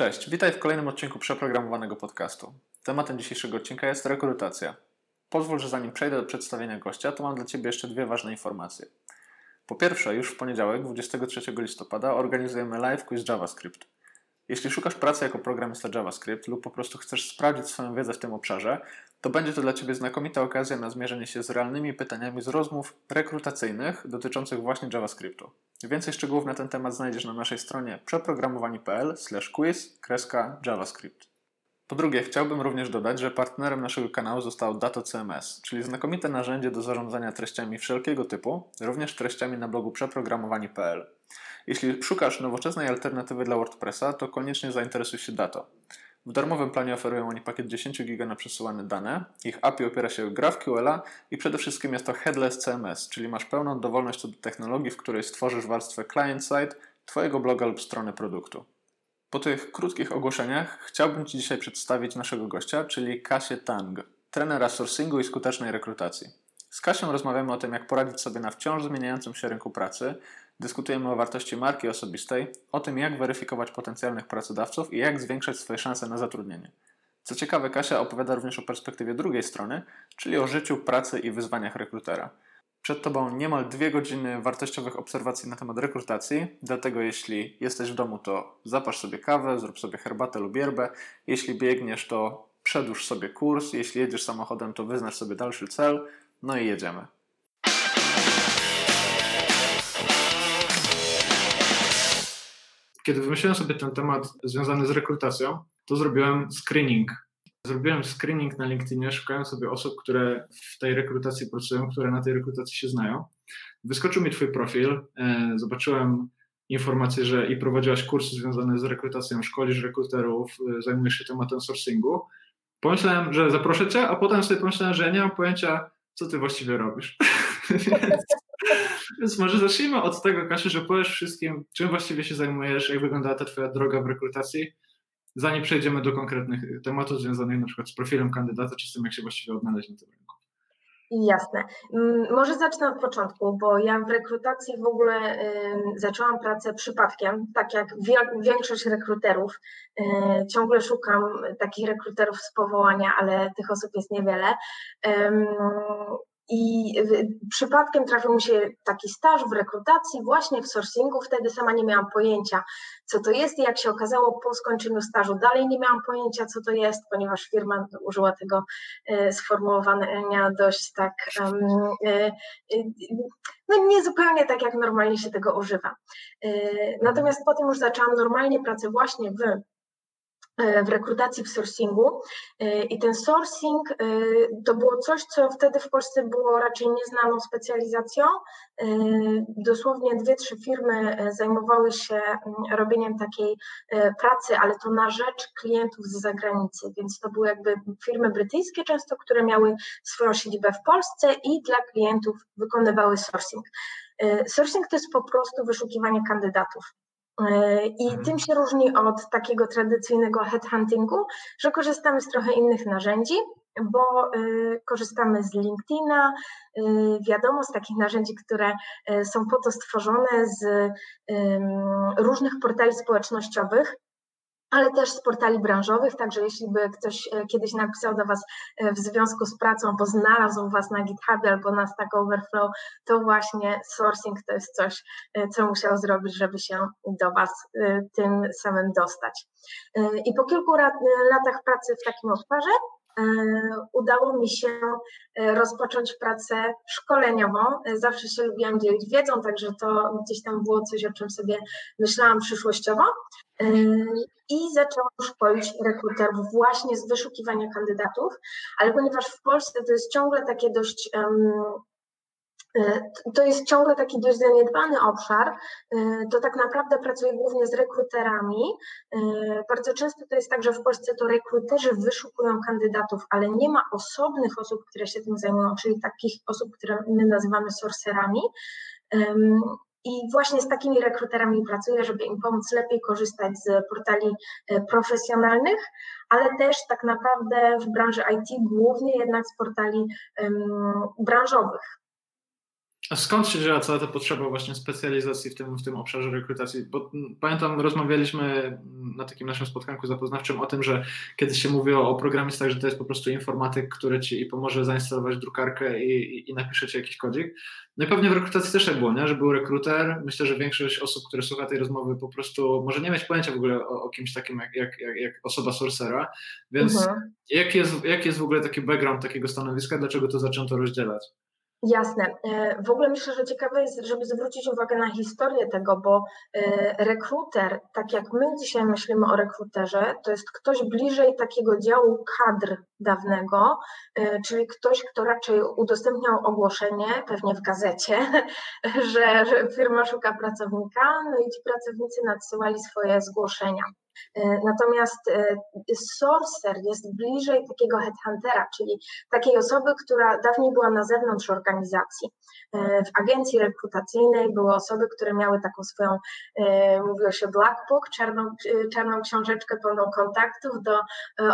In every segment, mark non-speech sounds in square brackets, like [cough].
Cześć, witaj w kolejnym odcinku przeprogramowanego podcastu. Tematem dzisiejszego odcinka jest rekrutacja. Pozwól, że zanim przejdę do przedstawienia gościa, to mam dla Ciebie jeszcze dwie ważne informacje. Po pierwsze, już w poniedziałek, 23 listopada, organizujemy live quiz JavaScript. Jeśli szukasz pracy jako programista JavaScript lub po prostu chcesz sprawdzić swoją wiedzę w tym obszarze, to będzie to dla Ciebie znakomita okazja na zmierzenie się z realnymi pytaniami z rozmów rekrutacyjnych dotyczących właśnie JavaScriptu. Więcej szczegółów na ten temat znajdziesz na naszej stronie przeprogramowani.pl quiz-javascript. Po drugie, chciałbym również dodać, że partnerem naszego kanału zostało Dato CMS, czyli znakomite narzędzie do zarządzania treściami wszelkiego typu, również treściami na blogu przeprogramowani.pl. Jeśli szukasz nowoczesnej alternatywy dla WordPressa, to koniecznie zainteresuj się Dato. W darmowym planie oferują oni pakiet 10 GB na przesyłane dane. Ich API opiera się o GraphQL i przede wszystkim jest to headless CMS, czyli masz pełną dowolność co do technologii, w której stworzysz warstwę client-side Twojego bloga lub strony produktu. Po tych krótkich ogłoszeniach chciałbym Ci dzisiaj przedstawić naszego gościa, czyli Kasię Tang, trenera sourcingu i skutecznej rekrutacji. Z Kasią rozmawiamy o tym, jak poradzić sobie na wciąż zmieniającym się rynku pracy, Dyskutujemy o wartości marki osobistej, o tym, jak weryfikować potencjalnych pracodawców i jak zwiększać swoje szanse na zatrudnienie. Co ciekawe, Kasia opowiada również o perspektywie drugiej strony, czyli o życiu, pracy i wyzwaniach rekrutera. Przed Tobą niemal dwie godziny wartościowych obserwacji na temat rekrutacji, dlatego jeśli jesteś w domu, to zapasz sobie kawę, zrób sobie herbatę lub yerbę. Jeśli biegniesz, to przedłuż sobie kurs. Jeśli jedziesz samochodem, to wyznacz sobie dalszy cel. No i jedziemy. kiedy wymyśliłem sobie ten temat związany z rekrutacją, to zrobiłem screening. Zrobiłem screening na LinkedInie, szukałem sobie osób, które w tej rekrutacji pracują, które na tej rekrutacji się znają. Wyskoczył mi Twój profil, e, zobaczyłem informację, że i prowadziłaś kursy związane z rekrutacją, szkolisz rekruterów, e, zajmujesz się tematem sourcingu. Pomyślałem, że zaproszę Cię, a potem sobie pomyślałem, że ja nie mam pojęcia, co Ty właściwie robisz. [laughs] Więc może zacznijmy od tego, Kasiu, że powiesz wszystkim, czym właściwie się zajmujesz, jak wyglądała ta twoja droga w rekrutacji, zanim przejdziemy do konkretnych tematów związanych na przykład z profilem kandydata, czy z tym, jak się właściwie odnaleźć na tym rynku. Jasne. Mm, może zacznę od początku, bo ja w rekrutacji w ogóle y, zaczęłam pracę przypadkiem, tak jak większość rekruterów. Y, ciągle szukam takich rekruterów z powołania, ale tych osób jest niewiele. I przypadkiem trafił mi się taki staż w rekrutacji, właśnie w sourcingu. Wtedy sama nie miałam pojęcia, co to jest. I jak się okazało, po skończeniu stażu dalej nie miałam pojęcia, co to jest, ponieważ firma użyła tego e, sformułowania dość tak, e, no nie zupełnie tak, jak normalnie się tego używa. E, natomiast potem już zaczęłam normalnie pracę właśnie w E, w rekrutacji w sourcingu. E, I ten sourcing e, to było coś, co wtedy w Polsce było raczej nieznaną specjalizacją. Dosłownie dwie, trzy firmy zajmowały się mm, robieniem takiej pracy, ale to na rzecz klientów z zagranicy, więc to były jakby firmy brytyjskie często, które miały swoją siedzibę w Polsce i dla klientów wykonywały sourcing. Sourcing to jest po prostu wyszukiwanie kandydatów. E, I mhm. tym się różni od takiego tradycyjnego headhuntingu, że korzystamy z trochę innych narzędzi, bo y, korzystamy z LinkedIna, y, wiadomo, z takich narzędzi, które są po to stworzone z różnych portali społecznościowych, ale też z portali branżowych, także jeśli by ktoś e, kiedyś napisał do Was e, w związku z pracą, bo znalazł Was na GitHubie albo na Stack Overflow, to właśnie sourcing to jest coś, e, co musiał zrobić, żeby się do Was tym samym dostać. I po kilku latach pracy w takim obszarze udało mi się rozpocząć pracę szkoleniową. Zawsze się lubiłam dzielić wiedzą, także to gdzieś tam było coś, o czym sobie myślałam przyszłościowo. I zaczęłam szkolić rekruterów właśnie z wyszukiwania kandydatów, ale ponieważ w Polsce to jest ciągle takie dość to jest ciągle taki dość zaniedbany obszar, to tak naprawdę pracuję głównie z rekruterami. Bardzo często to jest tak, że w Polsce to rekruterzy wyszukują kandydatów, ale nie ma osobnych osób, które się tym zajmują, czyli takich osób, które my nazywamy sorcerami. I właśnie z takimi rekruterami pracuję, żeby im pomóc lepiej korzystać z portali e, profesjonalnych, ale też tak naprawdę w branży IT głównie jednak z portali um, branżowych. A skąd się wzięła cała ta potrzeba właśnie specjalizacji w tym, w tym obszarze rekrutacji? Bo pamiętam, rozmawialiśmy na takim naszym spotkanku zapoznawczym o tym, że kiedyś się mówi o, o programistach, że to jest po prostu informatyk, który ci pomoże zainstalować drukarkę i, i, i napisze ci jakiś kodzik. No i pewnie w rekrutacji też tak było, nie? że był rekruter. Myślę, że większość osób, które słucha tej rozmowy po prostu może nie mieć pojęcia w ogóle o, o kimś takim jak, jak, jak, jak osoba sorcera. Więc mhm. jaki, jest, jaki jest w ogóle taki background takiego stanowiska? Dlaczego to zaczęto rozdzielać? Jasne. E, w ogóle myślę, że ciekawe jest, żeby zwrócić uwagę na historię tego, bo e, rekruter, tak jak my dzisiaj myślimy o rekruterze, to jest ktoś bliżej takiego działu kadr dawnego, e, czyli ktoś, kto raczej udostępniał ogłoszenie, pewnie w gazecie, [laughs] że, że firma szuka pracownika, no i ci pracownicy nadsyłali swoje zgłoszenia. E, natomiast e, sorcerer jest bliżej takiego headhuntera, czyli takiej osoby, która dawniej była na zewnątrz organizacji. E, w agencji rekrutacyjnej były osoby, które miały taką swoją, mówiło się black book, czarną, czarną książeczkę pełną kontaktów do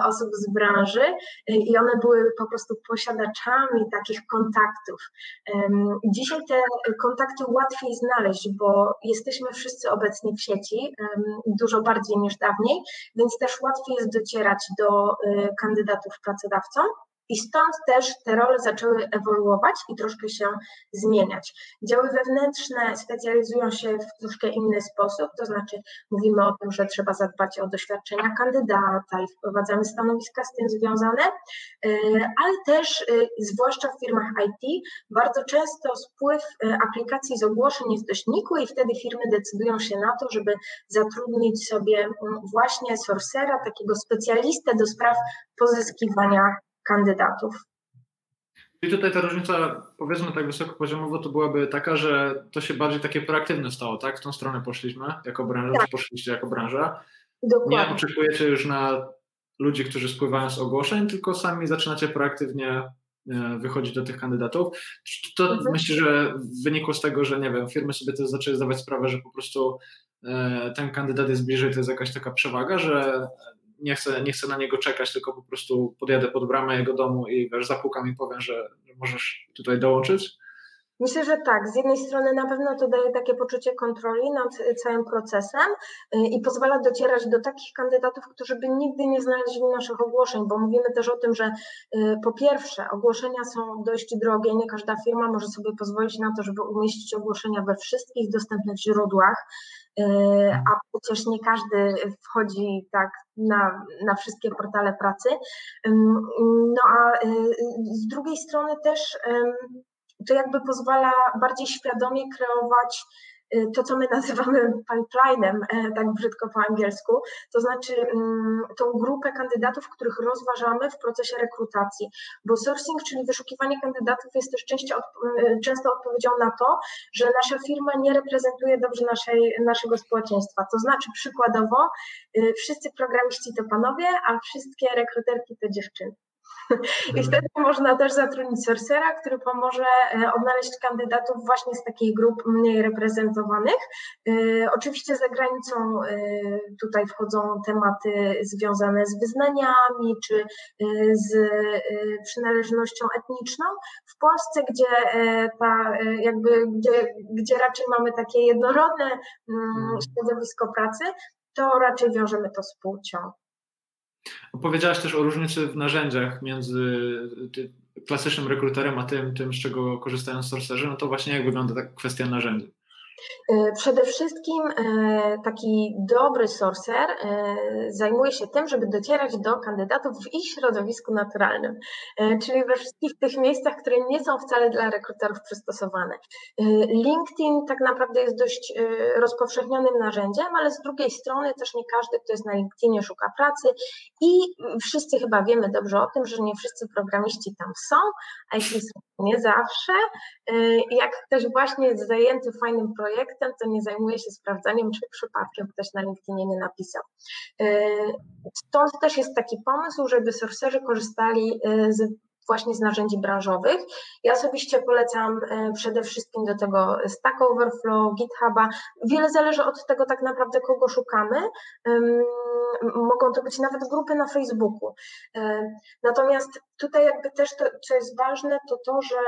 osób z branży i one były po prostu posiadaczami takich kontaktów. Dzisiaj te kontakty łatwiej znaleźć, bo jesteśmy wszyscy obecni w sieci, dużo bardziej niż dawniej, więc też łatwiej jest docierać do y, kandydatów pracodawcom. I stąd też te role zaczęły ewoluować i troszkę się zmieniać. Działy wewnętrzne specjalizują się w troszkę inny sposób, to znaczy mówimy o tym, że trzeba zadbać o doświadczenia kandydata i wprowadzamy stanowiska z tym związane, y, ale też, y, zwłaszcza w firmach IT, bardzo często spływ y, aplikacji z ogłoszeń jest dość nikły i wtedy firmy decydują się na to, żeby zatrudnić sobie mm, właśnie sorcera, takiego specjalistę do spraw pozyskiwania kandydatów. I tutaj ta różnica, powiedzmy tak wysokopoziomowo, to byłaby taka, że to się bardziej takie proaktywne stało, tak? W tą stronę poszliśmy jako branża, tak. poszliście jako branża. Dokładnie. Nie oczekujecie już na ludzi, którzy spływają z ogłoszeń, tylko sami zaczynacie proaktywnie e, wychodzić do tych kandydatów. To mhm. myślę, że wynikło z tego, że nie wiem, firmy sobie też zaczęły zdawać sprawę, że po prostu e, ten kandydat jest bliżej, to jest jakaś taka przewaga, że nie chcę, nie chcę na niego czekać, tylko po prostu podjadę pod bramę jego domu i wiesz, zapukam i powiem, że, że możesz tutaj dołączyć? Myślę, że tak. Z jednej strony na pewno to daje takie poczucie kontroli nad całym procesem y, i pozwala docierać do takich kandydatów, którzy by nigdy nie znaleźli naszych ogłoszeń, bo mówimy też o tym, że y, po pierwsze ogłoszenia są dość drogie, nie każda firma może sobie pozwolić na to, żeby umieścić ogłoszenia we wszystkich dostępnych źródłach. E, a przecież nie każdy wchodzi tak na, na wszystkie portale pracy. No a e, z drugiej strony też to jakby pozwala bardziej świadomie kreować Y, to, co my [laughs] nazywamy pipelinem, e, tak brzydko po angielsku, to znaczy mm, tą grupę kandydatów, których rozważamy w procesie rekrutacji, bo sourcing, czyli wyszukiwanie kandydatów jest też często, y, często odpowiedzią na to, że nasza firma nie reprezentuje dobrze naszej, naszego społeczeństwa. To znaczy przykładowo y, wszyscy programiści to panowie, a wszystkie rekruterki to dziewczyny. I wtedy można też zatrudnić sorcera, który pomoże e, odnaleźć kandydatów właśnie z takich grup mniej reprezentowanych. E, oczywiście za granicą e, tutaj wchodzą tematy związane z wyznaniami czy z przynależnością etniczną. W Polsce, gdzie ta jakby, gdzie, gdzie raczej mamy takie jednorodne mm, mhm. środowisko pracy, to raczej wiążemy to z płcią. Powiedziałaś też o różnicy w narzędziach między klasycznym rekruterem, a tym, tym z czego korzystają sorcerzy. No to właśnie jak wygląda ta kwestia narzędzi? E, przede wszystkim e, taki dobry sorcer e, zajmuje się tym, żeby docierać do kandydatów w ich środowisku naturalnym, czyli we wszystkich tych miejscach, które nie są wcale dla rekruterów przystosowane. LinkedIn tak naprawdę jest dość rozpowszechnionym narzędziem, ale z drugiej strony też nie każdy, kto jest na LinkedInie, szuka pracy i wszyscy chyba wiemy dobrze o tym, że nie wszyscy programiści tam są, a jeśli są nie zawsze, jak ktoś właśnie jest zajęty fajnym projektem, projektem, to nie zajmuje się sprawdzaniem, czy przypadkiem ktoś na LinkedInie nie napisał. Stąd też jest taki pomysł, żeby sorcerzy korzystali e, z właśnie z narzędzi branżowych. Ja osobiście polecam e, przede wszystkim do tego Stack Overflow, GitHuba. Wiele zależy od tego tak naprawdę, kogo szukamy. Mogą to być nawet grupy na Facebooku. Natomiast tutaj jakby też to, co jest ważne, to to, że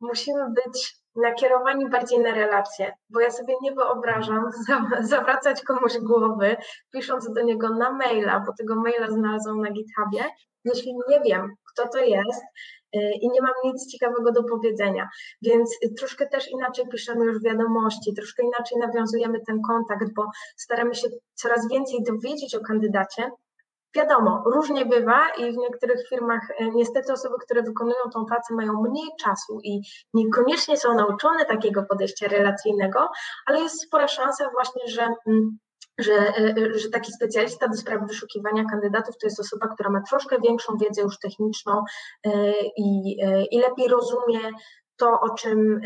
musimy być nakierowani bardziej na relacje, bo ja sobie nie wyobrażam [laughs] zawracać komuś głowy, pisząc do niego na maila, bo tego maila znalazłam na GitHubie, jeśli nie wiem, kto to jest y, i nie mam nic ciekawego do powiedzenia. Więc troszkę też inaczej piszemy już wiadomości, troszkę inaczej nawiązujemy ten kontakt, bo staramy się coraz więcej dowiedzieć o kandydacie, Wiadomo, różnie bywa i w niektórych firmach e, niestety osoby, które wykonują tą pracę mają mniej czasu i niekoniecznie są nauczone takiego podejścia relacyjnego, ale jest spora szansa właśnie, że mm, że, e, że taki specjalista do spraw wyszukiwania kandydatów to jest osoba, która ma troszkę większą wiedzę już techniczną e, i, i lepiej rozumie to, o czym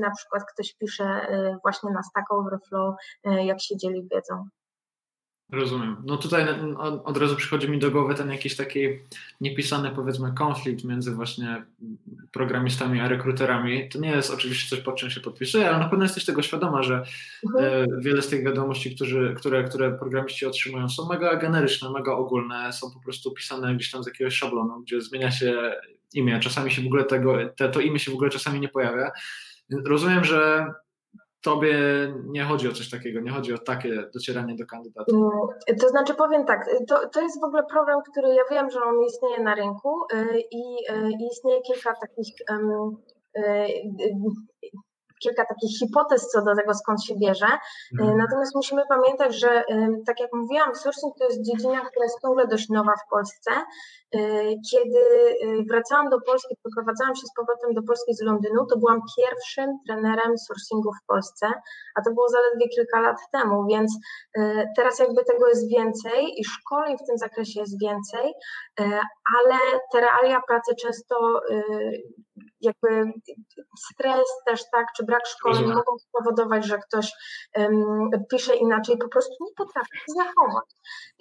na przykład ktoś pisze właśnie na Stack Overflow, jak się dzieli wiedzą. Rozumiem. No tutaj od razu przychodzi mi do głowy ten jakiś taki niepisany powiedzmy konflikt między właśnie programistami a rekruterami. To nie jest oczywiście coś, pod czym się podpisuje, ale na pewno jesteś tego świadoma, że mhm. E, wiele z tych wiadomości, którzy, które, które programiści otrzymują są mega generyczne, mega ogólne, są po prostu pisane gdzieś tam z jakiegoś szablonu, gdzie zmienia się imię, czasami się w ogóle tego, te, to imię się w ogóle czasami nie pojawia. Rozumiem, że tobie nie chodzi o coś takiego, nie chodzi o takie docieranie do kandydatów? Mm, to znaczy powiem tak, to, to jest w ogóle problem, który ja wiem, że on istnieje na rynku y, i, y, i istnieje kilka takich um, kilka takich hipotez co do tego, skąd się bierze. Mhm. Natomiast musimy pamiętać, że tak jak mówiłam, sourcing to jest dziedzina, która jest ciągle dość nowa w Polsce. Kiedy wracałam do Polski, przeprowadzałam się z powrotem do Polski z Londynu, to byłam pierwszym trenerem sourcingu w Polsce, a to było zaledwie kilka lat temu, więc teraz jakby tego jest więcej i szkoleń w tym zakresie jest więcej, ale te realia pracy często jakby stres też, tak, czy brak szkoleń mogą spowodować, że ktoś um, pisze inaczej, po prostu nie potrafi się zachować.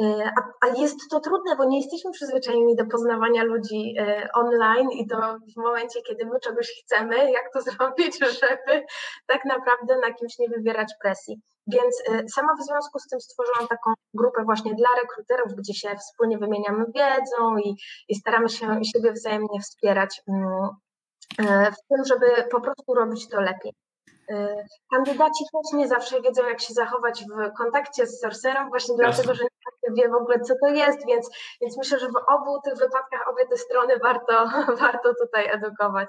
E, a, a, jest to trudne, bo nie jesteśmy przyzwyczajeni do poznawania ludzi e, online i to w momencie, kiedy my czegoś chcemy, jak to [laughs] zrobić, żeby tak naprawdę na kimś nie wywierać presji. Więc e, sama w związku z tym stworzyłam taką grupę właśnie dla rekruterów, gdzie się wspólnie wymieniamy wiedzą i, i staramy się siebie wzajemnie wspierać mm, w tym, żeby po prostu robić to lepiej. E, kandydaci też nie zawsze wiedzą, jak się zachować w kontakcie z sorcerem, właśnie Jasne. dlatego, że nie wie w ogóle, co to jest, więc, więc myślę, że w obu tych wypadkach obie te strony warto, [laughs] warto tutaj edukować.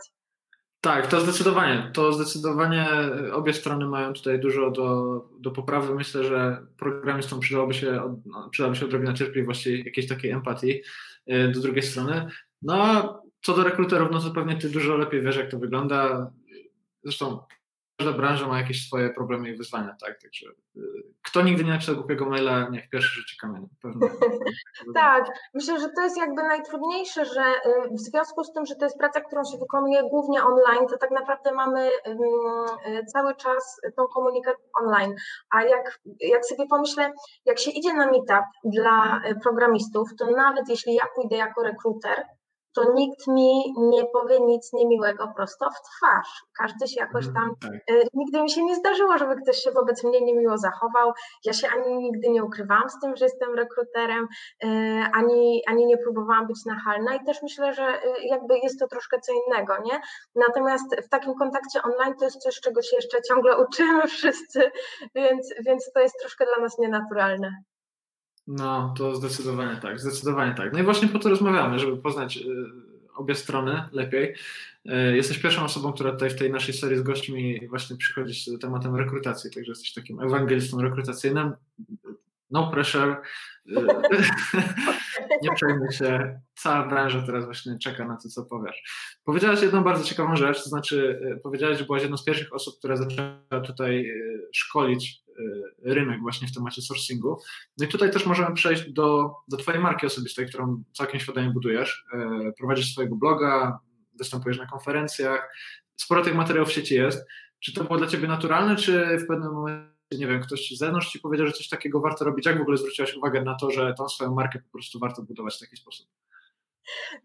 Tak, to zdecydowanie. To zdecydowanie obie strony mają tutaj dużo do, do poprawy. Myślę, że programistom przydałoby się, no, przydałoby się odrobina cierpliwości, jakiejś takiej empatii e, do drugiej strony. No co do rekruterów, no to pewnie ty dużo lepiej wiesz, jak to wygląda. Zresztą każda branża ma jakieś swoje problemy i wyzwania, tak? Także y, kto nigdy nie napisał głupiego maila, niech pierwszy rzuci kamieniem. [laughs] tak, myślę, że to jest jakby najtrudniejsze, że y, w związku z tym, że to jest praca, którą się wykonuje głównie online, to tak naprawdę mamy y, cały czas tą komunikację online. A jak, jak sobie pomyślę, jak się idzie na meetup dla programistów, to nawet jeśli ja pójdę jako rekruter, to nikt mi nie powie nic niemiłego prosto w twarz. Każdy się jakoś tam. Mm, tak. Y, nigdy mi się nie zdarzyło, żeby ktoś się wobec mnie niemiło zachował. Ja się ani nigdy nie ukrywałam z tym, że jestem rekruterem, y, ani, ani nie próbowałam być nachalna i też myślę, że y, jakby jest to troszkę co innego, nie? Natomiast w takim kontakcie online to jest coś, czego się jeszcze ciągle [laughs] uczymy wszyscy, więc, więc to jest troszkę dla nas nienaturalne. No, to zdecydowanie tak, zdecydowanie tak. No i właśnie po to rozmawiamy, żeby poznać y, obie strony lepiej. Y, jesteś pierwszą osobą, która tutaj w tej naszej serii z gośćmi właśnie przychodzi z tematem rekrutacji, także jesteś takim ewangelistą rekrutacyjnym. No pressure. Y, [laughs] nie przejmuj się. Cała branża teraz właśnie czeka na to, co powiesz. Powiedziałaś jedną bardzo ciekawą rzecz, to znaczy powiedziałaś, że byłaś jedną z pierwszych osób, która zaczęła tutaj szkolić rynek właśnie w temacie sourcingu. No i tutaj też możemy przejść do, do Twojej marki osobistej, którą całkiem świadomie budujesz. Y, prowadzisz swojego bloga, występujesz na konferencjach. Sporo tych materiałów w sieci jest. Czy to było dla Ciebie naturalne, czy w pewnym momencie, nie wiem, ktoś z zewnątrz Ci powiedział, że coś takiego warto robić? Jak w ogóle zwróciłaś uwagę na to, że tą swoją markę po prostu warto budować w taki sposób?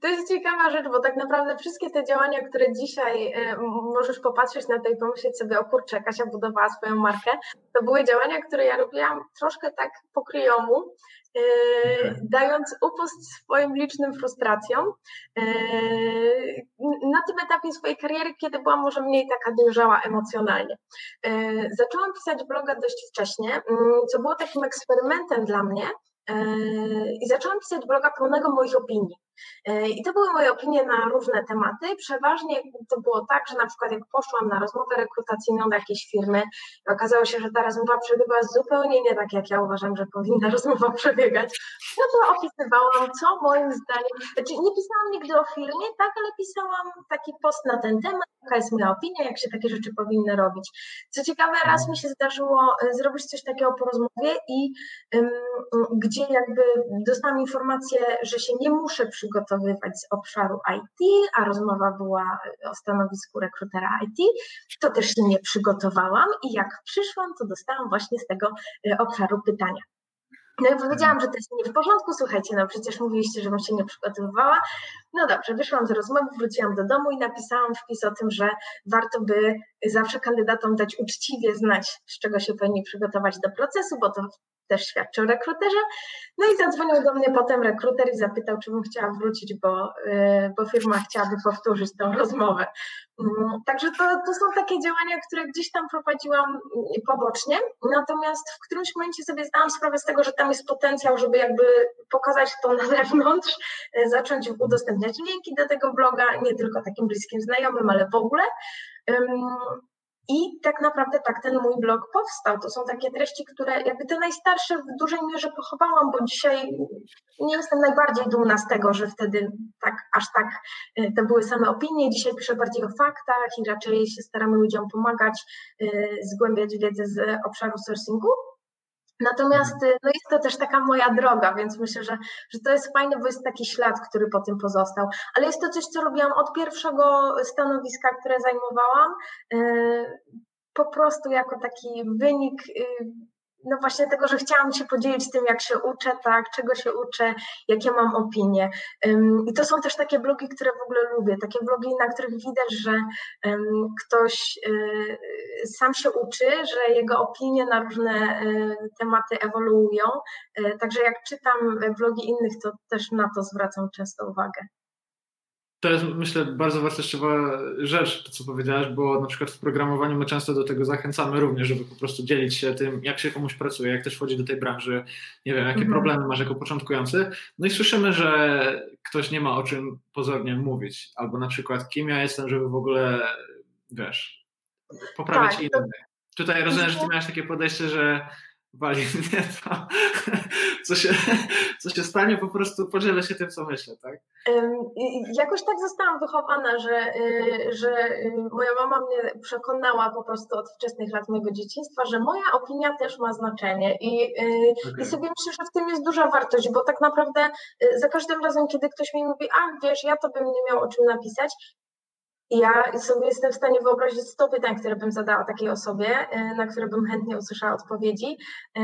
To jest ciekawa rzecz, bo tak naprawdę wszystkie te działania, które dzisiaj y, możesz popatrzeć na to i pomyśleć sobie, o kurczę, Kasia budowała swoją markę, to były działania, które ja robiłam troszkę tak po kryjomu okay. dając upust swoim licznym frustracjom. Na tym etapie swojej kariery, kiedy byłam może mniej taka dojrzała emocjonalnie. Zaczęłam pisać bloga dość wcześnie, mm, co było takim eksperymentem dla mnie, i zaczęłam pisać bloga pełnego moich opinii. E, I to były moje opinie na różne tematy. Przeważnie to było tak, że na przykład jak poszłam na rozmowę rekrutacyjną do jakiejś firmy okazało się, że ta rozmowa przebiegła zupełnie nie tak, jak ja uważam, że powinna [laughs] rozmowa przebiegać, no to opisywałam, co moim zdaniem, znaczy nie pisałam nigdy o firmie, tak, ale pisałam taki post na ten temat, jaka jest moja opinia, jak się takie rzeczy powinny robić. Co ciekawe, raz mi się zdarzyło e, zrobić coś takiego po rozmowie i um, gdzie jakby dostałam informację, że się nie muszę przygotować przygotowywać z obszaru IT, a rozmowa była o stanowisku rekrutera IT, to też się nie przygotowałam i jak przyszłam, to dostałam właśnie z tego e, obszaru pytania. No i powiedziałam, że to jest nie w porządku, słuchajcie, no przecież mówiliście, żebym się nie przygotowywała. No dobrze, wyszłam z rozmowy, wróciłam do domu i napisałam wpis o tym, że warto by zawsze kandydatom dać uczciwie znać, z czego się powinni przygotować do procesu, bo to też świadczy o rekruterze. No i zadzwonił do mnie potem rekruter i zapytał, czy bym chciała wrócić, bo, y, bo firma chciałaby powtórzyć tę rozmowę. Mm, także to, to są takie działania, które gdzieś tam prowadziłam y, pobocznie, natomiast w którymś momencie sobie zdałam sprawę z tego, że tam jest potencjał, żeby jakby pokazać to na zewnątrz, y, zacząć udostępniać linki do tego bloga, nie tylko takim bliskim znajomym, ale w ogóle. I tak naprawdę tak ten mój blog powstał. To są takie treści, które jakby te najstarsze w dużej mierze pochowałam, bo dzisiaj nie jestem najbardziej dumna z tego, że wtedy tak, aż tak y, to były same opinie. Dzisiaj piszę bardziej o faktach i raczej się staramy ludziom pomagać, y, zgłębiać wiedzę z obszaru sourcingu. Natomiast y, no jest to też taka moja droga, więc myślę, że, że to jest fajne, bo jest taki ślad, który po tym pozostał. Ale jest to coś, co robiłam od pierwszego stanowiska, które zajmowałam, y, po prostu jako taki wynik y, no właśnie tego, że chciałam się podzielić tym, jak się uczę, tak, czego się uczę, jakie mam opinie. I to są też takie blogi, które w ogóle lubię, takie blogi, na których widać, że ktoś y, sam się uczy, że jego opinie na różne y, tematy ewoluują. Y, także jak czytam blogi innych, to też na to zwracam często uwagę to jest, myślę, bardzo wartościowa rzecz, to co powiedziałaś, bo na przykład w programowaniu my często do tego zachęcamy również, żeby po prostu dzielić się tym, jak się komuś pracuje, jak ktoś wchodzi do tej branży, nie wiem, jakie mhm. problemy masz jako początkujący. No i słyszymy, że ktoś nie ma o czym pozornie mówić, albo na przykład kim ja jestem, żeby w ogóle, wiesz, poprawić tak, innych. Tutaj rozumiem, że ty miałeś takie podejście, że wali mnie to, co się, co się stanie, po prostu podzielę się tym, co myślę, tak? Jakoś tak zostałam wychowana, że, y, że y, moja mama mnie przekonała po prostu od wczesnych lat mojego dzieciństwa, że moja opinia też ma znaczenie i, y, okay. i sobie myślę, że w tym jest duża wartość, bo tak naprawdę za każdym razem, kiedy ktoś mi mówi, a wiesz, ja to bym nie miał o czym napisać, ja sobie jestem w stanie wyobrazić 100 pytań, które bym zadała takiej osobie, e, na które bym chętnie usłyszała odpowiedzi. E,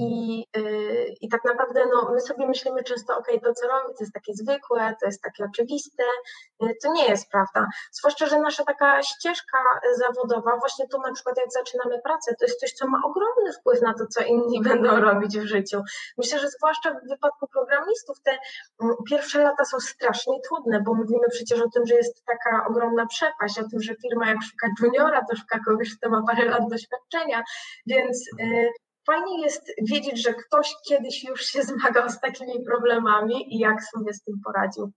I, e, i tak naprawdę no, my sobie myślimy często, ok, to co robi, to jest takie zwykłe, to jest takie oczywiste. To nie jest prawda. Zwłaszcza, że nasza taka ścieżka zawodowa, właśnie tu na przykład jak zaczynamy pracę, to jest coś, co ma ogromny wpływ na to, co inni [laughs] będą robić w życiu. Myślę, że zwłaszcza w wypadku programistów te mm, pierwsze lata są strasznie trudne, bo mówimy przecież o tym, że jest taka ogromna ogromna przepaść o tym, że firma jak szuka juniora, to szuka kogoś, kto ma parę lat doświadczenia, więc y, fajnie jest wiedzieć, że ktoś kiedyś już się [laughs] zmagał z takimi problemami i jak sobie z tym poradził.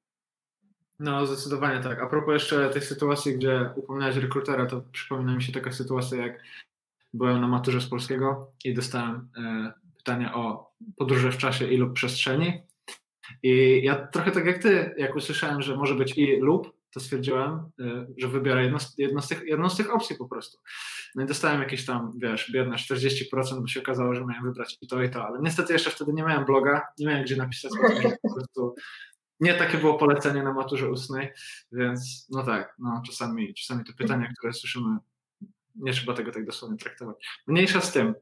No, zdecydowanie tak. A propos jeszcze tej sytuacji, gdzie upomniałeś rekrutera, to przypomina mi się taka sytuacja, jak byłem na maturze z polskiego i dostałem e, pytanie o podróże w czasie i lub przestrzeni. I ja trochę tak jak ty, jak usłyszałem, że może być i lub, to stwierdziłem, y, że wybiorę jedno, jedno z tych, jedną z tych opcji po prostu. No i dostałem jakieś tam, wiesz, biedne 40%, bo się okazało, że miałem wybrać i to, i to, ale niestety jeszcze wtedy nie miałem bloga, nie miałem gdzie napisać, po prostu nie takie było polecenie na maturze ustnej, więc no tak, no czasami, czasami te pytania, które słyszymy, nie trzeba tego tak dosłownie traktować. Mniejsza z tym.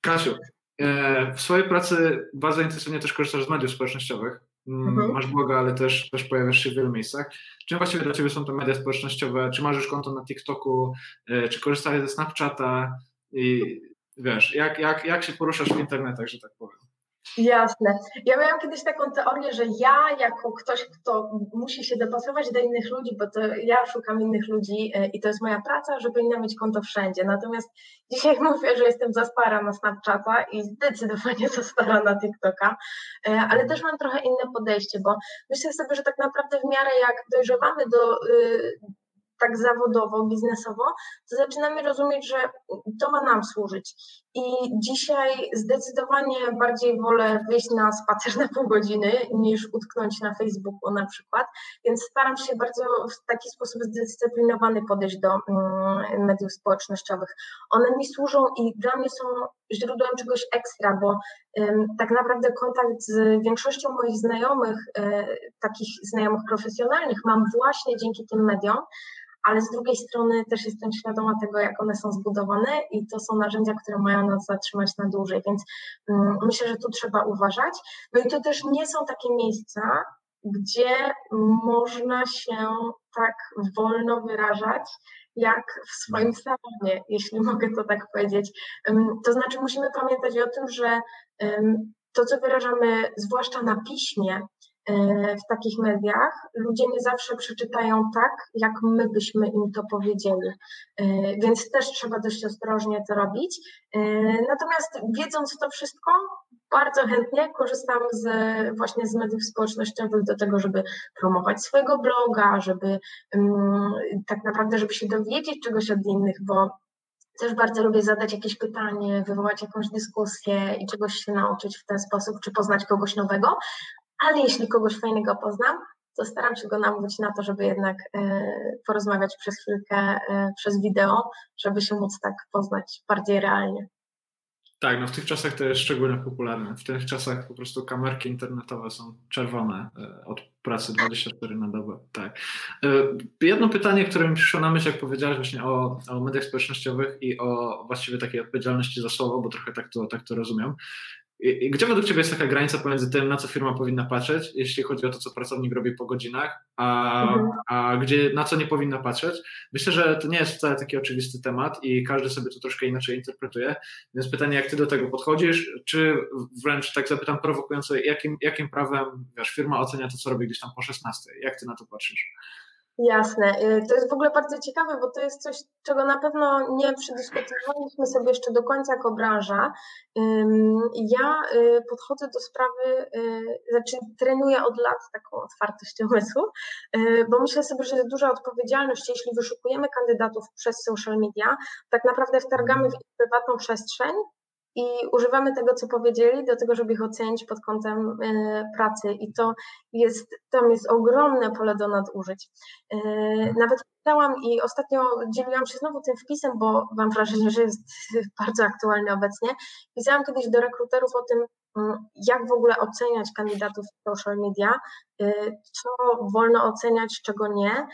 Kasiu, e, w swojej pracy bardzo intensywnie też korzystasz z mediów społecznościowych. Mm, mhm. Masz bloga, ale też, też pojawiasz się w wielu miejscach. Czym właściwie dla Ciebie są to media społecznościowe? Czy masz już konto na TikToku? E, czy korzystasz ze Snapchata? I wiesz, jak, jak, jak się poruszasz w internetach, że tak powiem? Jasne. Ja miałam kiedyś taką teorię, że ja jako ktoś, kto musi się dopasować do innych ludzi, bo to ja szukam innych ludzi e, i to jest moja praca, że powinna mieć konto wszędzie. Natomiast dzisiaj [laughs] mówię, że jestem za stara na Snapchata i zdecydowanie za stara na TikToka, e, ale też mam trochę inne podejście, bo myślę sobie, że tak naprawdę w miarę jak dojrzewamy do, y, tak zawodowo, biznesowo, to zaczynamy rozumieć, że to ma nam służyć. I dzisiaj zdecydowanie bardziej wolę wyjść na spacer na pół godziny niż utknąć na Facebooku na przykład, więc staram się bardzo w taki sposób zdyscyplinowany podejść do um, mediów społecznościowych. One mi służą i dla mnie są źródłem czegoś ekstra, bo tak naprawdę kontakt z większością moich znajomych, um, takich znajomych profesjonalnych mam właśnie dzięki tym mediom, ale z drugiej strony też jestem świadoma tego, jak one są zbudowane i to są narzędzia, które mają nas zatrzymać na dłużej, więc um, myślę, że tu trzeba uważać. No i to też nie są takie miejsca, gdzie można się tak wolno wyrażać, jak w swoim salonie, jeśli [laughs] mogę to tak powiedzieć. To znaczy, musimy pamiętać o tym, że to, co wyrażamy, zwłaszcza na piśmie, w takich mediach, ludzie nie zawsze przeczytają tak, jak my byśmy im to powiedzieli. E, więc też trzeba dość ostrożnie to robić. E, natomiast wiedząc to wszystko, bardzo chętnie korzystam z, właśnie z mediów społecznościowych do tego, żeby promować swojego bloga, żeby mm, tak naprawdę, żeby się dowiedzieć czegoś od innych, bo też bardzo lubię zadać jakieś pytanie, wywołać jakąś dyskusję i czegoś się nauczyć w ten sposób, czy poznać kogoś nowego, ale jeśli kogoś fajnego poznam, to staram się go namówić na to, żeby jednak e, porozmawiać przez chwilkę e, przez wideo, żeby się móc tak poznać bardziej realnie. Tak, no w tych czasach to jest szczególnie popularne. W tych czasach po prostu kamerki internetowe są czerwone e, od pracy 24 na dobę. Tak. Jedno pytanie, które mi przyszło na myśl, jak powiedziałeś właśnie o, o mediach społecznościowych i o właściwie takiej odpowiedzialności za słowo, bo trochę tak to, tak to rozumiem. I gdzie według Ciebie jest taka granica pomiędzy tym, na co firma powinna patrzeć, jeśli chodzi o to, co pracownik robi po godzinach, a, mhm. a gdzie, na co nie powinna patrzeć? Myślę, że to nie jest wcale taki oczywisty temat i każdy sobie to troszkę inaczej interpretuje. Więc pytanie, jak Ty do tego podchodzisz, czy wręcz tak zapytam prowokująco, jakim, jakim prawem wiesz, firma ocenia to, co robi gdzieś tam po 16? Jak Ty na to patrzysz? Jasne. Y, to jest w ogóle bardzo ciekawe, bo to jest coś, czego na pewno nie przedyskutowaliśmy sobie jeszcze do końca jako branża. Ja y, podchodzę do sprawy, y, znaczy trenuję od lat taką otwartość umysłu, bo myślę sobie, że jest duża odpowiedzialność, jeśli wyszukujemy kandydatów przez social media, tak naprawdę wtargamy w ich prywatną przestrzeń i używamy tego, co powiedzieli, do tego, żeby ich ocenić pod kątem y, pracy. I to jest, tam jest ogromne pole do nadużyć. Y, nawet czytałam i ostatnio dzieliłam się znowu tym wpisem, bo mam wrażenie, że jest bardzo aktualny obecnie. Pisałam kiedyś do rekruterów o tym, jak w ogóle oceniać kandydatów w social media, y, co wolno oceniać, czego nie.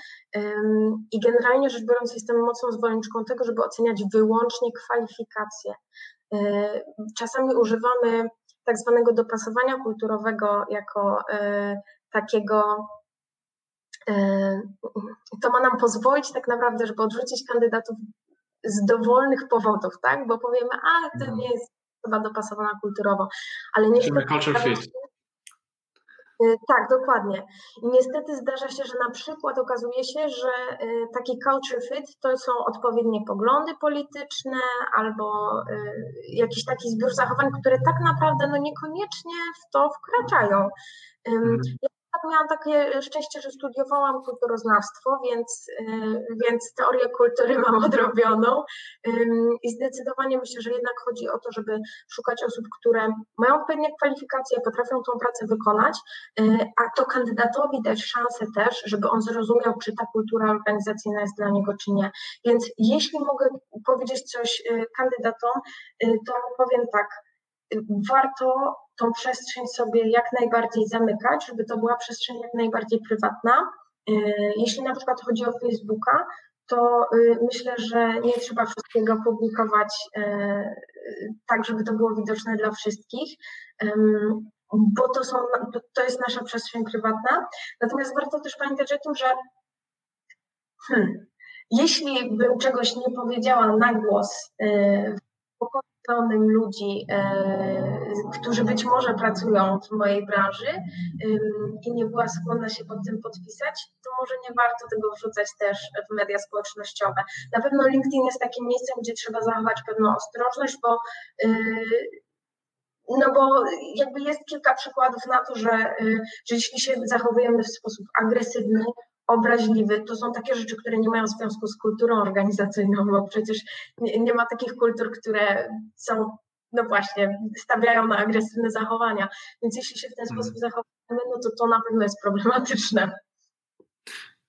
I generalnie rzecz biorąc, jestem mocną zwolenniczką tego, żeby oceniać wyłącznie kwalifikacje. E, czasami używamy tak zwanego dopasowania kulturowego jako e, takiego to ma nam pozwolić tak naprawdę, żeby odrzucić kandydatów z dowolnych powodów, tak? Bo powiemy, a to mhm. nie jest chyba dopasowana kulturowo, ale niestety... Culture fit. Y, tak, dokładnie. I niestety zdarza się, że na przykład okazuje się, że y, taki culture fit to są odpowiednie poglądy polityczne albo y, jakiś taki zbiór zachowań, które tak naprawdę no niekoniecznie w to wkraczają. Mhm miałam takie szczęście, że studiowałam kulturoznawstwo, więc, y, więc teorię kultury [laughs] mam odrobioną i zdecydowanie myślę, że jednak chodzi o to, żeby szukać osób, które mają pewne kwalifikacje, potrafią tą pracę wykonać, y, a to kandydatowi dać szansę też, żeby on zrozumiał, czy ta kultura organizacyjna jest dla niego, czy nie. Więc jeśli mogę powiedzieć coś y, kandydatom, to powiem tak, warto tą przestrzeń sobie jak najbardziej zamykać, żeby to była przestrzeń jak najbardziej prywatna. Y, jeśli na przykład chodzi o Facebooka, to y, myślę, że nie trzeba wszystkiego publikować y, tak, żeby to było widoczne dla wszystkich, bo to, są, to jest nasza przestrzeń prywatna. Natomiast warto też pamiętać o tym, że hmm, jeśli bym czegoś nie powiedziała na głos w pokoju pełnym ludzi, którzy być może pracują w mojej branży i nie była skłonna się pod tym podpisać, to może nie warto tego wrzucać też w media społecznościowe. Na pewno LinkedIn jest takim miejscem, gdzie trzeba zachować pewną ostrożność, bo no bo jakby jest kilka przykładów na to, że, że jeśli się zachowujemy w sposób agresywny, obraźliwy, to są takie rzeczy, które nie mają związku z kulturą organizacyjną, bo przecież nie, nie ma takich kultur, które są, no właśnie, stawiają na agresywne zachowania. Więc jeśli się w ten mhm. sposób zachowujemy, no to to na pewno jest problematyczne.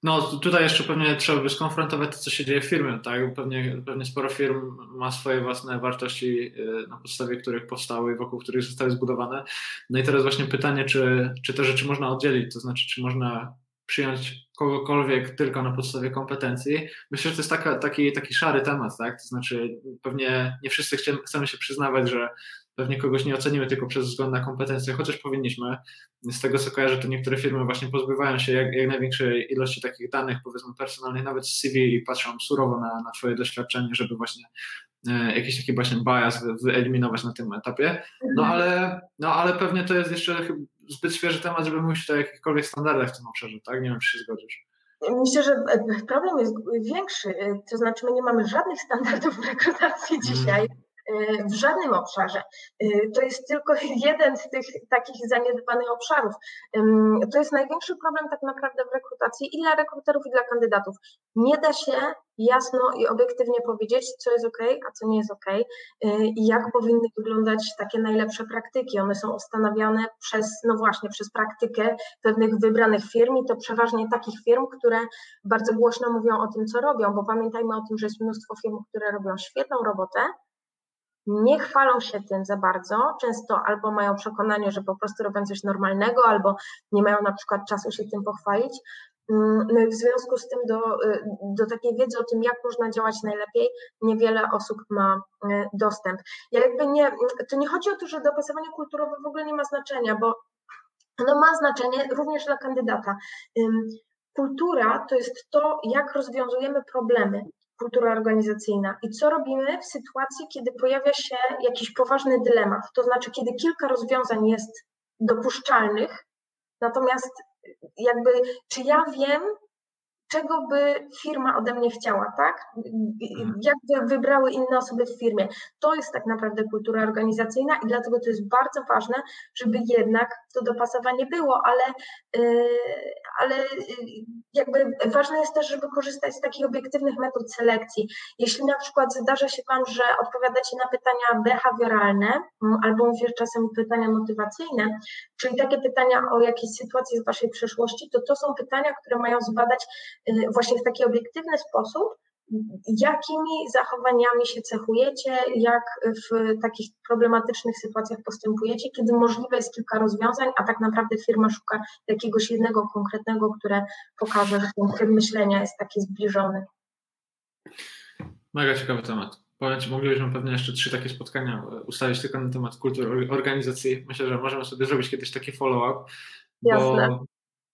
No, tutaj jeszcze pewnie trzeba by skonfrontować to, co się dzieje w firmie, tak? Pewnie, pewnie sporo firm ma swoje własne wartości, y, na podstawie których powstały i wokół których zostały zbudowane. No i teraz właśnie pytanie, czy, czy te rzeczy można oddzielić, to znaczy, czy można przyjąć kogokolwiek tylko na podstawie kompetencji. Myślę, że to jest taka, taki, taki szary temat, tak? To znaczy, pewnie nie wszyscy chcemy się przyznawać, że pewnie kogoś nie ocenimy tylko przez wzgląd na kompetencje, chociaż powinniśmy. Z tego co kojarzę, to niektóre firmy właśnie pozbywają się jak, jak największej ilości takich danych, powiedzmy personalnych, nawet z CV i patrzą surowo na, na Twoje doświadczenie, żeby właśnie e, jakiś taki właśnie bias wyeliminować na tym etapie. No mhm. ale, no ale pewnie to jest jeszcze zbyt świeży temat, żeby mówić o jakichkolwiek standardach w tym obszarze, tak? Nie wiem, czy się zgodzisz. Myślę, że e, problem jest większy. E, to znaczy, my nie mamy żadnych standardów w rekrutacji mm. Dzisiaj w żadnym obszarze. Y, to jest tylko [laughs] jeden z tych takich zaniedbanych obszarów. To jest największy problem tak naprawdę w rekrutacji i dla rekruterów, i dla kandydatów. Nie da się jasno i obiektywnie powiedzieć, co jest ok, a co nie jest ok y, i jak powinny wyglądać takie najlepsze praktyki. One są ustanawiane przez, no właśnie, przez praktykę pewnych wybranych firm i to przeważnie takich firm, które bardzo głośno mówią o tym, co robią, bo pamiętajmy o tym, że jest mnóstwo firm, które robią świetną robotę, nie chwalą się tym za bardzo, często albo mają przekonanie, że po prostu robią coś normalnego, albo nie mają na przykład czasu się tym pochwalić. Mm, no i w związku z tym do, y, do takiej wiedzy o tym, jak można działać najlepiej, niewiele osób ma y, dostęp. Ja jakby nie, to nie chodzi o to, że dopasowanie kulturowe w ogóle nie ma znaczenia, bo ono ma znaczenie również dla kandydata. Kultura to jest to, jak rozwiązujemy problemy, kultura organizacyjna. I co robimy w sytuacji, kiedy pojawia się jakiś poważny dylemat, to znaczy kiedy kilka rozwiązań jest dopuszczalnych, natomiast jakby czy ja wiem, czego by firma ode mnie chciała, tak? Mhm. Jak by wybrały inne osoby w firmie. To jest tak naprawdę kultura organizacyjna i dlatego to jest bardzo ważne, żeby jednak to dopasowanie było, ale, yy, ale yy, jakby ważne jest też, żeby korzystać z takich obiektywnych metod selekcji. Jeśli na przykład zdarza się Wam, że odpowiadacie na pytania behawioralne mm, albo mówię czasem pytania motywacyjne, czyli takie pytania o jakieś sytuacje z Waszej przeszłości, to to są pytania, które mają zbadać Y, właśnie w taki obiektywny sposób, jakimi zachowaniami się cechujecie, jak w takich problematycznych sytuacjach postępujecie, kiedy możliwe jest kilka rozwiązań, a tak naprawdę firma szuka jakiegoś jednego konkretnego, które pokaże, że ten tryb myślenia jest taki zbliżony. Mega ciekawy temat. Powiem Ci, moglibyśmy pewnie jeszcze trzy takie spotkania ustawić tylko na temat kultury organizacji. Myślę, że możemy sobie zrobić kiedyś taki follow-up, bo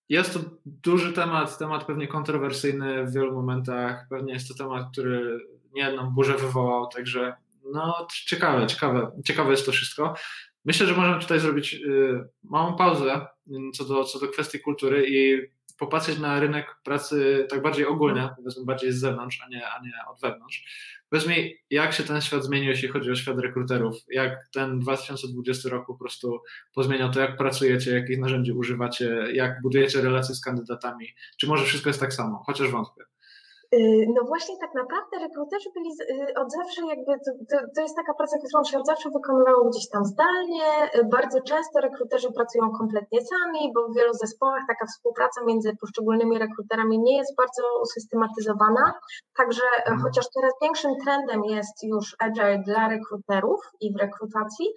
jest to duży temat, temat pewnie kontrowersyjny w wielu momentach. Pewnie jest to temat, który niejedną burzę wywołał, także no ciekawe, ciekawe, ciekawe jest to wszystko. Myślę, że możemy tutaj zrobić y, małą pauzę co do, co do kwestii kultury i popatrzeć na rynek pracy tak bardziej ogólnie, powiedzmy bardziej z zewnątrz, a nie, a nie od wewnątrz. Powiedz mi, jak się ten świat zmienił, jeśli chodzi o świat rekruterów? Jak ten 2020 rok po prostu pozmieniał to, jak pracujecie, jakich narzędzi używacie, jak budujecie relacje z kandydatami? Czy może wszystko jest tak samo? Chociaż wątpię. Y, no właśnie tak naprawdę rekruterzy byli y, od zawsze jakby, to, to, jest taka praca, którą się od zawsze wykonywało gdzieś tam zdalnie. Y, bardzo często rekruterzy pracują kompletnie sami, bo w wielu zespołach taka współpraca między poszczególnymi rekruterami nie jest bardzo usystematyzowana. Także mhm. chociaż teraz większym trendem jest już agile dla rekruterów i w rekrutacji,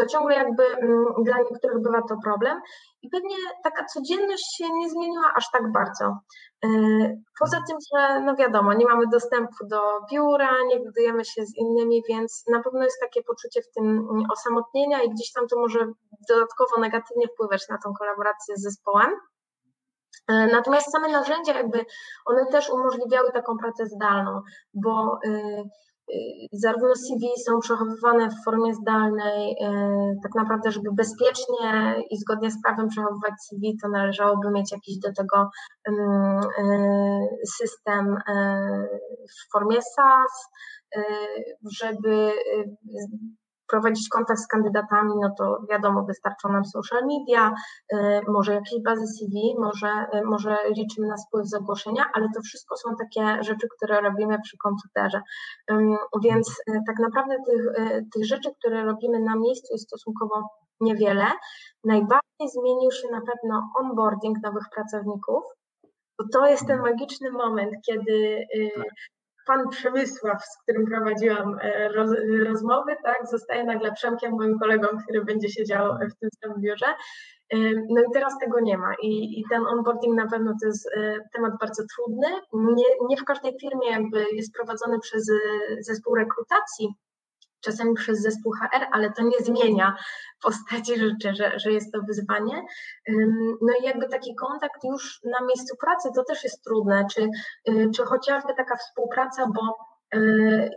to ciągle jakby mm, dla niektórych bywa to problem i pewnie taka codzienność się nie zmieniła aż tak bardzo. E, poza tym, że no wiadomo, nie mamy dostępu do biura, nie budujemy się z innymi, więc na pewno jest takie poczucie w tym osamotnienia i gdzieś tam to może dodatkowo negatywnie wpływać na tą kolaborację z zespołem. E, natomiast same narzędzia, jakby one też umożliwiały taką pracę zdalną, bo y, zarówno CV są przechowywane w formie zdalnej, tak naprawdę, żeby bezpiecznie i zgodnie z prawem przechowywać CV, to należałoby mieć jakiś do tego system w formie SaaS, żeby prowadzić kontakt z kandydatami, no to wiadomo, wystarczą nam social media, y, może jakieś bazy CV, może, y, może liczymy na spływ z ogłoszenia, ale to wszystko są takie rzeczy, które robimy przy komputerze. Więc y, tak naprawdę tych, tych rzeczy, które robimy na miejscu jest stosunkowo niewiele. Najbardziej zmienił się na pewno onboarding nowych pracowników, bo to jest ten magiczny moment, kiedy tak pan Przemysław, z którym prowadziłam e, roz, rozmowy, tak, zostaje nagle Przemkiem, moim kolegą, który będzie siedział w tym samym biurze. E, no i teraz tego nie ma I, i ten onboarding na pewno to jest e, temat bardzo trudny. Nie, nie w każdej firmie jakby jest prowadzony przez zespół rekrutacji, czasami przez zespół HR, ale to nie zmienia postaci rzeczy, że, że jest to wyzwanie. No i jakby taki kontakt już na miejscu pracy to też jest trudne, czy, y, czy chociażby taka współpraca, bo y,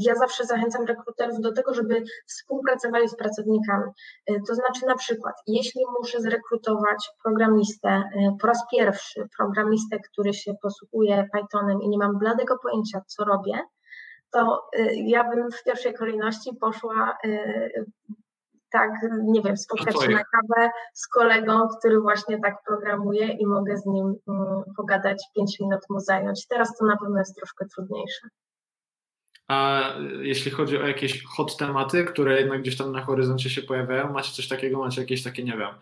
ja zawsze zachęcam rekruterów do tego, żeby współpracowali z pracownikami. Y, to znaczy na przykład, jeśli muszę zrekrutować programistę po raz pierwszy, programistę, który się posługuje Pythonem i nie mam bladego pojęcia, co robię, to y, ja bym w pierwszej kolejności poszła y, tak, nie wiem, spotkać się na kawę z kolegą, który właśnie tak programuje i mogę z nim mm, pogadać, pięć minut mu zająć. Teraz to na pewno jest troszkę trudniejsze. A jeśli chodzi o jakieś hot tematy, które jednak gdzieś tam na horyzoncie się pojawiają, macie coś takiego, macie jakieś takie, nie wiem,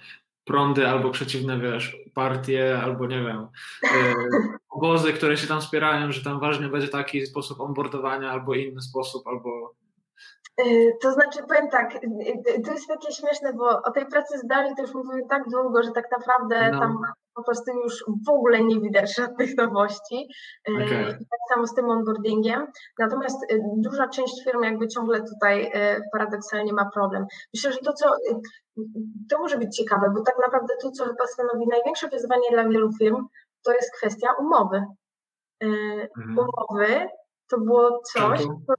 prądy albo przeciwne, wiesz, partie, albo nie wiem, yy, [laughs] obozy, które się tam wspierają, że tam ważny będzie taki sposób onboardowania, albo inny sposób, albo e, to znaczy, powiem tak, e, to jest takie śmieszne, bo o tej pracy zdalnej to już mówimy tak długo, że tak naprawdę no. tam po prostu już w ogóle nie widać żadnych nowości. Okay. Tak samo z tym onboardingiem. Natomiast duża część firm jakby ciągle tutaj paradoksalnie ma problem. Myślę, że to, co to może być ciekawe, bo tak naprawdę to, co chyba stanowi największe wyzwanie dla wielu firm, to jest kwestia umowy. E, mhm. Umowy to było coś, co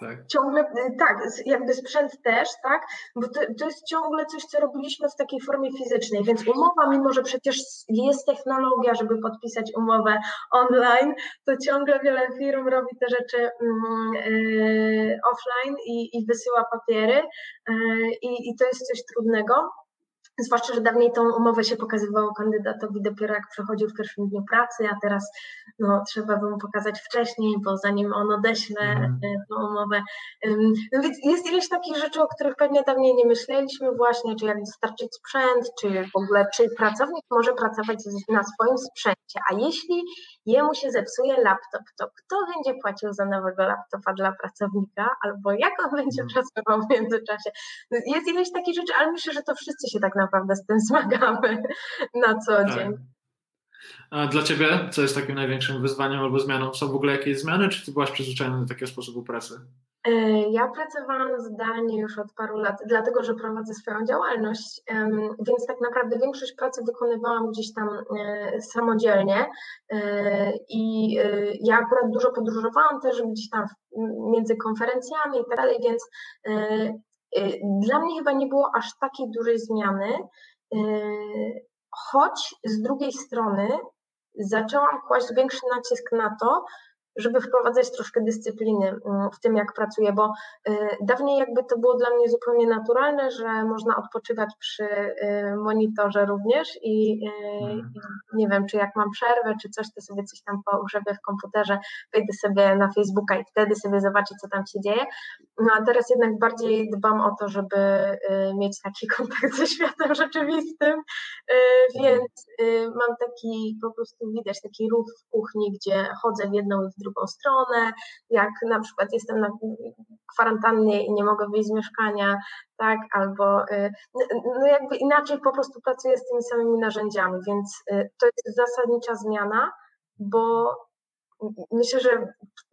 tak. Ciągle, y, tak, jakby sprzęt też, tak, bo to, to jest ciągle coś, co robiliśmy w takiej formie fizycznej, więc umowa, mimo że przecież jest technologia, żeby podpisać umowę online, to ciągle wiele firm robi te rzeczy yy, offline i, i wysyła papiery i, i to jest coś trudnego. Zwłaszcza, że dawniej tą umowę się pokazywało kandydatowi dopiero jak przychodził w pierwszym dniu pracy, a teraz no, trzeba by mu pokazać wcześniej, bo zanim on odeśle mm. tą umowę. No więc jest ileś takich rzeczy, o których pewnie dawniej nie myśleliśmy właśnie, czy jak dostarczyć sprzęt, czy w ogóle, czy pracownik może pracować na swoim sprzęcie, a jeśli jemu się zepsuje laptop, to kto będzie płacił za nowego laptopa dla pracownika, albo jak on będzie mm. pracował w międzyczasie. Jest ileś takich rzeczy, ale myślę, że to wszyscy się tak naprawdę z tym [laughs] zmagamy na co tak. dzień. A dla Ciebie co jest takim największym wyzwaniem albo zmianą? Są w ogóle jakieś zmiany, czy Ty byłaś przyzwyczajona do takiego sposobu pracy? E, ja pracowałam zdalnie już od paru lat, dlatego że prowadzę swoją działalność, więc tak naprawdę większość pracy wykonywałam gdzieś tam e, samodzielnie. E, i ja akurat dużo podróżowałam też gdzieś tam między konferencjami i tak dalej, więc dla mnie chyba nie było aż takiej dużej zmiany, choć z drugiej strony zaczęłam kłaść większy nacisk na to, żeby wprowadzać troszkę dyscypliny mm, w tym, jak pracuję, bo y, dawniej jakby to było dla mnie zupełnie naturalne, że można odpoczywać przy y, monitorze również i mhm. nie wiem, czy jak mam przerwę, czy coś, to sobie coś tam pogrzebię w komputerze, wejdę sobie na Facebooka i wtedy sobie zobaczę, co tam się dzieje. No a teraz jednak bardziej dbam o to, żeby y, mieć taki [laughs] kontakt ze światem rzeczywistym, więc mam taki po prostu widać taki ruch w kuchni, gdzie chodzę w jedną i w drugą stronę, jak na przykład jestem na kwarantannie i nie mogę wyjść z mieszkania, tak, albo y, no jakby inaczej po prostu pracuję z tymi samymi narzędziami, więc y, to jest zasadnicza zmiana, bo myślę, że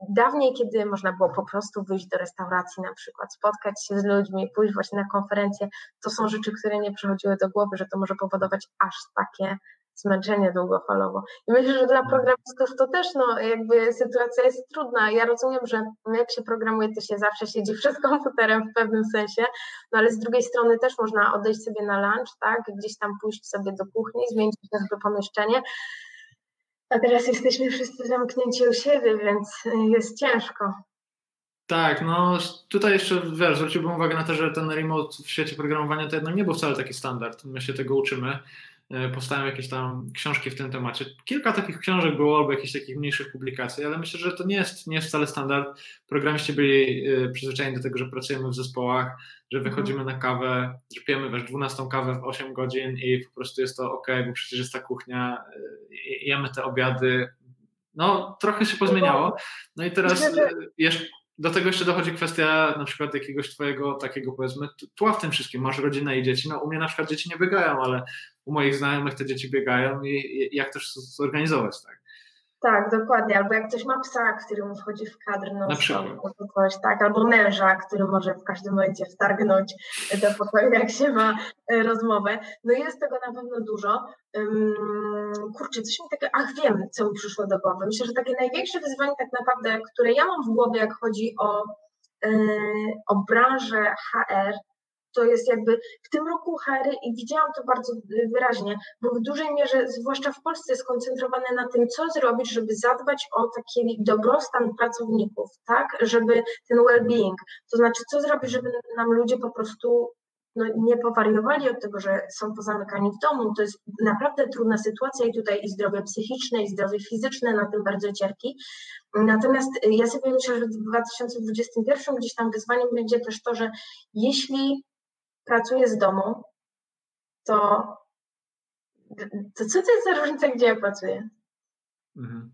dawniej, kiedy można było po prostu wyjść do restauracji na przykład, spotkać się z ludźmi, pójść właśnie na konferencję, to są rzeczy, które nie przychodziły do głowy, że to może powodować aż takie zmęczenie długofalowo. I myślę, że dla programistów to też no, jakby sytuacja jest trudna. Ja rozumiem, że jak się programuje, to się zawsze siedzi [laughs] przed komputerem w pewnym sensie, no ale z drugiej strony też można odejść sobie na lunch, tak, gdzieś tam pójść sobie do kuchni, zmienić jakby pomieszczenie. A teraz jesteśmy wszyscy zamknięci u siebie, więc jest ciężko. Tak, no tutaj jeszcze wiesz, zwróciłbym uwagę na to, że ten remote w świecie programowania to jednak nie był wcale taki standard. My się tego uczymy. E, powstają jakieś tam książki w tym temacie. Kilka takich książek było, albo jakichś takich mniejszych publikacji, ale myślę, że to nie jest, nie jest wcale standard. Programiści byli e, przyzwyczajeni do tego, że pracujemy w zespołach, że wychodzimy na kawę, że pijemy wiesz, 12 kawę w 8 godzin i po prostu jest to ok, bo przecież jest ta kuchnia, e, jemy te obiady. No, trochę się pozmieniało. No i teraz jeszcze do tego jeszcze dochodzi kwestia na przykład jakiegoś twojego takiego powiedzmy tła w tym wszystkim. Masz rodzinę i dzieci. No u mnie na przykład dzieci nie biegają, ale u moich znajomych te dzieci biegają i jak też zorganizować, tak? Tak, dokładnie. Albo jak ktoś ma psa, który mu wchodzi w kadr, no na przykład. coś, tak, albo męża, który może w każdym momencie wtargnąć do pokoju, jak się ma e, rozmowę. No jest tego na pewno dużo. Um, kurczę, coś mi takie, ach wiem, co mi przyszło do głowy. Myślę, że takie największe wyzwanie tak naprawdę, które ja mam w głowie, jak chodzi o, yy, o branżę HR, to jest jakby w tym roku HR i widziałam to bardzo wyraźnie, bo w dużej mierze, zwłaszcza w Polsce, skoncentrowane na tym, co zrobić, żeby zadbać o taki dobrostan pracowników, tak, żeby ten well-being, to znaczy co zrobić, żeby nam ludzie po prostu no, nie powariowali od tego, że są pozamykani w domu. To jest naprawdę trudna sytuacja i tutaj i zdrowie psychiczne, i zdrowie fizyczne na tym bardzo cierpi. Natomiast ja sobie myślę, że w 2021 gdzieś tam wyzwaniem będzie też to, że jeśli pracuję z domu, to, to co to jest za różnica, gdzie ja pracuję? Mhm.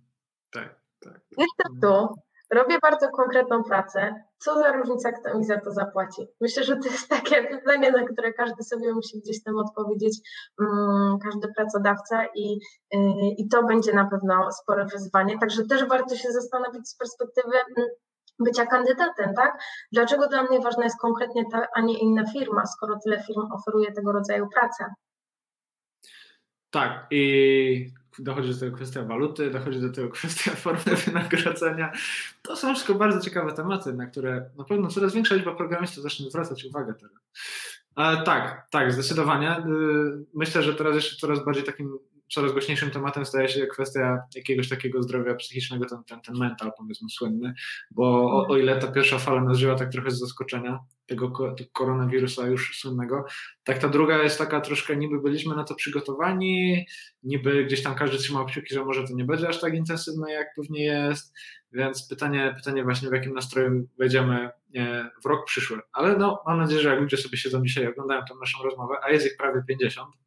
Tak, tak. Jestem tu, robię bardzo konkretną pracę. Co za różnica, kto mi za to zapłaci? Myślę, że to jest takie [laughs] pytanie, na które każdy sobie musi gdzieś tam odpowiedzieć, um, każdy pracodawca i, yy, i to będzie na pewno spore wyzwanie. Także też warto się zastanowić z perspektywy mm, bycia kandydatem, tak? Dlaczego dla mnie ważna jest konkretnie ta, a nie inna firma, skoro tyle firm oferuje tego rodzaju pracę? Tak, i dochodzi do tego kwestia waluty, dochodzi do tego kwestia [laughs] formy wynagrodzenia. To są wszystko bardzo ciekawe tematy, na które na pewno coraz większa liczba programistów zacznie zwracać uwagę teraz. Ale tak, tak, zdecydowanie. Y, myślę, że teraz jeszcze coraz bardziej takim coraz głośniejszym tematem staje się kwestia jakiegoś takiego zdrowia psychicznego, ten, ten, ten mental powiedzmy słynny, bo o, o ile ta pierwsza fala nas wzięła tak trochę z zaskoczenia, tego, tego koronawirusa już słynnego, tak ta druga jest taka troszkę niby byliśmy na to przygotowani, niby gdzieś tam każdy trzymał kciuki, że może to nie będzie aż tak intensywne jak pewnie jest, więc pytanie, pytanie właśnie w jakim nastroju wejdziemy e, w rok przyszły, ale no mam nadzieję, że jak ludzie sobie siedzą dzisiaj oglądają tę naszą rozmowę, a jest ich prawie 50,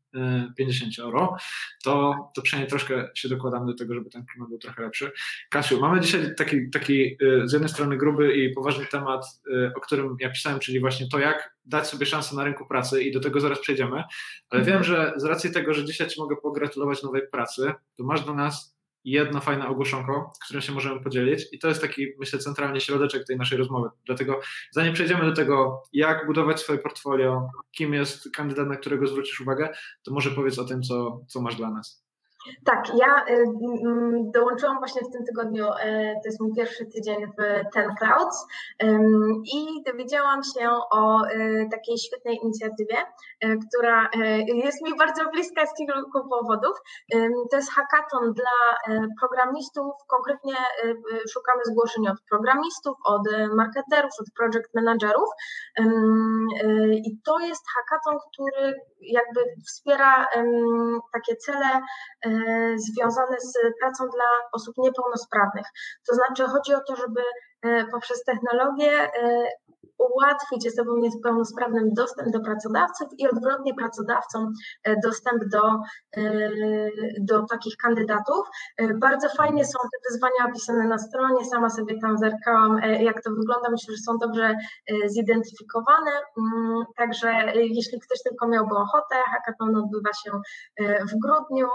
50 euro, to, to przynajmniej troszkę się dokładamy do tego, żeby ten klimat był trochę lepszy. Kasiu, mamy dzisiaj taki, taki y, z jednej strony gruby i poważny temat, y, o którym ja pisałem, czyli właśnie to, jak dać sobie szansę na rynku pracy i do tego zaraz przejdziemy, ale wiem, że z racji tego, że dzisiaj Ci mogę pogratulować nowej pracy, to masz do nas jedno fajne ogłoszonko, którym się możemy podzielić i to jest taki, myślę, centralnie środeczek tej naszej rozmowy. Dlatego zanim przejdziemy do tego, jak budować swoje portfolio, kim jest kandydat, na którego zwrócisz uwagę, to może powiedz o tym, co, co masz dla nas. Tak, ja y, mm, dołączyłam właśnie w tym tygodniu, e, to jest mój pierwszy tydzień w Ten Clouds i dowiedziałam się o e, takiej świetnej inicjatywie, która jest mi bardzo bliska z kilku powodów. To jest hackathon dla programistów, konkretnie szukamy zgłoszeń od programistów, od marketerów, od project managerów i to jest hackathon, który jakby wspiera takie cele związane z pracą dla osób niepełnosprawnych. To znaczy chodzi o to, żeby e, poprzez technologię e, ułatwić osobom niepełnosprawnym dostęp do pracodawców i odwrotnie pracodawcom e, dostęp do, do takich kandydatów. Bardzo fajnie są te wyzwania opisane na stronie, sama sobie tam zerkałam, jak to wygląda. Myślę, że są dobrze zidentyfikowane. Mm, także jeśli ktoś tylko miałby ochotę, hackathon odbywa się w grudniu.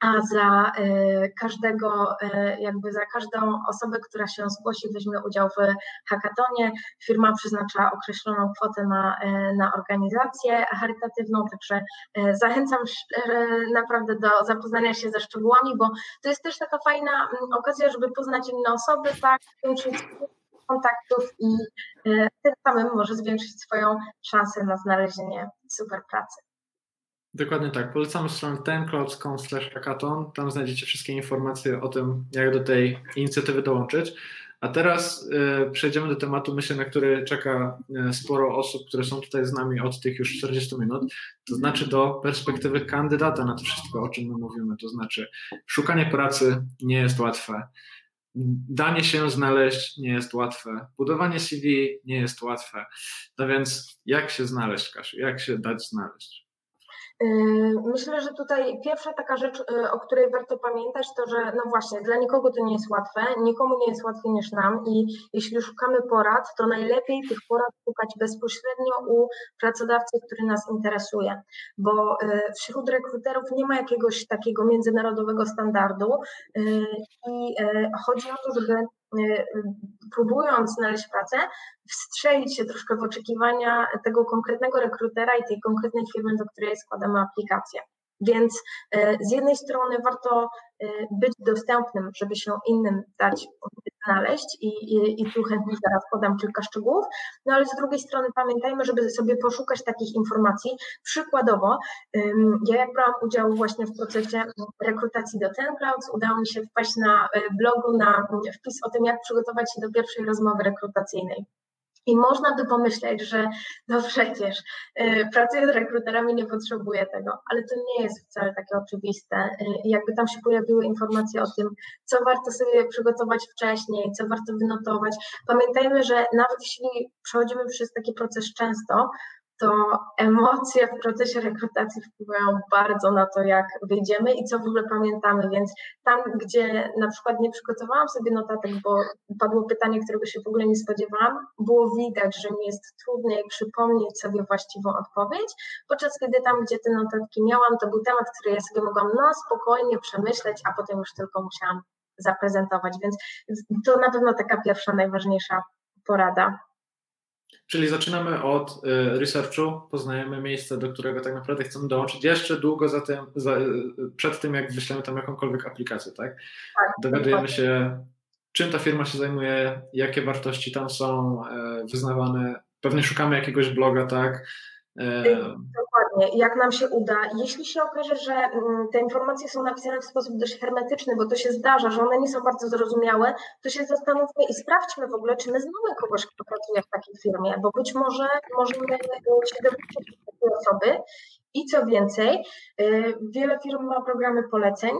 A za e, każdego, e, jakby za każdą osobę, która się zgłosi, weźmie udział w hackatonie. Firma przeznacza określoną kwotę na, e, na organizację charytatywną, także zachęcam naprawdę do zapoznania się ze szczegółami, bo to jest też taka fajna okazja, żeby poznać inne osoby, tak, zwiększyć kontaktów i tym samym może zwiększyć swoją szansę na znalezienie super pracy. Dokładnie tak. Polecamy stronę tencloud.com hackathon. Tam znajdziecie wszystkie informacje o tym, jak do tej inicjatywy dołączyć. A teraz y, przejdziemy do tematu, myślę, na który czeka y, sporo osób, które są tutaj z nami od tych już 40 minut, to znaczy do perspektywy kandydata na to wszystko, o czym my mówimy. To znaczy, szukanie pracy nie jest łatwe, danie się znaleźć nie jest łatwe, budowanie CV nie jest łatwe. No więc, jak się znaleźć, Kasiu? Jak się dać znaleźć? Yy, myślę, że tutaj pierwsza taka rzecz, yy, o której warto pamiętać, to że no właśnie, dla nikogo to nie jest łatwe, nikomu nie jest łatwiej niż nam i jeśli szukamy porad, to najlepiej tych porad szukać bezpośrednio u pracodawcy, który nas interesuje, bo yy, wśród rekruterów nie ma jakiegoś takiego międzynarodowego standardu i chodzi o to, żeby próbując znaleźć pracę, wstrzelić się troszkę w oczekiwania tego konkretnego rekrutera i tej konkretnej firmy, do której składamy aplikację. Więc e, z jednej strony warto e, być dostępnym, żeby się innym dać znaleźć i, i, i tu chętnie zaraz podam kilka szczegółów, no ale z drugiej strony pamiętajmy, żeby sobie poszukać takich informacji. Przykładowo, ja jak brałam udział właśnie w procesie rekrutacji do TenClouds, udało mi się wpaść na e, blogu na wpis o tym, jak przygotować się do pierwszej rozmowy rekrutacyjnej. I można by pomyśleć, że no przecież yy, pracuję z rekruterami, nie potrzebuję tego, ale to nie jest wcale takie oczywiste. Yy, jakby tam się pojawiły informacje o tym, co warto sobie przygotować wcześniej, co warto wynotować. Pamiętajmy, że nawet jeśli przechodzimy przez taki proces często, to emocje w procesie rekrutacji wpływają bardzo na to, jak wyjdziemy i co w ogóle pamiętamy. Więc tam, gdzie na przykład nie przygotowałam sobie notatek, bo padło pytanie, którego się w ogóle nie spodziewałam, było widać, że mi jest trudniej przypomnieć sobie właściwą odpowiedź, podczas kiedy tam, gdzie te notatki miałam, to był temat, który ja sobie mogłam no spokojnie przemyśleć, a potem już tylko musiałam zaprezentować. Więc to na pewno taka pierwsza, najważniejsza porada. Czyli zaczynamy od y, researchu, poznajemy miejsce, do którego tak naprawdę chcemy dołączyć jeszcze długo za tym, za, y, przed tym, jak wyślemy tam jakąkolwiek aplikację, tak? tak Dowiadujemy się, czym ta firma się zajmuje, jakie wartości tam są e, wyznawane. Pewnie szukamy jakiegoś bloga, tak? E, Dokładnie. Jak nam się uda, jeśli się okaże, że mm, te informacje są napisane w sposób dość hermetyczny, bo to się zdarza, że one nie są bardzo zrozumiałe, to się zastanówmy i sprawdźmy w ogóle, czy my znamy kogoś, kto pracuje w takiej firmie, bo być może możemy się dowiedzieć takiej osoby. I co więcej, y, wiele firm ma programy poleceń,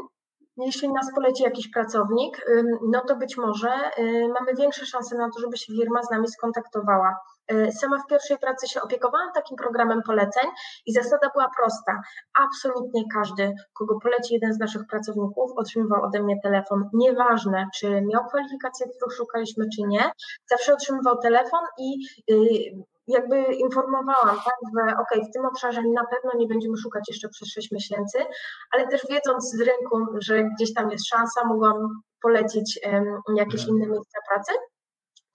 jeśli nas poleci jakiś pracownik, no to być może y, mamy większe szanse na to, żeby się firma z nami skontaktowała. Y, sama w pierwszej pracy się opiekowałam takim programem poleceń i zasada była prosta. Absolutnie każdy, kogo poleci jeden z naszych pracowników, otrzymywał ode mnie telefon. Nieważne, czy miał kwalifikacje, których szukaliśmy, czy nie, zawsze otrzymywał telefon i y, jakby informowałam, tak, że ok, w tym obszarze na pewno nie będziemy szukać jeszcze przez 6 miesięcy, ale też wiedząc z rynku, że gdzieś tam jest szansa, mogłam polecić um, jakieś inne miejsca pracy.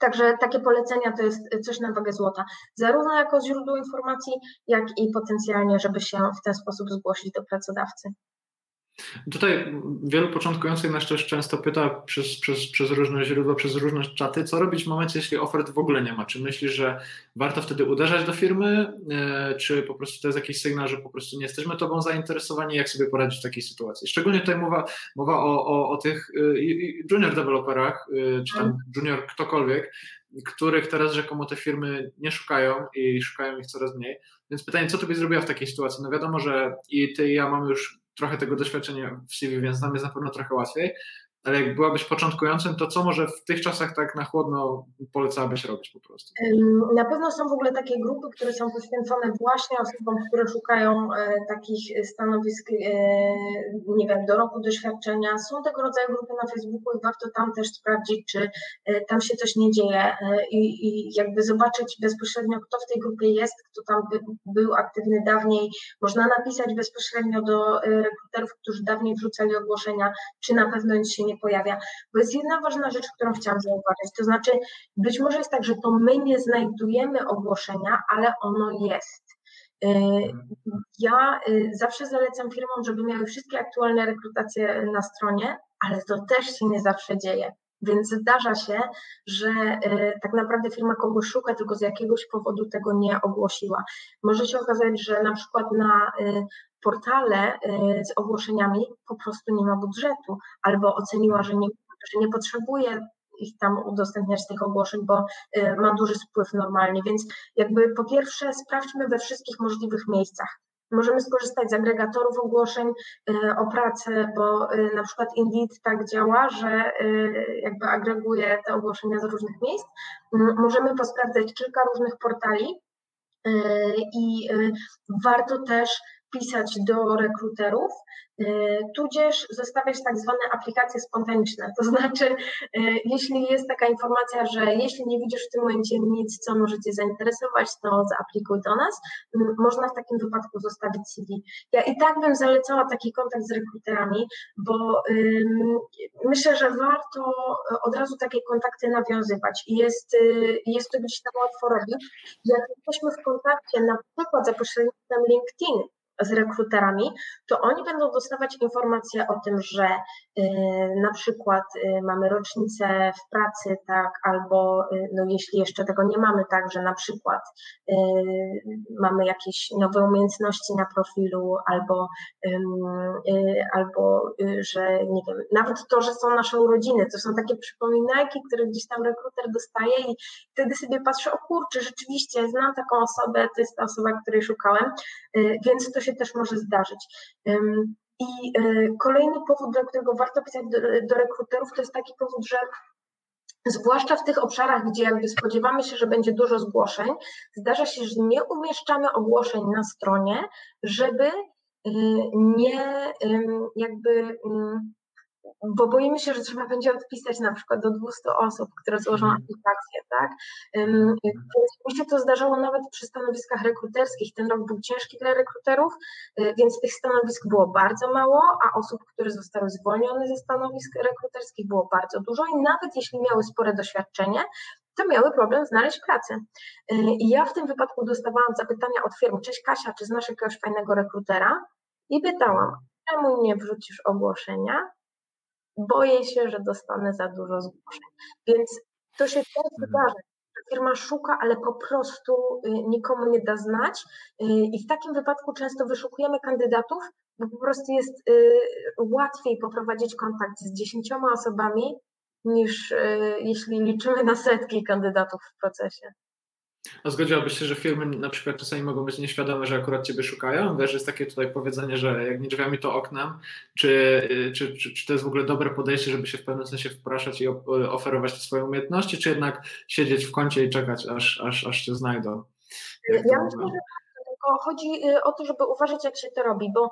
Także takie polecenia to jest coś na wagę złota, zarówno jako źródło informacji, jak i potencjalnie, żeby się w ten sposób zgłosić do pracodawcy. Tutaj wielu początkujących nas też często pyta przez, przez, przez różne źródła, przez różne czaty, co robić w momencie, jeśli ofert w ogóle nie ma? Czy myślisz, że warto wtedy uderzać do firmy, e, czy po prostu to jest jakiś sygnał, że po prostu nie jesteśmy tobą zainteresowani, jak sobie poradzić w takiej sytuacji? Szczególnie tutaj mowa, mowa o, o, o tych e, junior deweloperach, e, czy tam junior ktokolwiek, których teraz rzekomo te firmy nie szukają i szukają ich coraz mniej. Więc pytanie, co ty byś zrobiła w takiej sytuacji? No wiadomo, że i ty i ja mamy już trochę tego doświadczenia w CV, więc nam jest na pewno trochę łatwiej, ale jak byłabyś początkującym, to co może w tych czasach tak na chłodno polecałabyś robić po prostu? Na pewno są w ogóle takie grupy, które są poświęcone właśnie osobom, które szukają e, takich stanowisk, e, nie wiem, do roku doświadczenia. Są tego rodzaju grupy na Facebooku i warto tam też sprawdzić, czy e, tam się coś nie dzieje i, i jakby zobaczyć bezpośrednio, kto w tej grupie jest, kto tam by, był aktywny dawniej. Można napisać bezpośrednio do rekruterów, którzy dawniej wrzucali ogłoszenia, czy na pewno się nie pojawia. Bo jest jedna ważna rzecz, którą chciałam zauważyć, to znaczy być może jest tak, że to my nie znajdujemy ogłoszenia, ale ono jest. Y, ja y, zawsze zalecam firmom, żeby miały wszystkie aktualne rekrutacje na stronie, ale to też się nie zawsze dzieje. Więc zdarza się, że y, tak naprawdę firma kogoś szuka, tylko z jakiegoś powodu tego nie ogłosiła. Może się okazać, że na przykład na portale z ogłoszeniami po prostu nie ma budżetu, albo oceniła, że nie, że nie potrzebuje ich tam udostępniać tych ogłoszeń, bo y, ma duży wpływ normalnie. Więc jakby po pierwsze sprawdźmy we wszystkich możliwych miejscach. Możemy skorzystać z agregatorów ogłoszeń y, o pracę, bo na przykład Indeed tak działa, że jakby agreguje te ogłoszenia z różnych miejsc. Możemy posprawdzać kilka różnych portali i warto też pisać do rekruterów, y, tudzież zostawiać tak zwane aplikacje spontaniczne. To znaczy, y, jeśli jest taka informacja, że jeśli nie widzisz w tym momencie nic, co możecie zainteresować, to zaaplikuj do nas. Można w takim wypadku zostawić CV. Ja i tak bym zalecała taki kontakt z rekruterami, bo myślę, że warto od razu takie kontakty nawiązywać i jest, y, jest to gdzieś tam łatwo robić. Jak jesteśmy w kontakcie na przykład za pośrednictwem LinkedIn, z rekruterami, to oni będą dostawać informacje o tym, że y, na przykład y, mamy rocznicę w pracy, tak, albo y, no jeśli jeszcze tego nie mamy, tak, że na przykład mamy jakieś nowe umiejętności na profilu, albo, albo że nie wiem, nawet to, że są nasze urodziny, to są takie przypominajki, które gdzieś tam rekruter dostaje i wtedy sobie patrzę, o kurczę, rzeczywiście znam taką osobę, to jest ta osoba, której szukałem, więc to się też może zdarzyć. I e, kolejny powód, dla którego warto pisać do, do rekruterów, to jest taki powód, że zwłaszcza w tych obszarach, gdzie jakby spodziewamy się, że będzie dużo zgłoszeń, zdarza się, że nie umieszczamy ogłoszeń na stronie, żeby e, nie jakby bo boimy się, że trzeba będzie odpisać na przykład do 200 osób, które złożą mhm. aplikację, tak? Mhm. Mi się to zdarzało nawet przy stanowiskach rekruterskich. Ten rok był ciężki dla rekruterów, y, więc tych stanowisk było bardzo mało, a osób, które zostały zwolnione ze stanowisk rekruterskich było bardzo dużo i nawet jeśli miały spore doświadczenie, to miały problem znaleźć pracę. Y, I ja w tym wypadku dostawałam zapytania od firm, cześć Kasia, czy znasz jakiegoś fajnego rekrutera? I pytałam, czemu nie wrzucisz ogłoszenia? Boję się, że dostanę za dużo zgłoszeń. Więc to się też mhm. wydarza. Firma szuka, ale po prostu y, nikomu nie da znać. Y, I w takim wypadku często wyszukujemy kandydatów, bo po prostu jest y, łatwiej poprowadzić kontakt z dziesięcioma osobami, niż jeśli liczymy na setki kandydatów w procesie. A zgodziłabyś się, że firmy na przykład czasami mogą być nieświadome, że akurat Ciebie szukają? Wiesz, jest takie tutaj powiedzenie, że jak nie drzwiami, to oknem. Czy, czy, czy, czy to jest w ogóle dobre podejście, żeby się w pewnym sensie wpraszać i oferować swoje umiejętności, czy jednak siedzieć w kącie i czekać, aż, aż, aż Cię znajdą? Ja myślę, że tylko chodzi y, o to, żeby uważać, jak się to robi, bo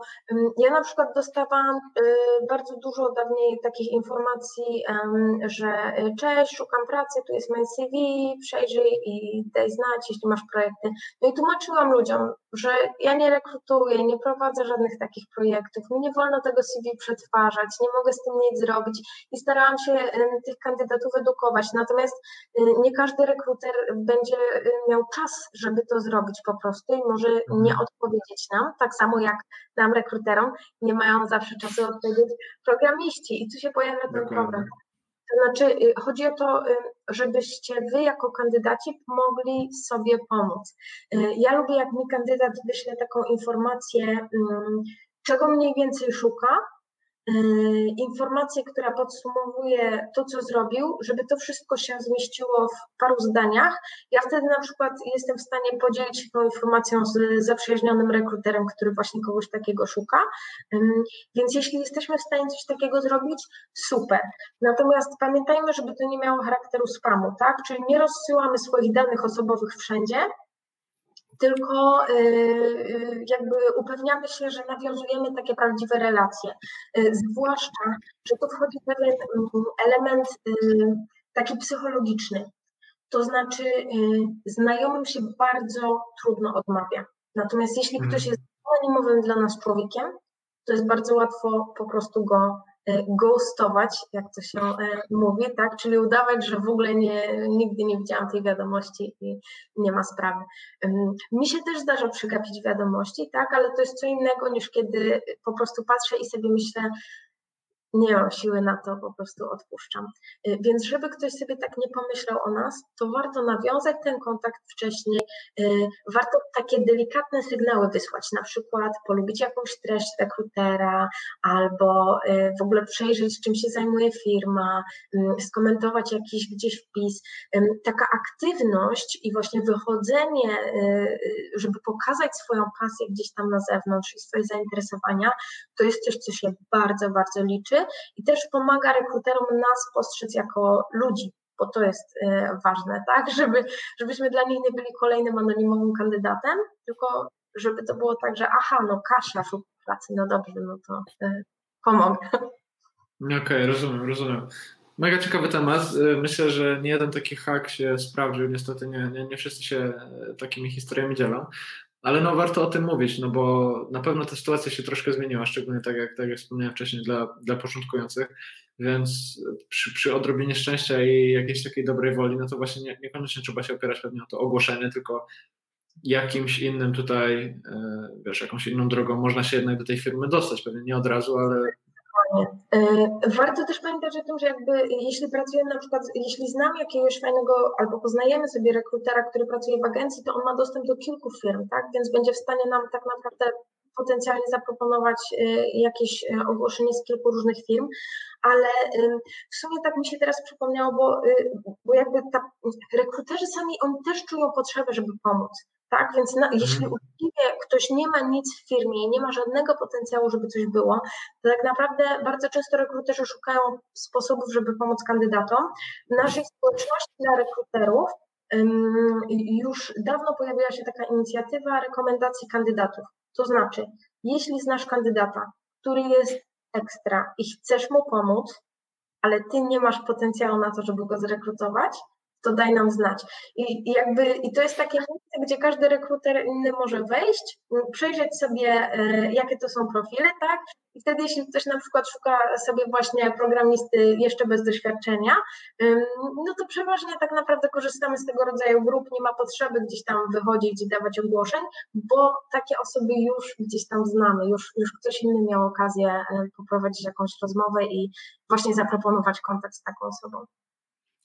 ja na przykład dostawałam y, bardzo dużo dawniej takich informacji, że y, cześć, szukam pracy, tu jest moje CV, przejrzyj i daj znać, jeśli masz projekty. No i tłumaczyłam ludziom, że ja nie rekrutuję, nie prowadzę żadnych takich projektów, mi nie wolno tego CV przetwarzać, nie mogę z tym nic zrobić i starałam się tych kandydatów edukować. Natomiast nie każdy rekruter będzie miał czas, żeby to zrobić po prostu i może nie mhm. odpowiedzieć nam, tak samo jak nam rekruterom nie mają zawsze czasu odpowiedzieć programiści i tu się pojawia ten Dokładnie. problem. To znaczy, y, chodzi o to, y, żebyście wy jako kandydaci mogli sobie pomóc. Y, ja lubię, jak mi kandydat wyśle taką informację, czego mniej więcej szuka, informację, która podsumowuje to, co zrobił, żeby to wszystko się zmieściło w paru zdaniach. Ja wtedy na przykład jestem w stanie podzielić się tą informacją z zaprzyjaźnionym rekruterem, który właśnie kogoś takiego szuka. Więc jeśli jesteśmy w stanie coś takiego zrobić, super. Natomiast pamiętajmy, żeby to nie miało charakteru spamu, tak? Czyli nie rozsyłamy swoich danych osobowych wszędzie, tylko y, y, jakby upewniamy się, że nawiązujemy takie prawdziwe relacje. Y, zwłaszcza, że tu wchodzi pewien mm, element taki psychologiczny. To znaczy, znajomym się bardzo trudno odmawia. Natomiast jeśli mhm. ktoś jest anonimowym dla nas człowiekiem, to jest bardzo łatwo po prostu go ghostować, jak to się e, mówi, tak? Czyli udawać, że w ogóle nie, nigdy nie widziałam tej wiadomości i nie ma sprawy. Mi się też zdarza przegapić wiadomości, tak? Ale to jest co innego niż kiedy po prostu patrzę i sobie myślę, nie mam siły na to, po prostu odpuszczam. Y, więc żeby ktoś sobie tak nie pomyślał o nas, to warto nawiązać ten kontakt wcześniej, y, warto takie delikatne sygnały wysłać, na przykład polubić jakąś treść rekrutera, albo y, w ogóle przejrzeć, czym się zajmuje firma, skomentować jakiś gdzieś wpis. Taka aktywność i właśnie wychodzenie, żeby pokazać swoją pasję gdzieś tam na zewnątrz i swoje zainteresowania, to jest coś, co się bardzo, bardzo liczy i też pomaga rekruterom nas postrzec jako ludzi, bo to jest e, ważne, tak, [laughs] żeby, żebyśmy dla nich nie byli kolejnym anonimowym kandydatem, tylko żeby to było tak, że aha, no Kasia szuka pracy, no dobrze, no to e, pomogę. Okej, okay, rozumiem, rozumiem. Mega ciekawy temat. E, myślę, że nie jeden taki hack się sprawdził. Niestety nie, nie, nie wszyscy się takimi historiami dzielą. Ale no warto o tym mówić, no bo na pewno ta sytuacja się troszkę zmieniła, szczególnie tak jak, tak jak wspomniałem wcześniej dla, dla początkujących, więc przy, przy odrobinie szczęścia i jakiejś takiej dobrej woli, no to właśnie nie, niekoniecznie trzeba się opierać pewnie o to ogłoszenie, tylko jakimś innym tutaj, e, wiesz, jakąś inną drogą można się jednak do tej firmy dostać, pewnie nie od razu, ale warto też pamiętać o tym, że jakby jeśli pracujemy na przykład, jeśli znam jakiegoś fajnego albo poznajemy sobie rekrutera, który pracuje w agencji, to on ma dostęp do kilku firm, tak? Więc będzie w stanie nam tak naprawdę potencjalnie zaproponować e, jakieś e, ogłoszenie z kilku różnych firm, ale w sumie tak mi się teraz przypomniało, bo, bo jakby ta, rekruterzy sami, oni też czują potrzebę, żeby pomóc. Tak, więc jeśli mhm. uczciwie ktoś nie ma nic w firmie, nie ma żadnego potencjału, żeby coś było, to tak naprawdę bardzo często rekruterzy szukają sposobów, żeby pomóc kandydatom. W naszej społeczności dla rekruterów już dawno pojawiła się taka inicjatywa rekomendacji kandydatów. To znaczy, jeśli znasz kandydata, który jest ekstra i chcesz mu pomóc, ale ty nie masz potencjału na to, żeby go zrekrutować, to daj nam znać. I, jakby, I to jest takie miejsce, gdzie każdy rekruter inny może wejść, przejrzeć sobie, jakie to są profile, tak? I wtedy, jeśli ktoś na przykład szuka sobie właśnie programisty jeszcze bez doświadczenia, no to przeważnie tak naprawdę korzystamy z tego rodzaju grup, nie ma potrzeby gdzieś tam wychodzić i dawać ogłoszeń, bo takie osoby już gdzieś tam znamy, już, już ktoś inny miał okazję e, poprowadzić jakąś rozmowę i właśnie zaproponować kontakt z taką osobą.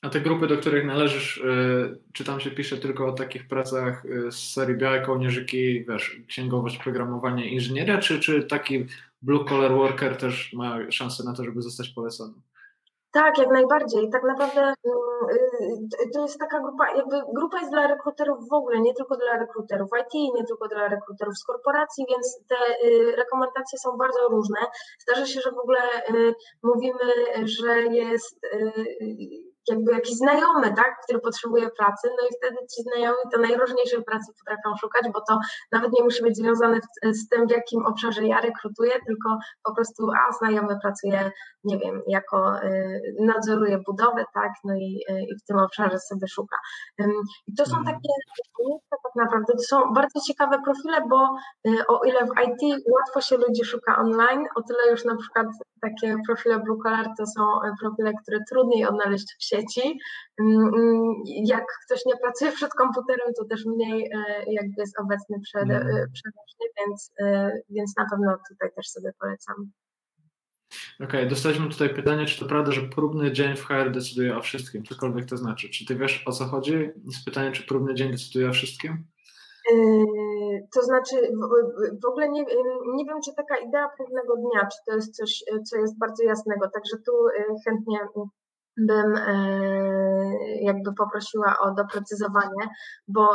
A te grupy, do których należysz, y, czy tam się pisze tylko o takich pracach y, z serii białe kołnierzyki, wiesz, księgowość, programowanie, inżynieria, czy, czy taki blue collar worker też ma szansę na to, żeby zostać polecony? Tak, jak najbardziej. Tak naprawdę mm, y, to jest taka grupa, jakby grupa jest dla rekruterów w ogóle, nie tylko dla rekruterów IT, nie tylko dla rekruterów z korporacji, więc te rekomendacje są bardzo różne. Zdarza się, że w ogóle mówimy, że jest jakby jakiś znajomy, tak, który potrzebuje pracy, no i wtedy ci znajomi to najróżniejszej pracy potrafią szukać, bo to nawet nie musi być związane z tym, w jakim obszarze ja rekrutuję, tylko po prostu, a znajomy pracuje, nie wiem, jako y, nadzoruje budowę, tak, no i, y, i w tym obszarze sobie szuka. I to są mhm. takie miejsca tak naprawdę, to są bardzo ciekawe profile, bo y, o ile w IT łatwo się ludzi szuka online, o tyle już na przykład takie profile blue collar to są profile, które trudniej odnaleźć w sieci, sieci. Mm, mm, jak ktoś nie pracuje przed komputerem, to też mniej e, jakby jest obecny przed, mm. przeważnie, więc, e, więc na pewno tutaj też sobie polecam. Okej, okay, dostaliśmy tutaj pytanie, czy to prawda, że próbny dzień w HR decyduje o wszystkim, cokolwiek to znaczy. Czy ty wiesz o co chodzi? Jest pytanie, czy próbny dzień decyduje o wszystkim? To znaczy, w ogóle nie, nie wiem, czy taka idea pewnego dnia, czy to jest coś, co jest bardzo jasnego, także tu chętnie bym jakby poprosiła o doprecyzowanie, bo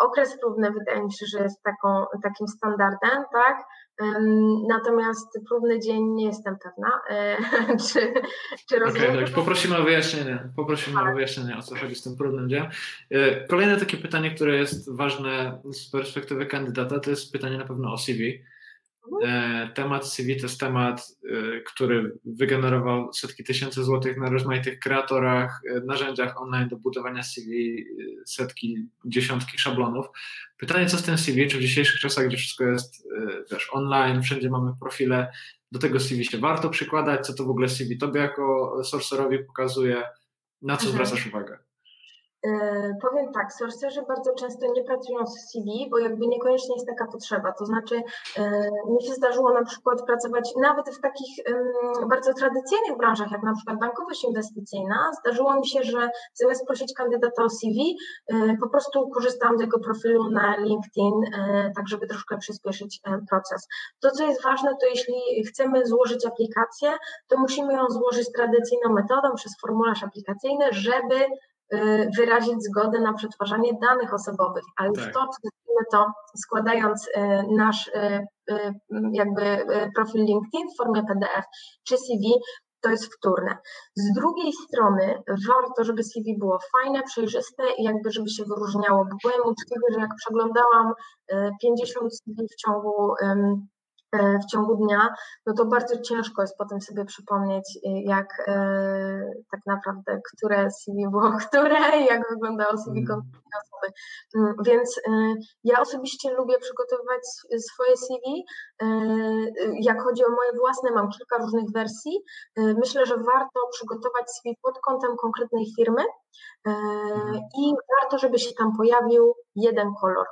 okres próbny wydaje mi się, że jest taką, takim standardem, tak? Natomiast próbny dzień nie jestem pewna, e, [laughs] czy, czy rozumiem. Okay, tak. Poprosimy o wyjaśnienie. Poprosimy tak. o wyjaśnienie, o co chodzi z tym próbnym dniem. E, kolejne takie pytanie, które jest ważne z perspektywy kandydata, to jest pytanie na pewno o CV. E, temat CV to jest temat, e, który wygenerował setki tysięcy złotych na rozmaitych kreatorach, e, narzędziach online do budowania CV, setki, dziesiątki szablonów. Pytanie, co z tym CV, czy w dzisiejszych czasach, gdzie wszystko jest wiesz, online, wszędzie mamy profile, do tego CV się warto przykładać, co to w ogóle CV tobie jako sorcerowi pokazuje, na co mhm. zwracasz uwagę? E, powiem tak, sorcerzy bardzo często nie pracują z CV, bo jakby niekoniecznie jest taka potrzeba. To znaczy, e, mi się zdarzyło na przykład pracować nawet w takich bardzo tradycyjnych branżach, jak na przykład bankowość inwestycyjna. Zdarzyło mi się, że zamiast prosić kandydata o CV, e, po prostu korzystałam z jego profilu na LinkedIn, tak żeby troszkę przyspieszyć proces. To, co jest ważne, to jeśli chcemy złożyć aplikację, to musimy ją złożyć tradycyjną metodą przez formularz aplikacyjny, żeby wyrazić zgodę na przetwarzanie danych osobowych, a już tak. to, czy to składając y, nasz y, jakby profil LinkedIn w formie PDF czy CV, to jest wtórne. Z drugiej strony warto, żeby CV było fajne, przejrzyste i jakby żeby się wyróżniało. Byłem uczciwy, że jak przeglądałam 50 CV w ciągu w ciągu dnia, no to bardzo ciężko jest potem sobie przypomnieć, y, jak e, tak naprawdę, które CV było [laughs] które i jak wyglądało CV mm. konkretnej osoby. Mm, więc y, ja osobiście lubię przygotowywać swoje CV. E, jak chodzi o moje własne, mam kilka różnych wersji. Myślę, że warto przygotować CV pod kątem konkretnej firmy mhm. i warto, żeby się tam pojawił jeden kolor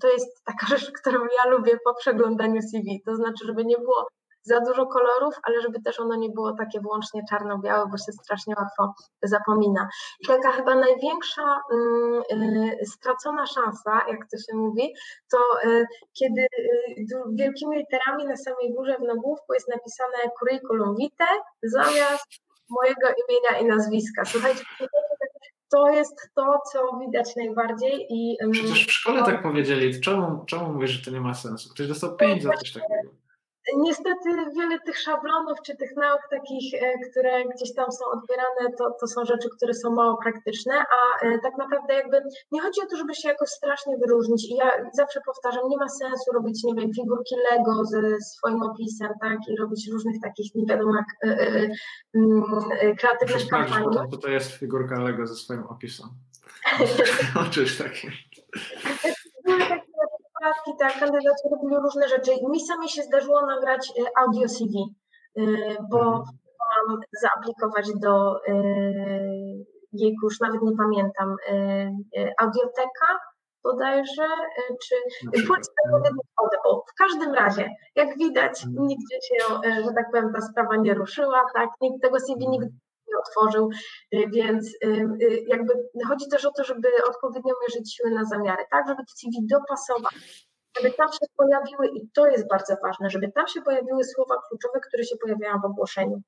to jest taka [laughs] rzecz, którą ja lubię po przeglądaniu CV. To znaczy, żeby nie było za dużo kolorów, ale żeby też ono nie było takie wyłącznie czarno-białe, bo się strasznie łatwo zapomina. I taka chyba największa y, stracona szansa, jak to się mówi, to y, kiedy y, wielkimi literami na samej górze w nagłówku jest napisane curriculum vitae zamiast mojego imienia i nazwiska. Słuchajcie, to jest to, co widać najbardziej. I, Przecież w szkole tak powiedzieli. Czemu, czemu mówisz, że to nie ma sensu? Ktoś dostał pięć za coś takiego. Niestety wiele tych szablonów czy tych nauk takich, e, które gdzieś tam są odbierane, to, to są rzeczy, które są mało praktyczne, a e, tak naprawdę jakby nie chodzi o to, żeby się jakoś strasznie wyróżnić. I ja zawsze powtarzam, nie ma sensu robić, nie wiem, figurki Lego ze swoim opisem, tak, i robić różnych takich, nie wiadomo jak, e, e, kreatywnych kampanii. To, to jest figurka Lego ze swoim opisem. o czymś takim przypadki, tak, kandydaci robili różne rzeczy. Mi sami się zdarzyło nagrać y, audio CV, y, bo mhm. mam zaaplikować do y, jejku, już nawet nie pamiętam, audioteka bodajże, czy Audible. W każdym razie, jak widać, mhm. nigdzie się, że tak powiem, ta sprawa nie ruszyła, tak, nikt tego CV mhm. nigdy otworzył, więc jakby chodzi też o to, żeby odpowiednio mierzyć siły na zamiary, tak, żeby to CV dopasować, żeby tam się pojawiły, i to jest bardzo ważne, żeby tam się pojawiły słowa kluczowe, które się pojawiają w ogłoszeniu.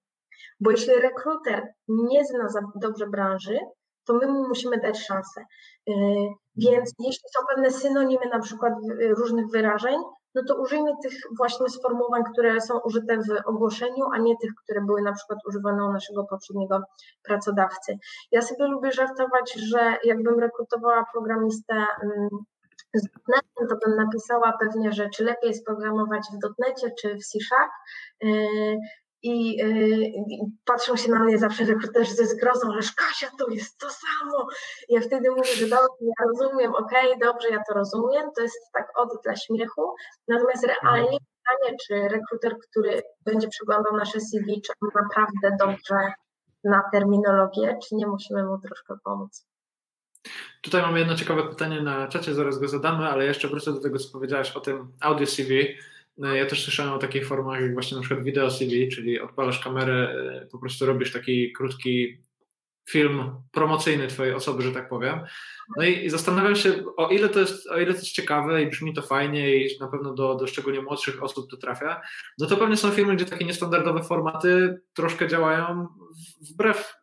Bo jeśli rekruter nie zna za dobrze branży, to my mu musimy dać szansę. Y, więc jeśli są pewne synonimy na przykład różnych wyrażeń, no to użyjmy tych właśnie sformułowań, które są użyte w ogłoszeniu, a nie tych, które były na przykład używane u naszego poprzedniego pracodawcy. Ja sobie lubię żartować, że jakbym rekrutowała programistę mm, z .NETem, to bym napisała pewnie, że czy lepiej jest programować w .NETie czy w C Y, I, patrzą się na mnie zawsze rekruterzy ze zgrozą, że Kasia, to jest to samo. Ja wtedy mówię, że dobrze, ja rozumiem, okej, okay, dobrze, ja to rozumiem, to jest tak od dla śmiechu. Natomiast realnie pytanie, czy rekruter, który będzie przeglądał nasze CV, czy on naprawdę dobrze na terminologię, czy nie musimy mu troszkę pomóc. Tutaj mamy jedno ciekawe pytanie na czacie, zaraz go zadamy, ale jeszcze wrócę do tego, co powiedziałeś o tym audio CV. No, ja też słyszałem o takich formach jak właśnie na przykład wideo CV, czyli odpalasz kamerę, e, po prostu robisz taki krótki film promocyjny twojej osoby, że tak powiem. No i, i zastanawiam się, o ile, to jest, o ile to jest ciekawe i brzmi to fajnie i na pewno do, do szczególnie młodszych osób to trafia, no to pewnie są filmy, gdzie takie niestandardowe formaty troszkę działają wbrew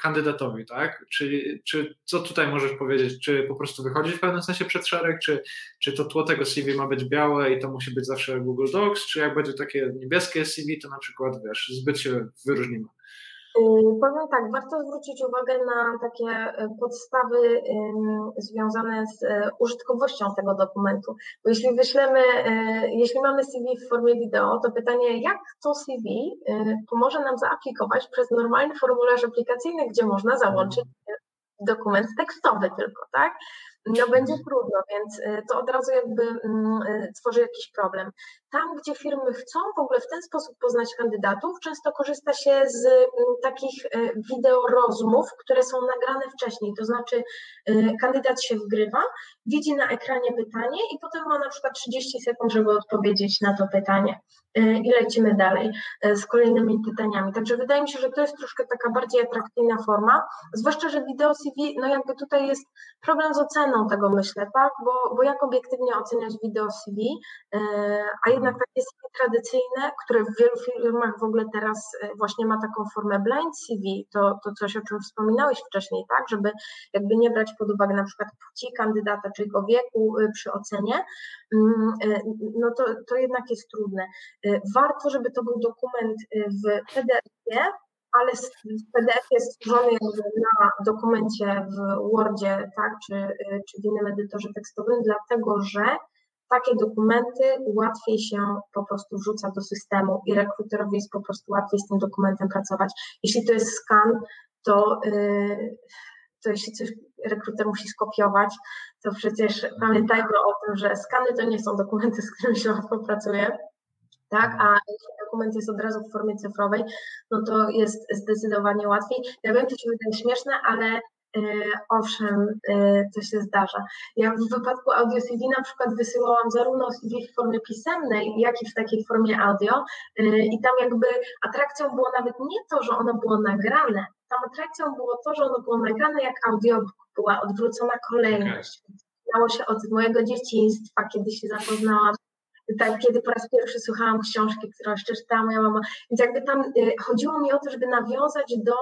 kandydatowi, tak? Czyli, czy co tutaj możesz powiedzieć? Czy po prostu wychodzi w pewnym sensie przed szereg, czy, czy to tło tego CV ma być białe i to musi być zawsze Google Docs, czy jak będzie takie niebieskie CV, to na przykład, wiesz, zbyt się wyróżnimy? Y, powiem tak, warto zwrócić uwagę na takie y, podstawy związane z y, użytkowością tego dokumentu. Bo jeśli wyślemy, jeśli mamy CV w formie wideo, to pytanie, jak to CV pomoże nam zaaplikować przez normalny formularz aplikacyjny, gdzie można załączyć dokument tekstowy tylko, tak? No będzie trudno, więc y, to od razu jakby mm, y, tworzy jakiś problem. Tam, gdzie firmy chcą w ogóle w ten sposób poznać kandydatów, często korzysta się z mm, takich y, wideo rozmów, które są nagrane wcześniej, to znaczy kandydat się wgrywa, widzi na ekranie pytanie i potem ma na przykład 30 sekund, żeby odpowiedzieć na to pytanie i lecimy dalej z kolejnymi pytaniami. Także wydaje mi się, że to jest troszkę taka bardziej atrakcyjna forma, zwłaszcza, że wideo CV, no jakby tutaj jest problem z oceną, tego myślę, tak? Bo, bo jak obiektywnie oceniać wideo CV, e, a jednak takie CV tradycyjne, które w wielu firmach w ogóle teraz e, właśnie ma taką formę blind CV, to, to coś, o czym wspominałeś wcześniej, tak? Żeby jakby nie brać pod uwagę na przykład płci kandydata, czy jego wieku e, przy ocenie, mm, no to, to jednak jest trudne. Warto, żeby to był dokument w PDF-ie, ale PDF jest stworzony na dokumencie w Wordzie, tak, czy, czy w innym edytorze tekstowym, dlatego że takie dokumenty łatwiej się po prostu wrzuca do systemu i rekruterowi jest po prostu łatwiej z tym dokumentem pracować. Jeśli to jest skan, to, yy, to jeśli coś rekruter musi skopiować, to przecież pamiętajmy o tym, że skany to nie są dokumenty, z którymi się łatwo pracuje tak? A jeśli dokument jest od razu w formie cyfrowej, no to jest zdecydowanie łatwiej. Ja wiem, to się wydaje śmieszne, ale e, owszem, e, to się zdarza. Ja w wypadku audio CD na przykład wysyłałam zarówno CD w formie pisemnej, jak i w takiej formie audio e, i tam jakby atrakcją było nawet nie to, że ono było nagrane, tam atrakcją było to, że ono było nagrane jak audio, była odwrócona kolejność. Znało się od mojego dzieciństwa, kiedy się zapoznałam tak, kiedy po raz pierwszy słuchałam książki, którą jeszcze czytała moja mama. Więc jakby tam y, chodziło mi o to, żeby nawiązać do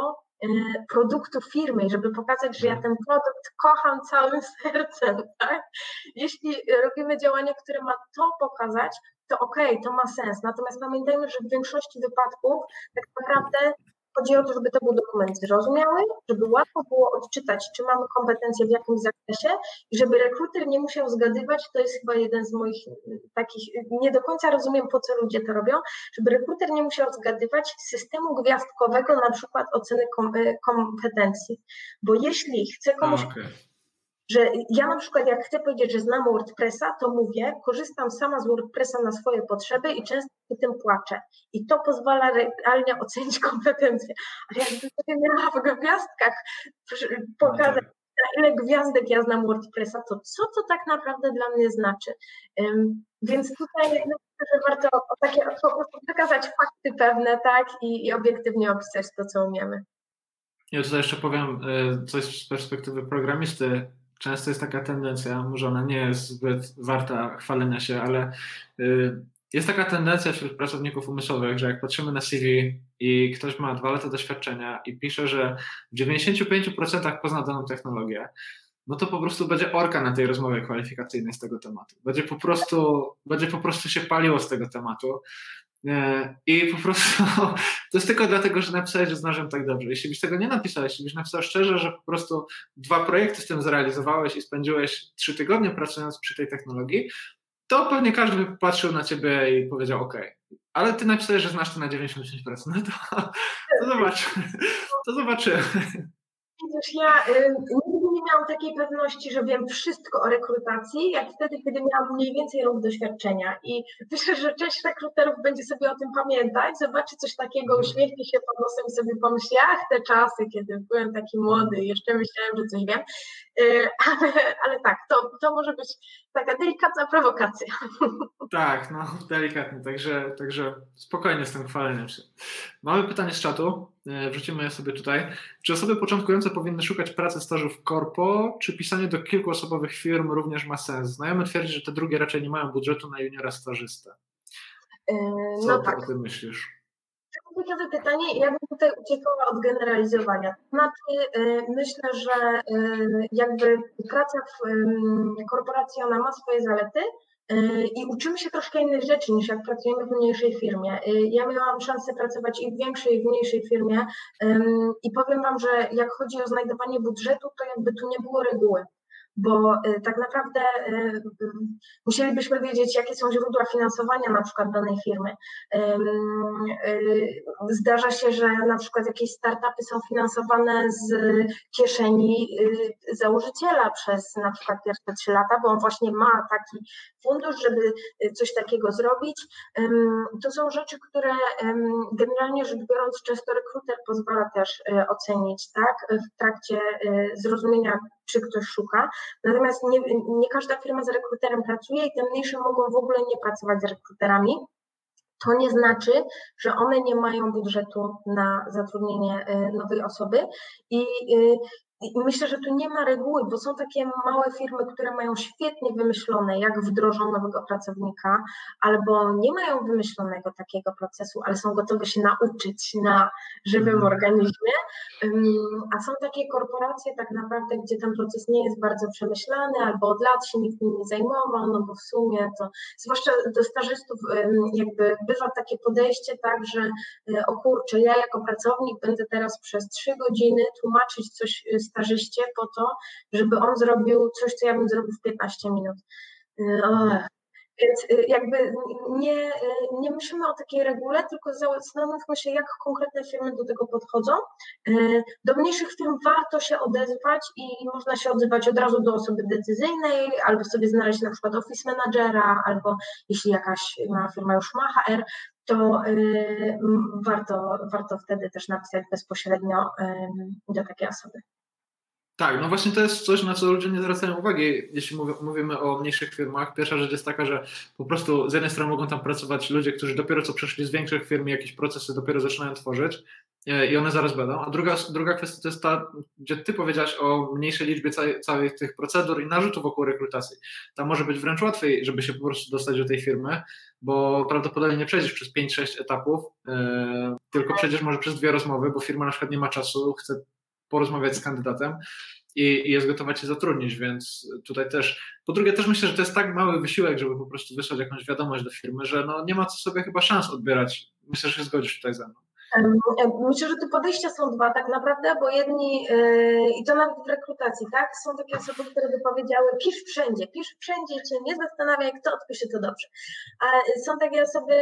y, produktu firmy, żeby pokazać, że ja ten produkt kocham całym [laughs] sercem. Tak? Jeśli robimy działanie, które ma to pokazać, to okej, okay, to ma sens. Natomiast pamiętajmy, że w większości wypadków tak naprawdę Chodzi o to, żeby to był dokument zrozumiały, żeby łatwo było odczytać, czy mamy kompetencje w jakimś zakresie i żeby rekruter nie musiał zgadywać, to jest chyba jeden z moich mm, takich, nie do końca rozumiem, po co ludzie to robią, żeby rekruter nie musiał zgadywać systemu gwiazdkowego na przykład oceny y, kompetencji. Bo jeśli chce komuś okay że ja na przykład jak chcę powiedzieć, że znam WordPressa, to mówię, korzystam sama z WordPressa na swoje potrzeby i często przy tym płaczę. I to pozwala realnie ocenić kompetencje. Ale jakbym sobie miała w gwiazdkach pokazać, ile gwiazdek ja znam WordPressa, to co to tak naprawdę dla mnie znaczy? Um, więc tutaj myślę, że warto takie, po prostu przekazać fakty pewne, tak, i, i obiektywnie opisać to, co umiemy. Ja tutaj jeszcze powiem e, coś z perspektywy programisty często jest taka tendencja, może ona nie jest zbyt warta chwalenia się, ale y, jest taka tendencja wśród pracowników umysłowych, że jak patrzymy na CV i ktoś ma dwa lata doświadczenia i pisze, że w 95% pozna daną technologię, no to po prostu będzie orka na tej rozmowie kwalifikacyjnej z tego tematu. Będzie po prostu, będzie po prostu się paliło z tego tematu. E, I po prostu [laughs] to jest tylko dlatego, że napisałeś, że znasz tak dobrze. Jeśli byś tego nie napisałeś, jeśli byś napisał szczerze, że po prostu dwa projekty z tym zrealizowałeś i spędziłeś trzy tygodnie pracując przy tej technologii, to pewnie każdy by patrzył na ciebie i powiedział OK. Ale ty napisałeś, że znasz to na 95%. No to, [laughs] to zobaczymy. To zobaczymy. Ja y, miałam takiej pewności, że wiem wszystko o rekrutacji, jak wtedy, kiedy miałam mniej więcej rok doświadczenia. I [laughs] myślę, że część rekruterów będzie sobie o tym pamiętać, zobaczy coś takiego, mhm. uśmiechnie się pod nosem i sobie pomyśli, ach, te czasy, kiedy byłem taki młody i jeszcze myślałem, że coś wiem. [laughs] ale, ale tak, to, to może być taka delikatna prowokacja. Tak, no delikatnie, także, także spokojnie z tym chwaleniem się. Mamy pytanie z czatu, wrzucimy je sobie tutaj. Czy osoby początkujące powinny szukać pracy stażu w korpo, czy pisanie do kilkuosobowych firm również ma sens? Znajomy twierdzi, że te drugie raczej nie mają budżetu na juniora stażystę. Co no tak. o tym myślisz? Ciekawe pytanie. Ja bym tutaj uciekała od generalizowania. Znaczy, y, myślę, że y, jakby praca w korporacji ona ma swoje zalety, y, i uczymy się troszkę innych rzeczy niż jak pracujemy w mniejszej firmie. Ja miałam szansę pracować i w większej, i w mniejszej firmie i powiem Wam, że jak chodzi o znajdowanie budżetu, to jakby tu nie było reguły bo y, tak naprawdę y, y, musielibyśmy wiedzieć, jakie są źródła finansowania na przykład danej firmy. Zdarza się, że na przykład jakieś startupy są finansowane z kieszeni założyciela przez na przykład pierwsze trzy lata, bo on właśnie ma taki fundusz, żeby coś takiego zrobić. To są rzeczy, które generalnie rzecz biorąc często rekruter pozwala też ocenić, tak, w trakcie zrozumienia czy ktoś szuka. Natomiast nie, nie każda firma z rekruterem pracuje i te mniejsze mogą w ogóle nie pracować z rekruterami. To nie znaczy, że one nie mają budżetu na zatrudnienie y, nowej osoby i y, myślę, że tu nie ma reguły, bo są takie małe firmy, które mają świetnie wymyślone, jak wdrożą nowego pracownika, albo nie mają wymyślonego takiego procesu, ale są gotowe się nauczyć na żywym mhm. organizmie. A są takie korporacje tak naprawdę, gdzie ten proces nie jest bardzo przemyślany, albo od lat się nikt nim nie zajmował, no bo w sumie to, zwłaszcza do stażystów, jakby bywa takie podejście tak, że e, o kurczę, ja jako pracownik będę teraz przez trzy godziny tłumaczyć coś z e, stażyście po to, żeby on zrobił coś, co ja bym zrobił w 15 minut. Ech. Więc y, jakby nie, y, nie myślimy o takiej regule, tylko zastanówmy się, jak konkretne firmy do tego podchodzą. Do mniejszych firm warto się odezwać i można się odzywać od razu do osoby decyzyjnej, albo sobie znaleźć na przykład office managera, albo jeśli jakaś firma już ma HR, to warto, warto wtedy też napisać bezpośrednio do takiej osoby. Tak, no właśnie to jest coś, na co ludzie nie zwracają uwagi, jeśli mówimy o mniejszych firmach. Pierwsza rzecz jest taka, że po prostu z jednej strony mogą tam pracować ludzie, którzy dopiero co przeszli z większych firm jakieś procesy dopiero zaczynają tworzyć e, i one zaraz będą. A druga, druga kwestia to jest ta, gdzie ty powiedziałaś o mniejszej liczbie całej, całych tych procedur i narzutów wokół rekrutacji. Tam może być wręcz łatwiej, żeby się po prostu dostać do tej firmy, bo prawdopodobnie nie przejdziesz przez 5-6 etapów, yy, tylko przejdziesz może przez dwie rozmowy, bo firma na przykład nie ma czasu, chce porozmawiać z kandydatem i, i jest gotowa cię zatrudnić, więc tutaj też. Po drugie, też myślę, że to jest tak mały wysiłek, żeby po prostu wysłać jakąś wiadomość do firmy, że no nie ma co sobie chyba szans odbierać. Myślę, że się zgodzisz tutaj ze mną. Myślę, że tu podejścia są dwa tak naprawdę, bo jedni, yy, i to nawet w rekrutacji, tak, są takie osoby, które by powiedziały, pisz wszędzie, pisz wszędzie, cię nie zastanawiaj, kto odpisze to dobrze. A są takie osoby,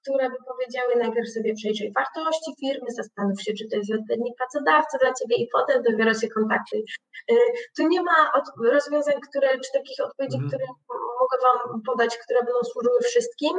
które by powiedziały, najpierw sobie przejrzyj wartości firmy, zastanów się, czy to jest odpowiedni pracodawca dla ciebie i potem dobiorę się kontakty. Yy, tu nie ma rozwiązań, które, czy takich odpowiedzi, mhm. które mogę Wam podać, które będą służyły wszystkim.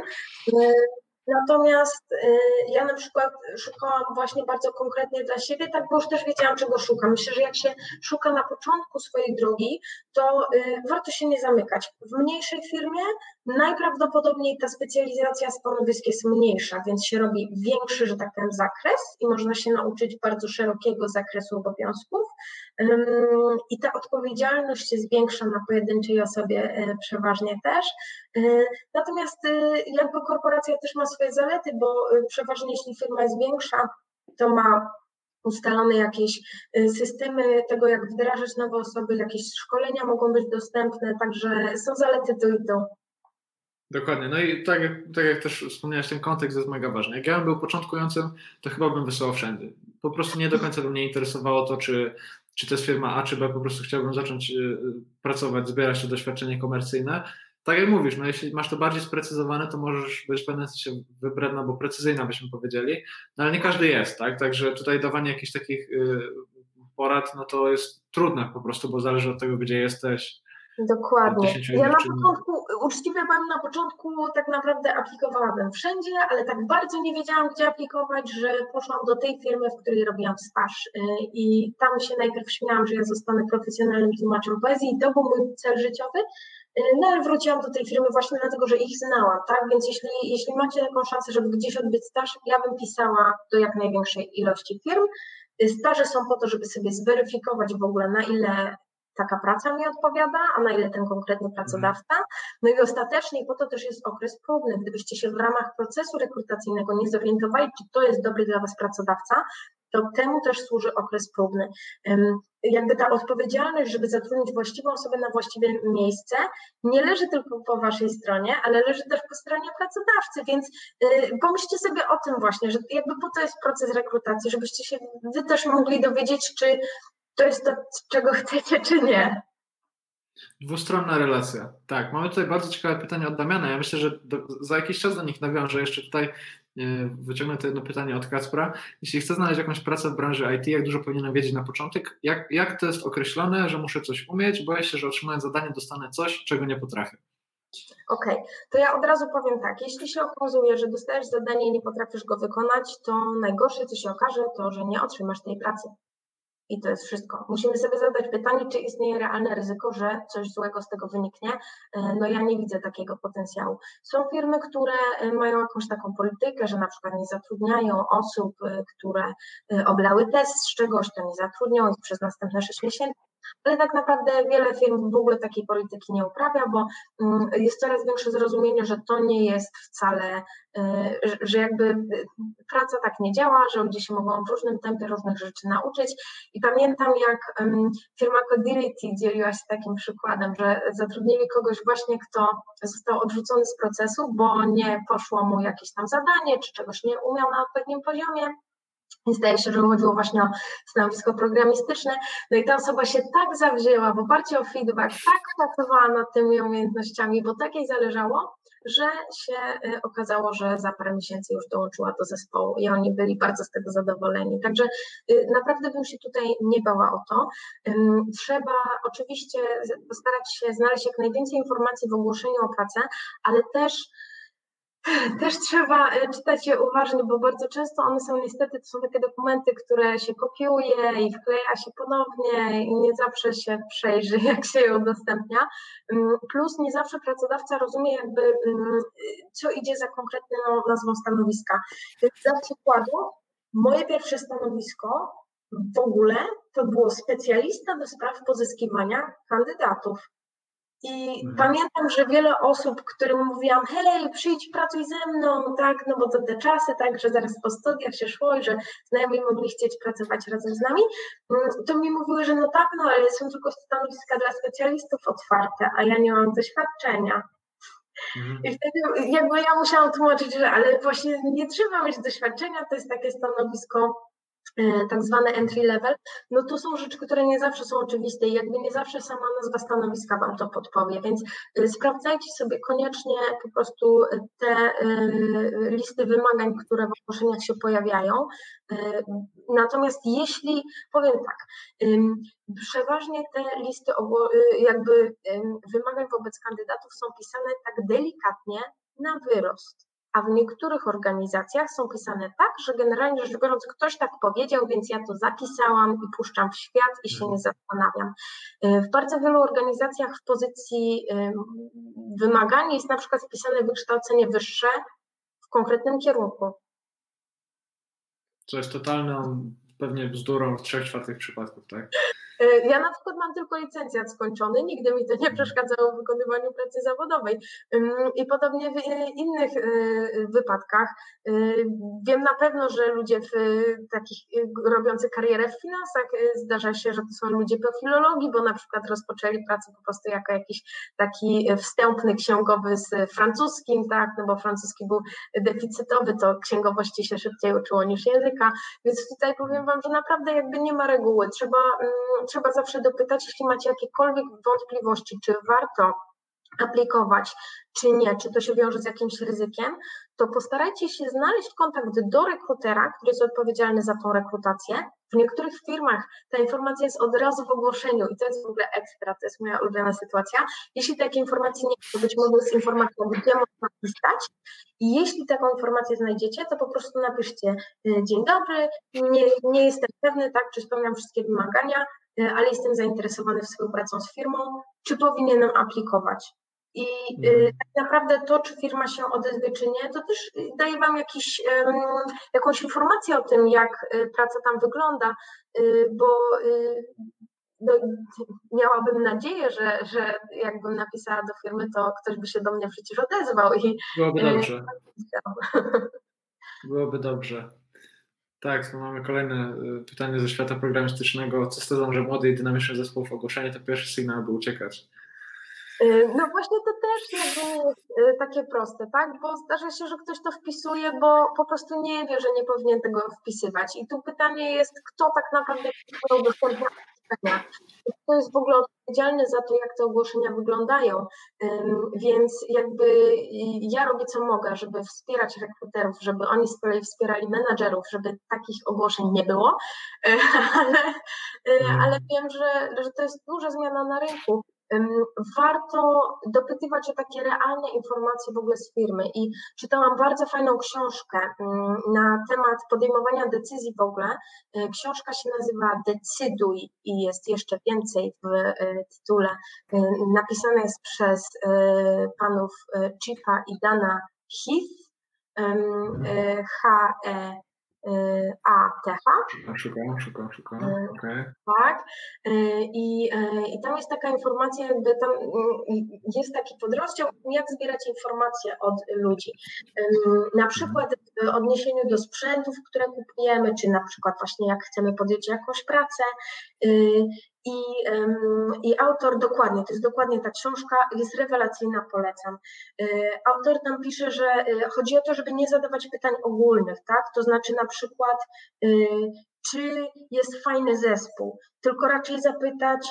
Natomiast y, ja na przykład szukałam właśnie bardzo konkretnie dla siebie, tak bo już też wiedziałam, czego szukam. Myślę, że jak się szuka na początku swojej drogi, to y, warto się nie zamykać. W mniejszej firmie najprawdopodobniej ta specjalizacja stanowisk jest mniejsza, więc się robi większy, że tak powiem, zakres i można się nauczyć bardzo szerokiego zakresu obowiązków. I ta odpowiedzialność się zwiększa na pojedynczej osobie y, przeważnie też. Natomiast jakby korporacja też ma swoje zalety, bo przeważnie jeśli firma jest większa, to ma ustalone jakieś systemy tego, jak wdrażać nowe osoby, jakieś szkolenia mogą być dostępne, także są zalety to i to. Dokładnie. No i tak, tak jak też wspomniałeś, ten kontekst jest mega ważny. Jak ja bym był początkującym, to chyba bym wysłał wszędzie. Po prostu nie do końca by mnie interesowało to, czy, czy to jest firma A, czy B. Po prostu chciałbym zacząć y, pracować, zbierać to doświadczenie komercyjne tak jak mówisz, no jeśli masz to bardziej sprecyzowane, to możesz być w pewnym sensie wybredna, bo precyzyjna byśmy powiedzieli, no ale nie każdy jest, tak? Także tutaj dawanie jakichś takich y, porad, no to jest trudne po prostu, bo zależy od tego, gdzie jesteś. Dokładnie. Ja na początku uczciwie powiem, na początku tak naprawdę aplikowałabym wszędzie, ale tak bardzo nie wiedziałam, gdzie aplikować, że poszłam do tej firmy, w której robiłam staż. Y, I tam się najpierw śmiałam, że ja zostanę profesjonalnym tłumaczem poezji i to był mój cel życiowy. Y, no ale wróciłam do tej firmy właśnie dlatego, że ich znałam, tak? Więc jeśli, jeśli macie taką szansę, żeby gdzieś odbyć staż, ja bym pisała do jak największej ilości firm. Staże są po to, żeby sobie zweryfikować w ogóle, na ile taka praca mi odpowiada, a na ile ten konkretny pracodawca. No i ostatecznie po to też jest okres próbny. Gdybyście się w ramach procesu rekrutacyjnego nie zorientowali, czy to jest dobry dla Was pracodawca, to temu też służy okres próbny. Jakby ta odpowiedzialność, żeby zatrudnić właściwą osobę na właściwe miejsce, nie leży tylko po Waszej stronie, ale leży też po stronie pracodawcy, więc y, pomyślcie sobie o tym właśnie, że jakby po to jest proces rekrutacji, żebyście się Wy też mogli dowiedzieć, czy to jest to, czego chcecie, czy nie. Dwustronna relacja. Tak, mamy tutaj bardzo ciekawe pytanie od Damiana. Ja myślę, że do, za jakiś czas do nich nawiążę. Jeszcze tutaj e, wyciągnę to jedno pytanie od Kacpra. Jeśli chcę znaleźć jakąś pracę w branży IT, jak dużo powinienem wiedzieć na początek? Jak, jak to jest określone, że muszę coś umieć? Boję się, że otrzymując zadanie dostanę coś, czego nie potrafię. Okej, okay. to ja od razu powiem tak. Jeśli się okazuje, że dostajesz zadanie i nie potrafisz go wykonać, to najgorsze, co się okaże, to że nie otrzymasz tej pracy. I to jest wszystko. Musimy sobie zadać pytanie, czy istnieje realne ryzyko, że coś złego z tego wyniknie. E, no ja nie widzę takiego potencjału. Są firmy, które e, mają jakąś taką politykę, że na przykład nie zatrudniają osób, e, które oblały test z czegoś, to nie zatrudnią ich przez następne 6 miesięcy ale tak naprawdę wiele firm w ogóle takiej polityki nie uprawia, bo mm, jest coraz większe zrozumienie, że to nie jest wcale, e, że jakby e, praca tak nie działa, że ludzie się mogą w różnym tempie różnych rzeczy nauczyć. I pamiętam, jak firma Codility dzieliła się takim przykładem, że zatrudnili kogoś właśnie, kto został odrzucony z procesu, bo nie poszło mu jakieś tam zadanie, czy czegoś nie umiał na odpowiednim poziomie. I zdaje się, że chodziło właśnie o stanowisko programistyczne. No i ta osoba się tak zawzięła w oparciu o feedback, tak pracowała nad tymi umiejętnościami, bo tak jej zależało, że się y, okazało, że za parę miesięcy już dołączyła do zespołu i oni byli bardzo z tego zadowoleni. Także y, naprawdę bym się tutaj nie bała o to. Trzeba oczywiście postarać się znaleźć jak najwięcej informacji w ogłoszeniu o pracę, ale też też trzeba e, czytać je uważnie, bo bardzo często one są niestety, to są takie dokumenty, które się kopiuje i wkleja się ponownie i nie zawsze się przejrzy, [laughs] jak się je udostępnia. Mm, plus nie zawsze pracodawca rozumie jakby, mm, co idzie za konkretną nazwą stanowiska. Więc dla przykładu, moje pierwsze stanowisko w ogóle to było specjalista do spraw pozyskiwania kandydatów. I mhm. pamiętam, że wiele osób, którym mówiłam, hej, przyjdź, pracuj ze mną, tak, no bo to te czasy, tak, że zaraz po studiach się szło i że znajomi mogli chcieć pracować razem z nami, mm, to mi mówiły, że no tak, no ale są tylko stanowiska dla specjalistów otwarte, a ja nie mam doświadczenia. Mhm. I wtedy jakby ja musiałam tłumaczyć, że ale właśnie nie trzeba mieć doświadczenia, to jest takie stanowisko tak zwane entry level, no to są rzeczy, które nie zawsze są oczywiste i jakby nie zawsze sama nazwa stanowiska Wam to podpowie, więc e, sprawdzajcie sobie koniecznie po prostu te e, listy wymagań, które w ogłoszeniach się pojawiają. Natomiast jeśli, powiem tak, przeważnie te listy jakby wymagań wobec kandydatów są pisane tak delikatnie na wyrost a w niektórych organizacjach są pisane tak, że generalnie rzecz biorąc ktoś tak powiedział, więc ja to zapisałam i puszczam w świat i się nie zastanawiam. Y, w bardzo wielu organizacjach w pozycji wymagań jest na przykład wpisane wykształcenie wyższe w konkretnym kierunku. Co jest totalną pewnie bzdurą w trzech czwartych przypadków, tak? E, ja na przykład mam tylko licencjat skończony, nigdy mi to nie mhm. przeszkadzało w wykonywaniu pracy zawodowej. I podobnie w e, innych e, wypadkach. Wiem na pewno, że ludzie w takich robiący karierę w finansach zdarza się, że to są ludzie po filologii, bo na przykład rozpoczęli pracę po prostu jako jakiś taki wstępny księgowy z francuskim, tak, no bo francuski był deficytowy, to księgowości się szybciej uczyło niż języka, więc tutaj powiem Wam, że naprawdę jakby nie ma reguły. Trzeba trzeba zawsze dopytać, jeśli macie jakiekolwiek wątpliwości, czy warto aplikować, czy nie, czy to się wiąże z jakimś ryzykiem, to postarajcie się znaleźć kontakt do rekrutera, który jest odpowiedzialny za tą rekrutację. W niektórych firmach ta informacja jest od razu w ogłoszeniu i to jest w ogóle ekstra, to jest moja ulubiona sytuacja. Jeśli takiej informacji nie to być może jest informacja, gdzie można pisać i jeśli taką informację znajdziecie, to po prostu napiszcie y, dzień dobry, nie, nie jestem pewny, tak, czy spełniam wszystkie wymagania, ale jestem zainteresowany współpracą z firmą, czy powinienem aplikować. I y, mhm. tak naprawdę to, czy firma się odezwie, czy nie, to też daje Wam jakiś, jakąś informację o tym, jak y, praca tam wygląda, bo no, miałabym nadzieję, że, że jakbym napisała do firmy, to ktoś by się do mnie przecież odezwał. I, Byłoby dobrze. [laughs] Byłoby dobrze. Tak, to mamy kolejne pytanie ze świata programistycznego. Co z tezą, że młody i dynamiczny zespół w ogłoszeniu to pierwszy sygnał, by uciekać? Y, no właśnie to też nie jest y, takie proste, tak? Bo zdarza się, że ktoś to wpisuje, bo po prostu nie wie, że nie powinien tego wpisywać. I tu pytanie jest, kto tak naprawdę udostępnia ogłoszenia. Kto jest w ogóle odpowiedzialny za to, jak te ogłoszenia wyglądają. Więc jakby ja robię co mogę, żeby wspierać rekruterów, żeby oni z kolei wspierali menadżerów, żeby takich ogłoszeń nie było, [laughs] ale, y, ale wiem, że, że to jest duża zmiana na rynku warto dopytywać o takie realne informacje w ogóle z firmy. I czytałam bardzo fajną książkę na temat podejmowania decyzji w ogóle. E, książka się nazywa Decyduj i jest jeszcze więcej w e, tytule. E, napisana jest przez panów Chipa i Dana Heath. H-E ATH. Szukam, szukam, szukam. Okay. Tak. I, I tam jest taka informacja, jakby tam jest taki podrozdział, jak zbierać informacje od ludzi. Na przykład w odniesieniu do sprzętów, które kupujemy, czy na przykład właśnie jak chcemy podjąć jakąś pracę, i, I autor dokładnie, to jest dokładnie ta książka, jest rewelacyjna, polecam. E, autor tam pisze, że e, chodzi o to, żeby nie zadawać pytań ogólnych, tak? To znaczy na przykład, e, czy jest fajny zespół, tylko raczej zapytać,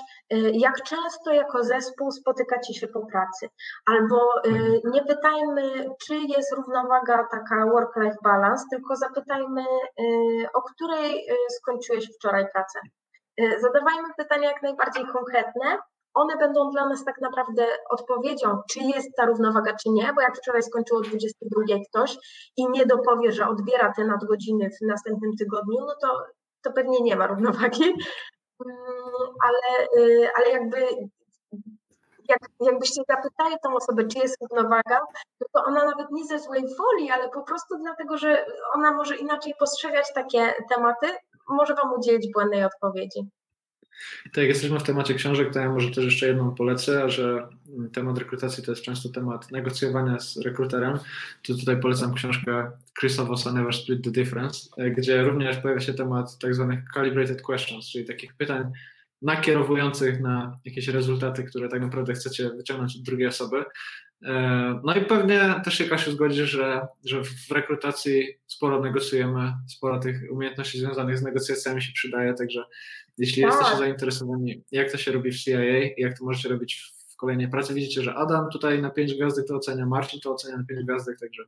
jak często jako zespół spotykacie się po pracy. Albo nie pytajmy, czy jest równowaga taka work-life balance, tylko zapytajmy, o której skończyłeś wczoraj pracę. Y, zadawajmy pytania jak najbardziej konkretne. One będą dla nas tak naprawdę odpowiedzią, czy jest ta równowaga, czy nie, bo jak wczoraj skończyło 22 ktoś i nie dopowie, że odbiera te nadgodziny w następnym tygodniu, no to, to pewnie nie ma równowagi. Mm, ale, y, ale jakby jak, jakbyście zapytali tą osobę, czy jest równowaga, to ona nawet nie ze złej woli, ale po prostu dlatego, że ona może inaczej postrzegać takie tematy, może Wam udzielić błędnej odpowiedzi. Tak, jak jesteśmy w temacie książek, to ja może też jeszcze jedną polecę, że temat rekrutacji to jest często temat negocjowania z rekruterem. To tutaj polecam książkę Chrisa Vossa Never Split the Difference, gdzie również pojawia się temat tak zwanych calibrated questions, czyli takich pytań nakierowujących na jakieś rezultaty, które tak naprawdę chcecie wyciągnąć od drugiej osoby. E, no i pewnie też się Kasiu zgodzi, że, że w rekrutacji sporo negocjujemy, sporo tych umiejętności związanych z negocjacjami się przydaje, także jeśli tak. jesteście zainteresowani, jak to się robi w CIA, jak to możecie robić w kolejnej pracy, widzicie, że Adam tutaj na 5 gwiazdek to ocenia, Marcin to ocenia na 5 gwiazdek, także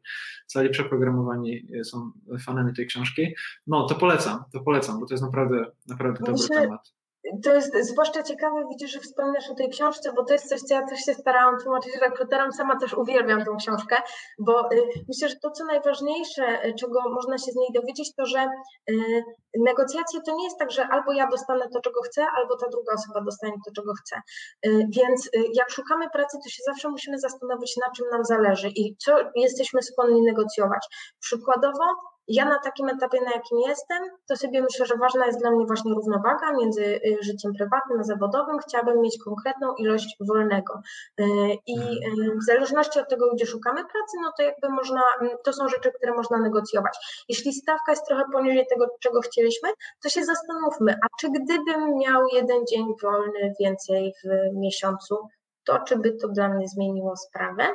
cali przeprogramowani są fanami tej książki. No, to polecam, to polecam, bo to jest naprawdę, naprawdę dobry temat to jest zwłaszcza ciekawe, widzisz, że wspominasz o tej książce, bo to jest coś, co ja też się starałam tłumaczyć rekruterom. Sama też uwielbiam tą książkę, bo y, myślę, że to, co najważniejsze, y, czego można się z niej dowiedzieć, to, że y, negocjacje to nie jest tak, że albo ja dostanę to, czego chcę, albo ta druga osoba dostanie to, czego chce. Więc jak szukamy pracy, to się zawsze musimy zastanowić, na czym nam zależy i co jesteśmy skłonni negocjować. Przykładowo, ja na takim etapie, na jakim jestem, to sobie myślę, że ważna jest dla mnie właśnie równowaga między y, życiem prywatnym a zawodowym. Chciałabym mieć konkretną ilość wolnego. Y, I y, w zależności od tego, gdzie szukamy pracy, no to jakby można, mm, to są rzeczy, które można negocjować. Jeśli stawka jest trochę poniżej tego, czego chcieliśmy, to się zastanówmy, a czy gdybym miał jeden dzień wolny więcej w miesiącu, to czy by to dla mnie zmieniło sprawę?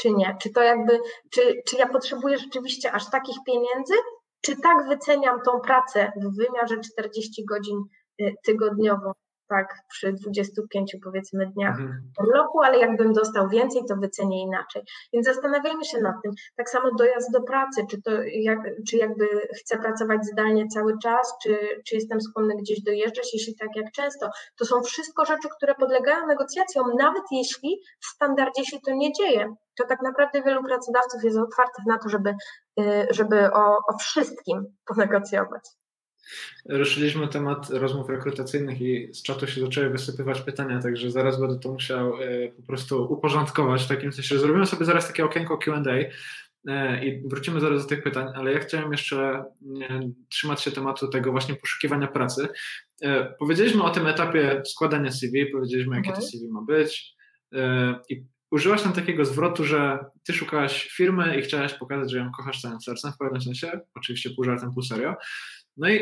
Czy nie? Czy to jakby, czy, czy ja potrzebuję rzeczywiście aż takich pieniędzy, czy tak wyceniam tą pracę w wymiarze 40 godzin y, tygodniowo? tak, przy 25 powiedzmy dniach mhm. urlopu, ale jakbym dostał więcej, to wycenię inaczej. Więc zastanawiajmy się nad tym. Tak samo dojazd do pracy, czy to jak, czy jakby chcę pracować zdalnie cały czas, czy, czy jestem skłonny gdzieś dojeżdżać, jeśli tak, jak często. To są wszystko rzeczy, które podlegają negocjacjom, nawet jeśli w standardzie się to nie dzieje. To tak naprawdę wielu pracodawców jest otwartych na to, żeby, y, żeby o, o wszystkim ponegocjować. Ruszyliśmy temat rozmów rekrutacyjnych i z czatu się zaczęły wysypywać pytania, także zaraz będę to musiał e, po prostu uporządkować w takim sensie, zrobimy sobie zaraz takie okienko Q&A e, i wrócimy zaraz do tych pytań, ale ja chciałem jeszcze trzymać się tematu tego właśnie poszukiwania pracy. Powiedzieliśmy o tym etapie składania CV, powiedzieliśmy jakie to mhm. CV ma być i użyłaś tam takiego zwrotu, że ty szukałaś firmy i chciałaś pokazać, że ją kochasz całym sercem w pewnym sensie, oczywiście pół żartem, pół serio. No i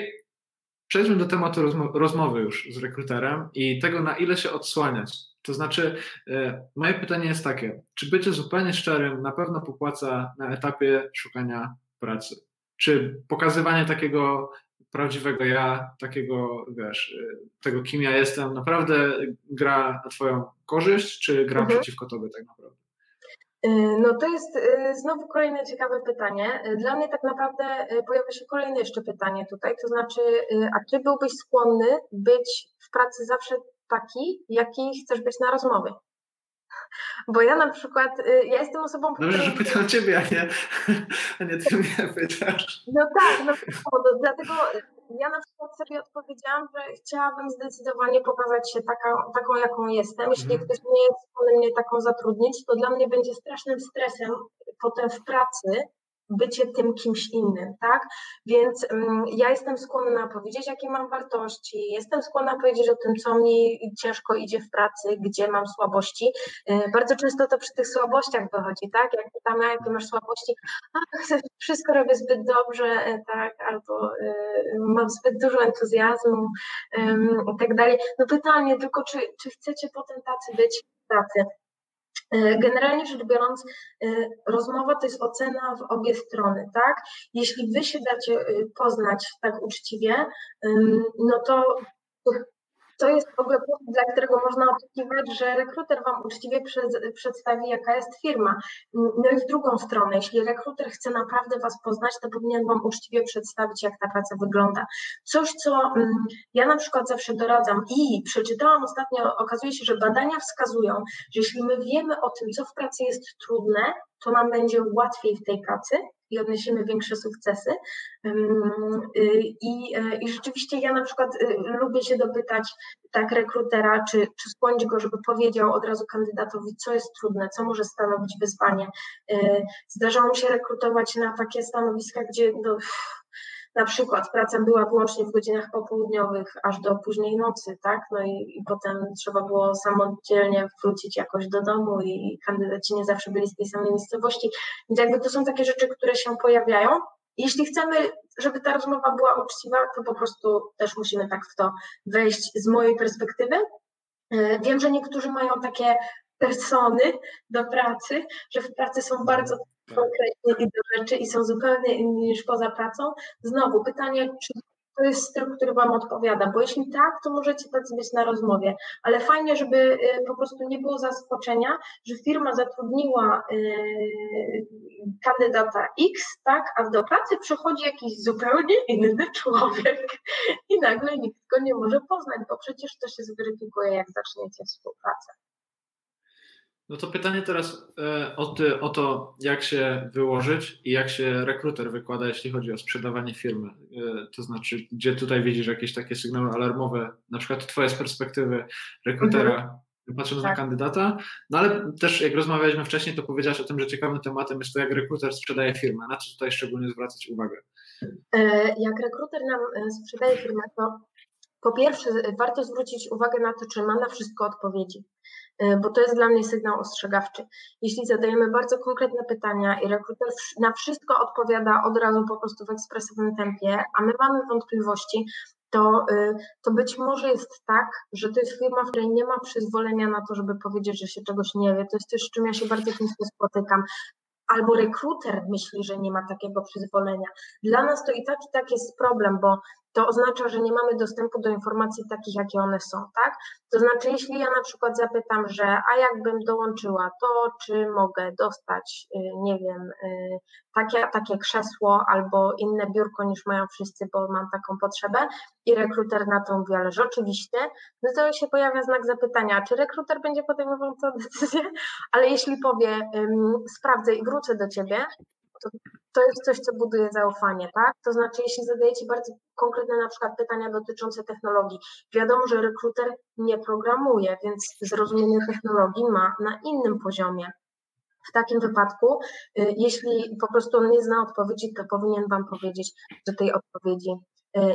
przejdźmy do tematu rozmowy już z rekruterem i tego, na ile się odsłaniać. To znaczy, e, moje pytanie jest takie, czy bycie zupełnie szczerym na pewno popłaca na etapie szukania pracy? Czy pokazywanie takiego prawdziwego ja, takiego, wiesz, e, tego kim ja jestem, naprawdę gra na twoją korzyść, czy gra mhm. przeciwko tobie tak naprawdę? Y, no to jest y, znowu kolejne ciekawe pytanie. Y, dla mnie tak naprawdę pojawia się kolejne jeszcze pytanie tutaj, to znaczy, a czy byłbyś skłonny być w pracy zawsze taki, jaki chcesz być na rozmowie? Bo ja na przykład, ja jestem osobą... Dobrze, że pytam Ciebie, a nie, a nie Ty mnie pytasz. No tak, no, dlatego ja na przykład sobie odpowiedziałam, że chciałabym zdecydowanie pokazać się taka, taką, jaką jestem. Jeśli mm. ktoś nie jest w mnie taką zatrudnić, to dla mnie będzie strasznym stresem potem w pracy bycie tym kimś innym, tak? Więc um, ja jestem skłonna powiedzieć, jakie mam wartości, jestem skłonna powiedzieć o tym, co mi ciężko idzie w pracy, gdzie mam słabości. Y, bardzo często to przy tych słabościach wychodzi, tak? Jak pytamy, jakie masz słabości, a, [laughs] wszystko robię zbyt dobrze, y, tak? Albo y, mam zbyt dużo entuzjazmu i tak dalej. No pytanie tylko, czy, czy chcecie potem tacy być? E, generalnie rzecz biorąc, e, rozmowa to jest ocena w obie strony, tak? Jeśli wy się dacie e, poznać tak uczciwie, no to to jest w ogóle punkt, dla którego można oczekiwać, że rekruter Wam uczciwie przed, przedstawi, jaka jest firma. No i w drugą stronę, jeśli rekruter chce naprawdę Was poznać, to powinien Wam uczciwie przedstawić, jak ta praca wygląda. Coś, co mm, ja na przykład zawsze doradzam i przeczytałam ostatnio, okazuje się, że badania wskazują, że jeśli my wiemy o tym, co w pracy jest trudne, to nam będzie łatwiej w tej pracy i odniesiemy większe sukcesy. Y, I, e, I rzeczywiście ja na przykład y, lubię się dopytać tak rekrutera, czy, czy skłonić go, żeby powiedział od razu kandydatowi, co jest trudne, co może stanowić wyzwanie. Y, zdarzało mi się rekrutować na takie stanowiska, gdzie no, na przykład praca była wyłącznie w godzinach popołudniowych aż do późnej nocy, tak? No i, i potem trzeba było samodzielnie wrócić jakoś do domu i kandydaci nie zawsze byli z tej samej miejscowości. Więc jakby to są takie rzeczy, które się pojawiają. Jeśli chcemy, żeby ta rozmowa była uczciwa, to po prostu też musimy tak w to wejść z mojej perspektywy. E, wiem, że niektórzy mają takie persony do pracy, że w pracy są bardzo konkretnie i do rzeczy i są zupełnie inni niż poza pracą. Znowu pytanie, czy to jest styl, który Wam odpowiada, bo jeśli tak, to możecie tak być na rozmowie, ale fajnie, żeby y, po prostu nie było zaskoczenia, że firma zatrudniła y, kandydata X, tak, a do pracy przychodzi jakiś zupełnie inny człowiek i nagle nikt go nie może poznać, bo przecież to się zweryfikuje, jak zaczniecie współpracę. No to pytanie teraz e, o, o, to, jak się wyłożyć i jak się rekruter wykłada, jeśli chodzi o sprzedawanie firmy. E, to znaczy, gdzie tutaj widzisz jakieś takie sygnały alarmowe, na przykład twoje z perspektywy rekrutera, mhm. patrząc tak. na kandydata, no ale też jak rozmawialiśmy wcześniej, to powiedziałaś o tym, że ciekawym tematem jest to, jak rekruter sprzedaje firmę. Na co tutaj szczególnie zwracać uwagę? E, jak rekruter nam sprzedaje firmę, to po pierwsze warto zwrócić uwagę na to, czy ma na wszystko odpowiedzi. E, bo to jest dla mnie sygnał ostrzegawczy. Jeśli zadajemy bardzo konkretne pytania i rekruter na wszystko odpowiada od razu po prostu w ekspresowym tempie, a my mamy wątpliwości, to, e, to być może jest tak, że to jest firma, w której nie ma przyzwolenia na to, żeby powiedzieć, że się czegoś nie wie. To jest coś, z czym ja się bardzo często spotykam. Albo rekruter myśli, że nie ma takiego przyzwolenia. Dla nas to i tak i tak jest problem, bo to oznacza, że nie mamy dostępu do informacji takich, jakie one są, tak? To znaczy, jeśli ja na przykład zapytam, że a jakbym dołączyła to, czy mogę dostać, y, nie wiem, y, takie, takie krzesło albo inne biurko niż mają wszyscy, bo mam taką potrzebę i rekruter na to mówi, ale rzeczywiście, no to się pojawia znak zapytania, czy rekruter będzie podejmował tę decyzję, ale jeśli powie, sprawdzę i wrócę do ciebie, to, to jest coś, co buduje zaufanie, tak? To znaczy, jeśli zadajecie bardzo konkretne na przykład pytania dotyczące technologii, wiadomo, że rekruter nie programuje, więc zrozumienie technologii ma na innym poziomie. W takim wypadku, y, jeśli po prostu on nie zna odpowiedzi, to powinien Wam powiedzieć, że tej odpowiedzi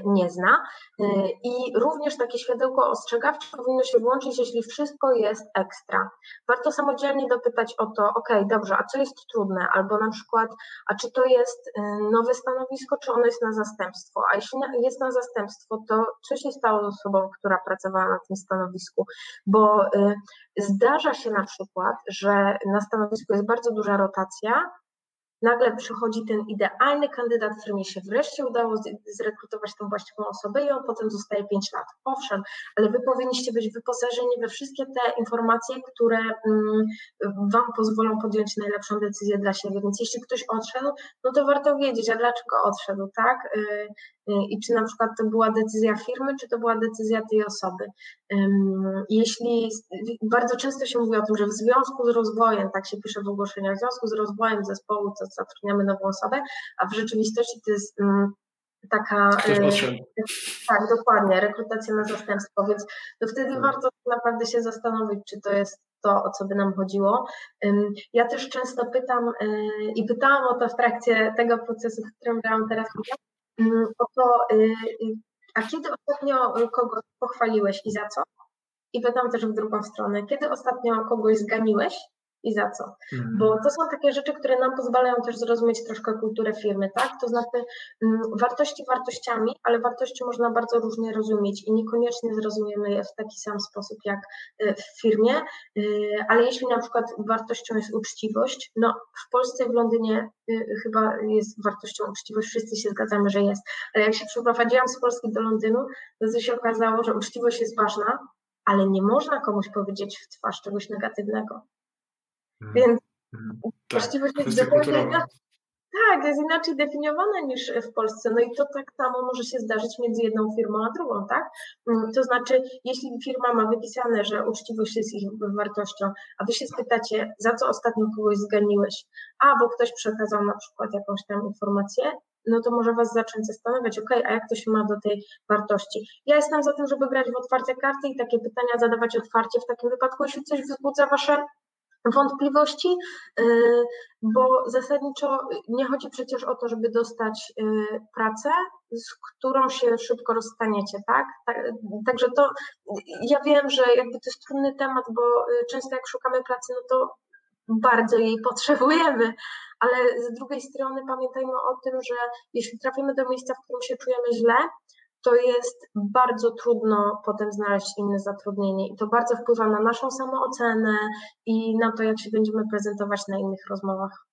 nie zna. Y, I również takie światełko ostrzegawcze powinno się włączyć, jeśli wszystko jest ekstra. Warto samodzielnie dopytać o to, ok, dobrze, a co jest trudne? Albo na przykład, a czy to jest y, nowe stanowisko, czy ono jest na zastępstwo? A jeśli jest na zastępstwo, to co się stało z osobą, która pracowała na tym stanowisku? Bo zdarza się na przykład, że na stanowisku jest bardzo duża rotacja, nagle przychodzi ten idealny kandydat, którym się wreszcie udało zrekrutować tą właściwą osobę i on potem zostaje 5 lat. Owszem, ale wy powinniście być wyposażeni we wszystkie te informacje, które mm, wam pozwolą podjąć najlepszą decyzję dla siebie. Więc jeśli ktoś odszedł, no to warto wiedzieć, a dlaczego odszedł, tak? Y, y, I czy na przykład to była decyzja firmy, czy to była decyzja tej osoby. Jeśli bardzo często się mówi o tym, że w związku z rozwojem, tak się pisze w ogłoszeniach, w związku z rozwojem zespołu, to zatrudniamy nową osobę, a w rzeczywistości to jest mm, taka. E, tak, dokładnie, rekrutacja na zastępstwo, więc to wtedy tak. warto naprawdę się zastanowić, czy to jest to, o co by nam chodziło. Ja też często pytam e, i pytałam o to w trakcie tego procesu, w którym brałam teraz o to, e, a kiedy ostatnio kogoś pochwaliłeś i za co? I pytam też w drugą stronę, kiedy ostatnio kogoś zganiłeś i za co. Mhm. Bo to są takie rzeczy, które nam pozwalają też zrozumieć troszkę kulturę firmy, tak? To znaczy mm, wartości wartościami, ale wartości można bardzo różnie rozumieć i niekoniecznie zrozumiemy je w taki sam sposób jak y, w firmie, y, ale jeśli na przykład wartością jest uczciwość, no w Polsce, w Londynie y, chyba jest wartością uczciwość, wszyscy się zgadzamy, że jest, ale jak się przeprowadziłam z Polski do Londynu, to się okazało, że uczciwość jest ważna, ale nie można komuś powiedzieć w twarz czegoś negatywnego. Mhm. Więc mhm. właściwość jest zupełnie tak, jest inaczej definiowana niż w Polsce. No i to tak samo może się zdarzyć między jedną firmą a drugą, tak? Mm, to znaczy, jeśli firma ma wypisane, że uczciwość jest ich wartością, a wy się spytacie, za co ostatnio kogoś zganiłeś, a bo ktoś przekazał na przykład jakąś tam informację, no to może Was zacząć zastanawiać, ok, a jak to się ma do tej wartości? Ja jestem za tym, żeby grać w otwarte karty i takie pytania zadawać otwarcie w takim wypadku, jeśli coś wzbudza Wasze wątpliwości, y, bo zasadniczo nie chodzi przecież o to, żeby dostać y, pracę, z którą się szybko rozstaniecie, tak? tak? Także to ja wiem, że jakby to jest trudny temat, bo y, często jak szukamy pracy, no to bardzo jej potrzebujemy, ale z drugiej strony pamiętajmy o tym, że jeśli trafimy do miejsca, w którym się czujemy źle, to jest bardzo trudno potem znaleźć inne zatrudnienie i to bardzo wpływa na naszą samoocenę i na to, jak się będziemy prezentować na innych rozmowach.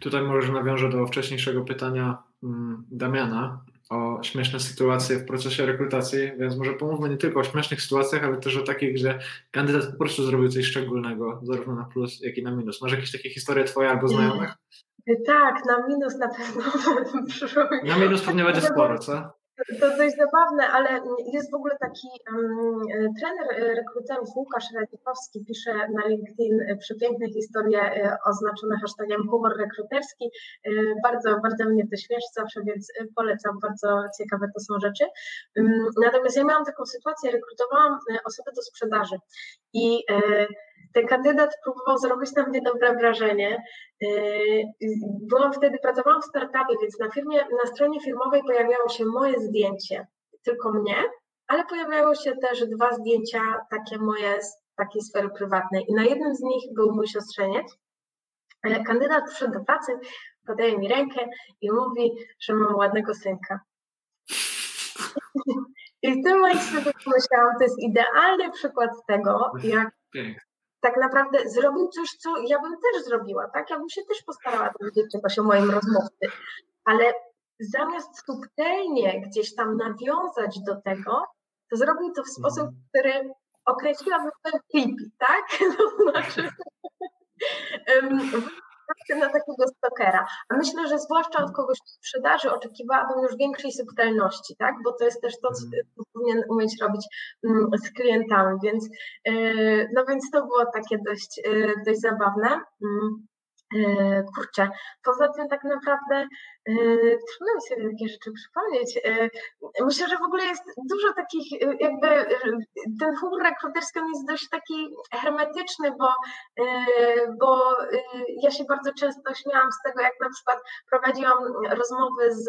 Tutaj może nawiążę do wcześniejszego pytania mm, Damiana o śmieszne sytuacje w procesie rekrutacji, więc może pomówmy nie tylko o śmiesznych sytuacjach, ale też o takich, gdzie kandydat po prostu zrobił coś szczególnego, zarówno na plus, jak i na minus. Masz jakieś takie historie twoje albo znajomych? Tak, na minus na pewno. [laughs] Na minus pewnie będzie sporo, co? To dość zabawne, ale jest w ogóle taki um, trener rekruterów Łukasz Radikowski, pisze na LinkedIn przepiękne historie e, oznaczone hashtagiem humor rekruterski. E, bardzo, bardzo mnie to śmieszy zawsze, więc polecam, bardzo ciekawe to są rzeczy. Natomiast ja miałam taką sytuację, rekrutowałam osobę do sprzedaży i ten kandydat próbował zrobić na mnie dobre wrażenie. Yy, byłam wtedy, pracowałam w startupie, więc na firmie, na stronie firmowej pojawiało się moje zdjęcie, tylko mnie, ale pojawiały się też dwa zdjęcia takie moje z takiej sfery prywatnej i na jednym z nich był mój siostrzeniec. Kandydat przyszedł do pracy, podaje mi rękę i mówi, że mam ładnego synka. [laughs] I w tym momencie pomyślałam, to jest idealny przykład tego, jak tak naprawdę zrobił coś, co ja bym też zrobiła, tak? Ja bym się też postarała dowiedzieć czegoś o moim rozmówcy, ale zamiast subtelnie gdzieś tam nawiązać do tego, to zrobił to w sposób, mhm. który określiłabym ten creepy, tak? To [laughs] znaczy na takiego stokera. A myślę, że zwłaszcza od kogoś w sprzedaży oczekiwałabym już większej subtelności, tak? Bo to jest też to, co mhm. powinien umieć robić mm, z klientami, więc e, no więc to było takie dość, e, dość zabawne. Mm. E, kurczę, poza tym tak naprawdę trudno mi sobie takie rzeczy przypomnieć. E, myślę, że w ogóle jest dużo takich, jakby ten humor rekruterski jest dość taki hermetyczny, bo, bo ja się bardzo często śmiałam z tego, jak na przykład prowadziłam rozmowy z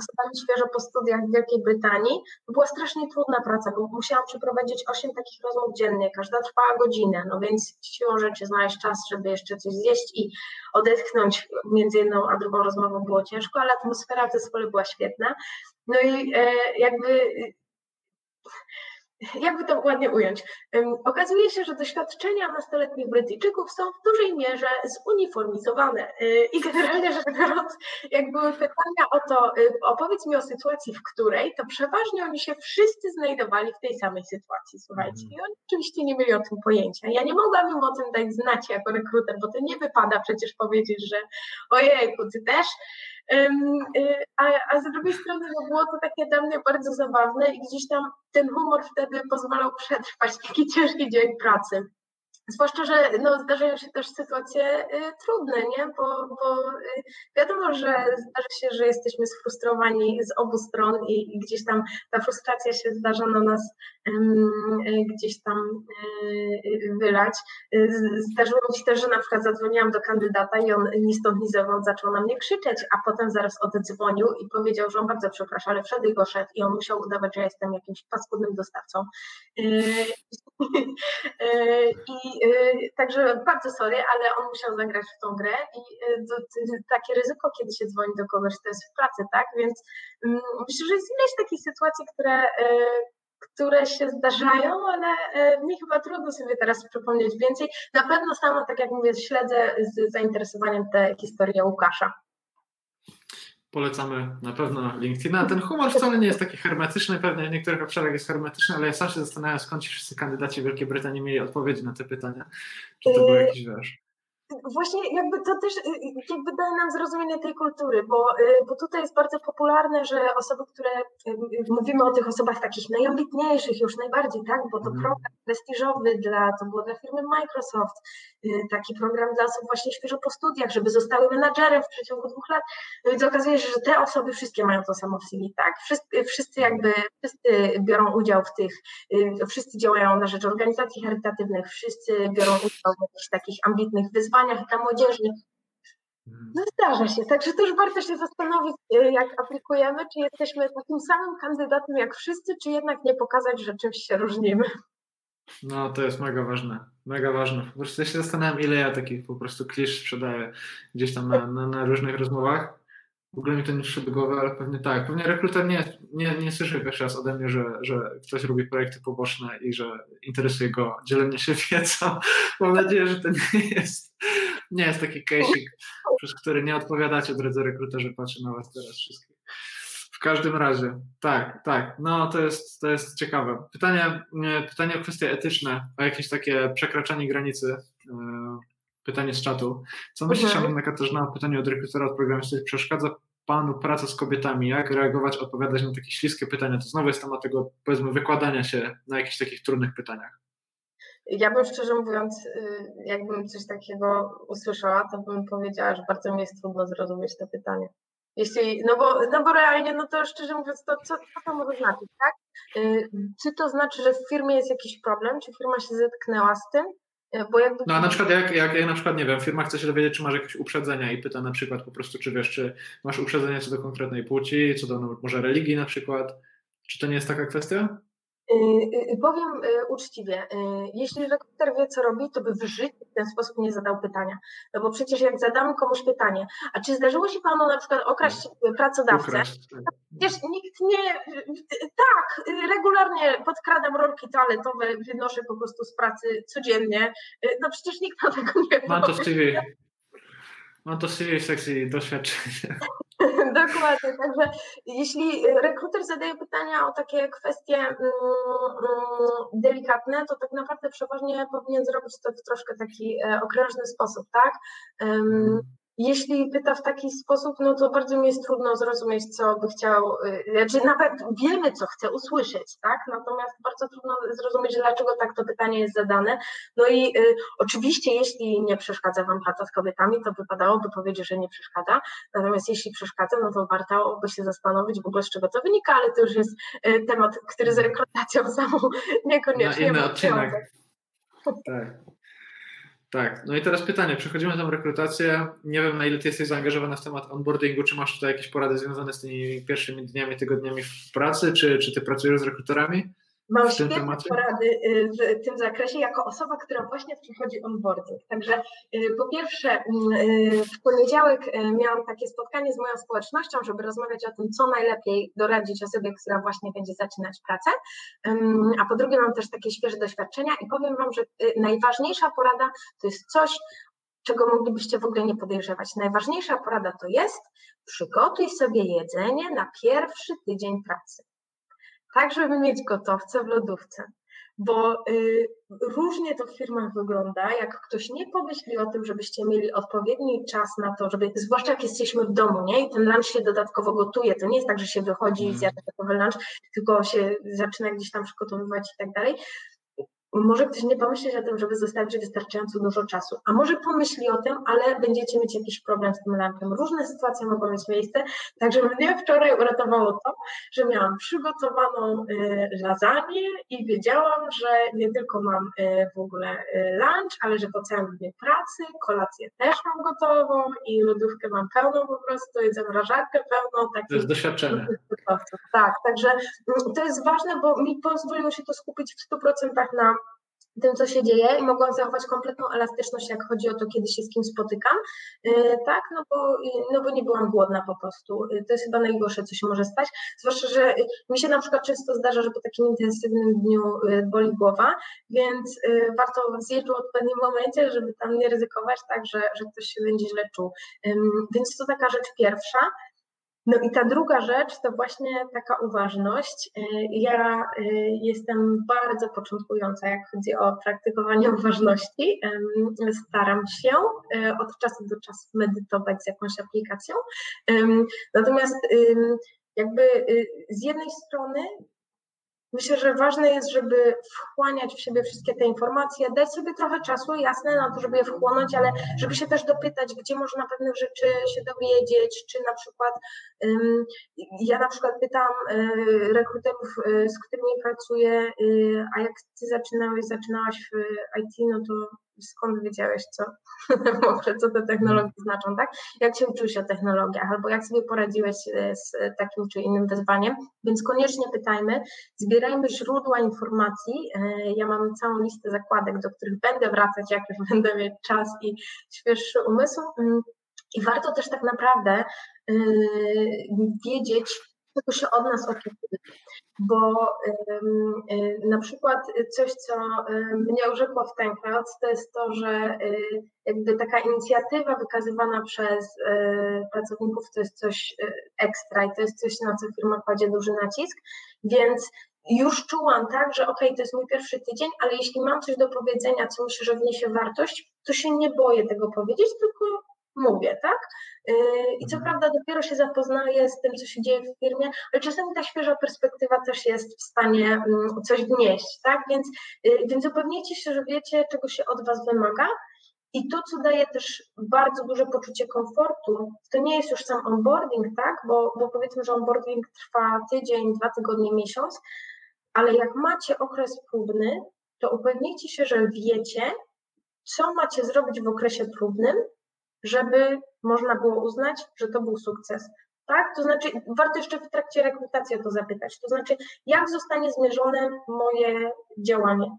osobami świeżo po studiach w Wielkiej Brytanii. Była strasznie trudna praca, bo musiałam przeprowadzić 8 takich rozmów dziennie, każda trwała godzinę, no więc siłą rzeczy znaleźć czas, żeby jeszcze coś zjeść i odetchnąć między jedną a drugą rozmową było ciężko, ale atmosfera w zespole była świetna. No i e, jakby jakby to ładnie ująć, okazuje się, że doświadczenia nastoletnich Brytyjczyków są w dużej mierze zuniformizowane y, i generalnie rzecz biorąc, jak były pytania o to, y, opowiedz mi o sytuacji, w której, to przeważnie oni się wszyscy znajdowali w tej samej sytuacji, słuchajcie, mhm. i oni oczywiście nie mieli o tym pojęcia. Ja nie mogłam im o tym dać znać jako rekruter, bo to nie wypada przecież powiedzieć, że ojej, ty też, a, a z drugiej strony no było to takie dla mnie bardzo zabawne i gdzieś tam ten humor wtedy pozwalał przetrwać taki ciężki dzień pracy. Zwłaszcza, że no, zdarzają się też sytuacje y, trudne, nie? Bo, bo y, wiadomo, że zdarzy się, że jesteśmy sfrustrowani z obu stron i, i gdzieś tam ta frustracja się zdarza na nas y, gdzieś tam y, wylać. Y, zdarzyło mi się też, że na przykład zadzwoniłam do kandydata i on ni stąd, ni zewąd zaczął na mnie krzyczeć, a potem zaraz oddzwonił i powiedział, że on bardzo przeprasza, ale wszedł i go szedł i on musiał udawać, że ja jestem jakimś paskudnym dostawcą. Y, [laughs] I Y, także bardzo sorry, ale on musiał zagrać w tą grę i y, takie ryzyko, kiedy się dzwoni do kogoś, to jest w pracy, tak? Więc mm, myślę, że jest ileś takich sytuacji, które, które się zdarzają, ale mi chyba trudno sobie teraz przypomnieć więcej. Na pewno sama, tak jak mówię, śledzę z zainteresowaniem tę historię Łukasza polecamy na pewno LinkedIna. Ten humor wcale nie jest taki hermetyczny, pewnie w niektórych obszarach jest hermetyczny, ale ja sam się zastanawiam, skąd ci wszyscy kandydaci Wielkiej Brytanii mieli odpowiedzi na te pytania. Czy to był yy, jakiś, wiesz... Właśnie jakby to też y, y, jakby daje nam zrozumienie tej kultury, bo, y, bo tutaj jest bardzo popularne, że osoby, które mówimy o tych osobach takich najambitniejszych już najbardziej, tak, bo to mm. program prestiżowy dla, to było dla firmy Microsoft, taki program dla osób właśnie świeżo po studiach, żeby zostały menadżerem w przeciągu dwóch lat, no więc okazuje się, że te osoby wszystkie mają to samo w CV, tak, wszyscy, wszyscy jakby, wszyscy biorą udział w tych, wszyscy działają na rzecz organizacji charytatywnych, wszyscy biorą udział w jakichś takich ambitnych wyzwaniach, wyzwaniach dla młodzieży. Mhm. No zdarza się, także też warto się zastanowić, e, jak aplikujemy, czy jesteśmy takim samym kandydatem jak wszyscy, czy jednak nie pokazać, że czymś się różnimy. No, to jest mega ważne. Mega ważne. Po prostu ja się zastanawiam, ile ja takich po prostu klisz sprzedaję gdzieś tam na, na, na różnych rozmowach. W ogóle mi to nie przyszło do głowy, ale pewnie tak. Pewnie rekruter nie, nie, nie słyszy pierwszy raz ode mnie, że, że ktoś robi projekty poboczne i że interesuje go dzielenie się wiedzą. [laughs] Mam nadzieję, że to nie jest, nie jest taki case'ik, przez który nie odpowiadacie, drodzy rekruterzy, patrzę na was teraz wszystkich. W każdym razie, tak, tak, no to jest, to jest ciekawe. Pytanie, pytanie o kwestie etyczne, o jakieś takie przekraczanie granicy. Yy, pytanie z czatu. Co myślisz, mhm. Anna Katarzyna, o pytaniu od rekrutera, od programisty, przeszkadza Panu praca z kobietami? Jak reagować, odpowiadać na takie śliskie pytania? To znowu jest temat tego, powiedzmy, wykładania się na jakichś takich trudnych pytaniach. Ja bym szczerze mówiąc, y, jakbym coś takiego usłyszała, to bym powiedziała, że bardzo mi jest trudno zrozumieć to pytanie. Jeśli, no bo, no bo realnie, no to szczerze mówiąc, to co, co to może znaczyć, tak? Y, czy to znaczy, że w firmie jest jakiś problem, czy firma się zetknęła z tym, bo jakby... No a na przykład jak, jak, jak na przykład, nie wiem, firma chce się dowiedzieć, czy masz jakieś uprzedzenia i pyta na przykład po prostu, czy wiesz, czy masz uprzedzenia co do konkretnej płci, co do no, może religii na przykład. Czy to nie jest taka kwestia? Y, y, powiem y, uczciwie, jeśli rekruter wie, co robi, to by w życiu w ten sposób nie zadał pytania. No bo przecież jak zadamy komuś pytanie, a czy zdarzyło się panu na przykład okraść pracodawcę? Ukraść. Tak. Przecież nikt nie. Tak, regularnie podkradam rolki toaletowe, wynoszę po prostu z pracy codziennie. No przecież nikt na tego nie Mam to w CV. Mam to w CV sekcji doświadczenie. Dokładnie, także jeśli rekruter zadaje pytania o takie kwestie mm, mm, delikatne, to tak naprawdę przeważnie powinien zrobić to w troszkę taki e, okrężny sposób, tak? Jeśli pyta w taki sposób, no to bardzo mi jest trudno zrozumieć, co by chciał, y, znaczy nawet wiemy, co chce usłyszeć, tak? Natomiast bardzo trudno zrozumieć, dlaczego tak to pytanie jest zadane. No i y, oczywiście, jeśli nie przeszkadza Wam praca z kobietami, to wypadałoby powiedzieć, że nie przeszkadza. Natomiast jeśli przeszkadza, no to warto by się zastanowić w ogóle, z czego to wynika, ale to już jest y, temat, który z rekrutacją samą [laughs] niekoniecznie. Na inny odcinek. Tak. Tak, no i teraz pytanie, przechodzimy na tę rekrutację. Nie wiem, na ile ty jesteś zaangażowany w temat onboardingu, czy masz tutaj jakieś porady związane z tymi pierwszymi dniami, tygodniami w pracy, czy, czy ty pracujesz z rekruterami? Mam świetne porady y, w tym zakresie jako osoba, która właśnie przechodzi onboarding. Także y, po pierwsze mm, y, w poniedziałek miałam takie spotkanie z moją społecznością, żeby rozmawiać o tym, co najlepiej doradzić osobie, która właśnie będzie zaczynać pracę. A po drugie mam też takie świeże doświadczenia i powiem Wam, że najważniejsza porada to jest coś, czego moglibyście w ogóle nie podejrzewać. Najważniejsza porada to jest przygotuj sobie jedzenie na pierwszy tydzień pracy tak żeby mieć gotowce w lodówce. Bo y, różnie to w firmach wygląda, jak ktoś nie pomyśli o tym, żebyście mieli odpowiedni czas na to, żeby, zwłaszcza jak jesteśmy w domu, nie? I ten lunch się dodatkowo gotuje. To nie jest tak, że się wychodzi i mhm. zjada gotowy lunch, tylko się zaczyna gdzieś tam przygotowywać i tak dalej może ktoś nie pomyśleć o tym, żeby zostawić wystarczająco dużo czasu, a może pomyśli o tym, ale będziecie mieć jakiś problem z tym lampem. Różne sytuacje mogą mieć miejsce, także mnie wczoraj uratowało to, że miałam przygotowaną y, lasagne i wiedziałam, że nie tylko mam y, w ogóle y, lunch, ale że po całym dniu pracy, kolację też mam gotową i lodówkę mam pełną po prostu i zamrażarkę pełną. to jest doświadczenie. [laughs] Tak, także mm, to jest ważne, bo mi pozwoliło się to skupić w 100% na tym, co się dzieje i mogłam zachować kompletną elastyczność, jak chodzi o to, kiedy się z kim spotykam, y, tak, no bo, no bo nie byłam głodna po prostu. Y, to jest chyba najgorsze, co się może stać, zwłaszcza, że mi się na przykład często zdarza, że po takim intensywnym dniu boli głowa, więc warto zjeść w odpowiednim momencie, żeby tam nie ryzykować tak, że, że ktoś się będzie źle czuł. Więc to taka rzecz pierwsza. No i ta druga rzecz to właśnie taka uważność. Y, ja y, jestem bardzo początkująca, jak chodzi o praktykowanie uważności. Staram się y, od czasu do czasu medytować z jakąś aplikacją. Natomiast jakby z jednej strony Myślę, że ważne jest, żeby wchłaniać w siebie wszystkie te informacje, dać sobie trochę czasu, jasne, na to, żeby je wchłonąć, ale żeby się też dopytać, gdzie można pewnych rzeczy się dowiedzieć, czy na przykład ja na przykład pytam y, rekruterów, y, z którymi pracuję, y, a jak ty zaczynałeś, zaczynałaś w IT, no to skąd wiedziałeś, co, [laughs] może co te technologie znaczą, tak? Jak się uczyłeś o technologiach, albo jak sobie poradziłeś e, z takim czy innym wyzwaniem, więc koniecznie pytajmy, zbierajmy źródła informacji. E, ja mam całą listę zakładek, do których będę wracać, jak już [laughs] będę mieć czas i świeższy umysł. Mm, I warto też tak naprawdę e, wiedzieć, czego się od nas oczekuje. Bo y, na przykład coś, co mnie urzekło w Tenkrot, to jest to, że y, jakby taka inicjatywa wykazywana przez y, pracowników to jest coś ekstra i to jest coś, na co firma kładzie duży nacisk, więc już czułam tak, że ok, to jest mój pierwszy tydzień, ale jeśli mam coś do powiedzenia, co myślę, że wniesie wartość, to się nie boję tego powiedzieć, tylko mówię, tak? Y, I co mhm. prawda dopiero się zapoznaję z tym, co się dzieje w firmie, ale czasami ta świeża perspektywa też jest w stanie mm, coś wnieść, tak? Więc, y, więc upewnijcie się, że wiecie, czego się od Was wymaga. I to, co daje też bardzo duże poczucie komfortu, to nie jest już sam onboarding, tak? Bo, bo powiedzmy, że onboarding trwa tydzień, dwa tygodnie, miesiąc, ale jak macie okres próbny, to upewnijcie się, że wiecie, co macie zrobić w okresie próbnym, żeby można było uznać, że to był sukces. Tak? To znaczy, warto jeszcze w trakcie rekrutacji o to zapytać. To znaczy, jak zostanie zmierzone moje działanie?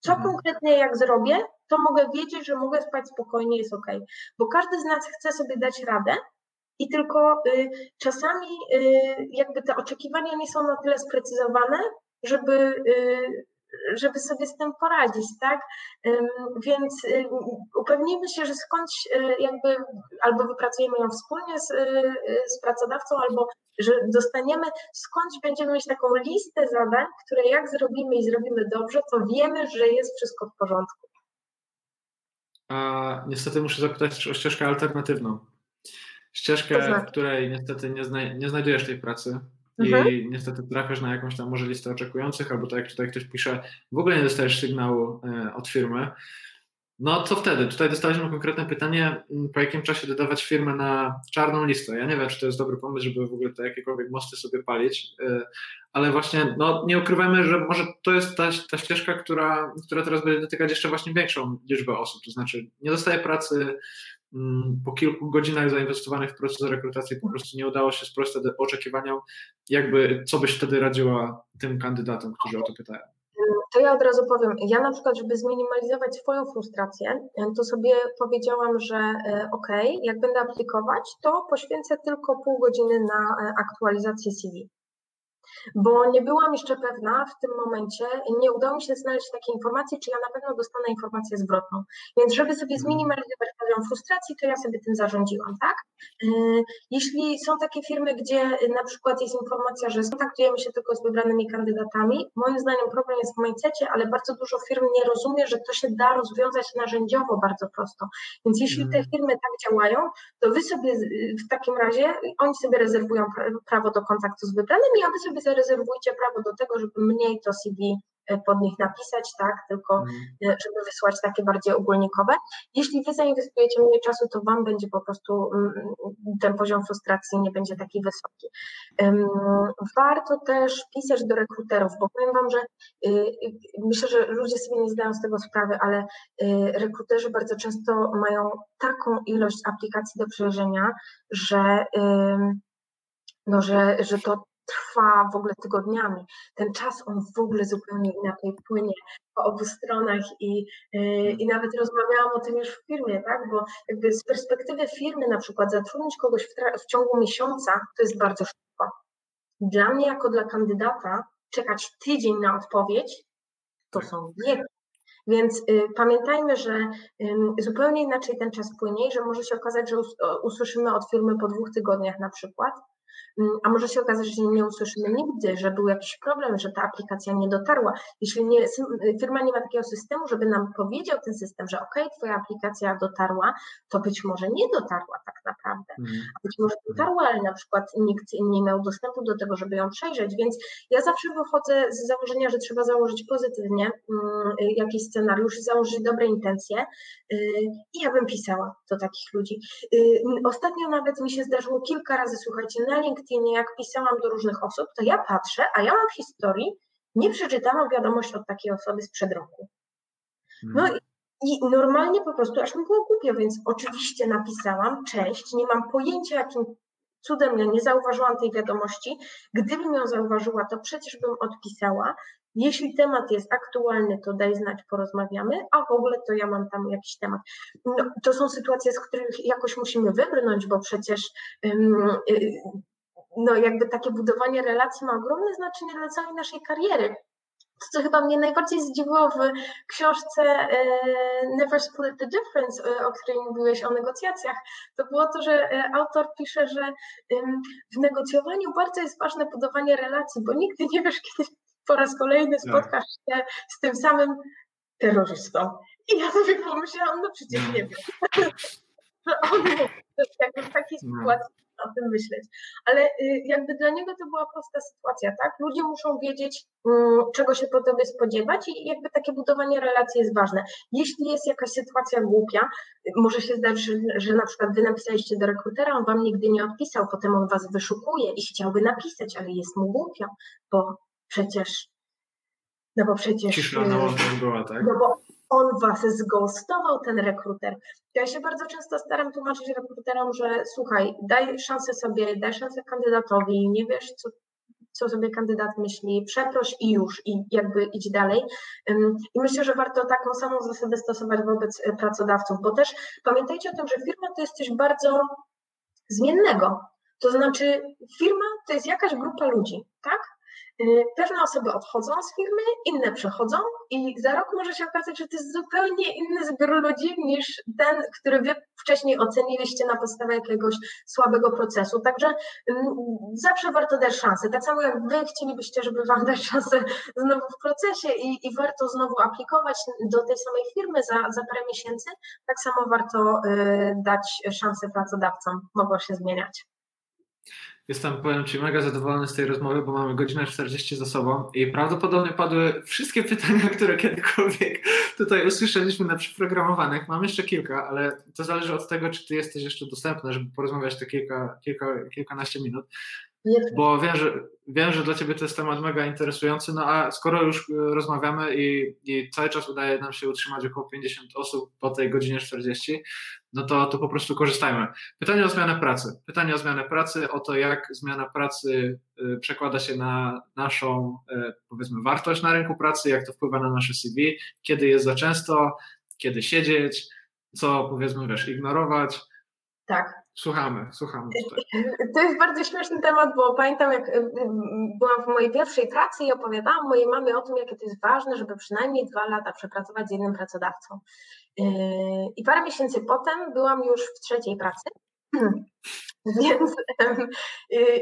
Co mhm. konkretnie jak zrobię, to mogę wiedzieć, że mogę spać spokojnie, jest ok. Bo każdy z nas chce sobie dać radę i tylko y, czasami y, jakby te oczekiwania nie są na tyle sprecyzowane, żeby y, żeby sobie z tym poradzić, tak? Więc upewnijmy się, że skądś jakby albo wypracujemy ją wspólnie z, z pracodawcą, albo że dostaniemy, skądś będziemy mieć taką listę zadań, które jak zrobimy i zrobimy dobrze, to wiemy, że jest wszystko w porządku. A niestety muszę zapytać o ścieżkę alternatywną. Ścieżkę, znaczy? w której niestety nie, zna, nie znajdujesz tej pracy mhm. i niestety trafiasz na jakąś tam może listę oczekujących, albo tak jak tutaj ktoś pisze, w ogóle nie dostajesz sygnału e, od firmy. No co wtedy? Tutaj dostaliśmy konkretne pytanie, mm, po jakim czasie dodawać firmę na czarną listę. Ja nie wiem, czy to jest dobry pomysł, żeby w ogóle te jakiekolwiek mosty sobie palić, y, ale właśnie no, nie ukrywajmy, że może to jest ta, ta ścieżka, która, która teraz będzie dotykać jeszcze właśnie większą liczbę osób. To znaczy nie dostaje pracy po kilku godzinach zainwestowanych w proces rekrutacji po prostu nie udało się sprostać oczekiwaniom. Jakby, co byś wtedy radziła tym kandydatom, którzy o to pytają? To ja od razu powiem, ja na przykład, żeby zminimalizować swoją frustrację, to sobie powiedziałam, że e, ok, jak będę aplikować, to poświęcę tylko pół godziny na e, aktualizację CV bo nie byłam jeszcze pewna w tym momencie, nie udało mi się znaleźć takiej informacji, czy ja na pewno dostanę informację zwrotną. Więc żeby sobie mhm. zminimalizować poziom frustracji, to ja sobie tym zarządziłam, tak? Y, jeśli są takie firmy, gdzie na przykład jest informacja, że kontaktujemy się tylko z wybranymi kandydatami, moim zdaniem problem jest w mindsetie, ale bardzo dużo firm nie rozumie, że to się da rozwiązać narzędziowo bardzo prosto. Więc jeśli te mhm. firmy tak działają, to wy sobie w takim razie, oni sobie rezerwują prawo do kontaktu z wybranymi, a wy sobie zarezerwujcie prawo do tego, żeby mniej to CV e, pod nich napisać, tak, tylko mhm. e, żeby wysłać takie bardziej ogólnikowe. Jeśli wy zainwestujecie mniej czasu, to wam będzie po prostu mm, ten poziom frustracji nie będzie taki wysoki. Warto też pisać do rekruterów, bo powiem wam, że y, y, myślę, że ludzie sobie nie zdają z tego sprawy, ale y, rekruterzy bardzo często mają taką ilość aplikacji do przejrzenia, że no, że, że to trwa w ogóle tygodniami. Ten czas on w ogóle zupełnie inaczej płynie po obu stronach i, yy, i nawet rozmawiałam o tym już w firmie, tak? Bo jakby z perspektywy firmy na przykład zatrudnić kogoś w, w ciągu miesiąca to jest bardzo szybko. Dla mnie jako dla kandydata czekać tydzień na odpowiedź to są wieki. Więc y, pamiętajmy, że y, zupełnie inaczej ten czas płynie i że może się okazać, że us, usłyszymy od firmy po dwóch tygodniach na przykład, Mm, a może się okazać, że nie usłyszymy nigdy, że był jakiś problem, że ta aplikacja nie dotarła. Jeśli nie, firma nie ma takiego systemu, żeby nam powiedział ten system, że OK, Twoja aplikacja dotarła, to być może nie dotarła tak naprawdę. Mm. A być może ale na przykład nikt nie miał dostępu do tego, żeby ją przejrzeć. Więc ja zawsze wychodzę z założenia, że trzeba założyć pozytywnie mm, jakiś scenariusz, założyć dobre intencje. Y, I ja bym pisała do takich ludzi. Y, ostatnio nawet mi się zdarzyło kilka razy, słuchajcie, na LinkedInie, jak pisałam do różnych osób, to ja patrzę, a ja mam w historii, nie przeczytałam wiadomość od takiej osoby sprzed roku. No hmm. i, i normalnie po prostu aż mi było głupio, więc oczywiście napisałam, cześć, nie mam pojęcia, jakim cudem ja nie zauważyłam tej wiadomości. Gdybym ją zauważyła, to przecież bym odpisała. Jeśli temat jest aktualny, to daj znać, porozmawiamy, a w ogóle to ja mam tam jakiś temat. No, to są sytuacje, z których jakoś musimy wybrnąć, bo przecież no jakby takie budowanie relacji ma ogromne znaczenie dla całej naszej kariery. To, co chyba mnie najbardziej zdziwiło w książce e, Never Split the Difference, e, o której mówiłeś o negocjacjach, to było to, że e, autor pisze, że w negocjowaniu bardzo jest ważne budowanie relacji, bo nigdy nie wiesz, kiedy po raz kolejny tak. spotkasz się z tym samym terrorystą. I ja sobie pomyślałam, no przecież nie wiem. [laughs] On mówi, w takiej no. sytuacji o tym myśleć. Ale y, jakby dla niego to była prosta sytuacja, tak? Ludzie muszą wiedzieć, mm, czego się po tobie spodziewać i jakby takie budowanie relacji jest ważne. Jeśli jest jakaś sytuacja głupia, może się zdarzyć, że, że na przykład wy napisaliście do rekrutera, on wam nigdy nie odpisał, potem on was wyszukuje i chciałby napisać, ale jest mu głupio, bo przecież no bo przecież. Cisza na była, tak? No bo on was zghostował, ten rekruter. Ja się bardzo często staram tłumaczyć rekruterom, że słuchaj, daj szansę sobie, daj szansę kandydatowi, nie wiesz, co, co sobie kandydat myśli, przeproś i już, i jakby idź dalej. I myślę, że warto taką samą zasadę stosować wobec e, pracodawców, bo też pamiętajcie o tym, że firma to jest coś bardzo zmiennego. To znaczy, firma to jest jakaś grupa ludzi, tak? Y, pewne osoby odchodzą z firmy, inne przychodzą i za rok może się okazać, że to jest zupełnie inny zbiór ludzi niż ten, który wy wcześniej oceniliście na podstawie jakiegoś słabego procesu. Także mm, zawsze warto dać szansę. Tak samo jak wy chcielibyście, żeby wam dać szansę znowu w procesie i, i warto znowu aplikować do tej samej firmy za, za parę miesięcy, tak samo warto y, dać szansę pracodawcom. Mogą się zmieniać. Jestem, powiem Ci, mega zadowolony z tej rozmowy, bo mamy godzinę 40 za sobą i prawdopodobnie padły wszystkie [laughs] pytania, które kiedykolwiek tutaj usłyszeliśmy na przyprogramowanych. Mam jeszcze kilka, ale to zależy od tego, czy Ty jesteś jeszcze dostępny, żeby porozmawiać te kilka, kilka, kilkanaście minut. Bo wiem że, wiem, że dla Ciebie to jest temat mega interesujący, no a skoro już e, rozmawiamy i, i cały czas udaje nam się utrzymać około 50 osób po tej godzinie 40, no to, to po prostu korzystajmy. Pytanie o zmianę pracy. Pytanie o zmianę pracy, o to jak zmiana pracy e, przekłada się na naszą, e, powiedzmy, wartość na rynku pracy, jak to wpływa na nasze CV, kiedy jest za często, kiedy siedzieć, co powiedzmy, wiesz, ignorować. Tak. Słuchamy, słuchamy. Tutaj. To jest bardzo śmieszny temat, bo pamiętam, jak byłam w mojej pierwszej pracy i opowiadałam mojej mamie o tym, jakie to jest ważne, żeby przynajmniej dwa lata przepracować z jednym pracodawcą. Y, I parę miesięcy potem byłam już w trzeciej pracy. [clears throat] Więc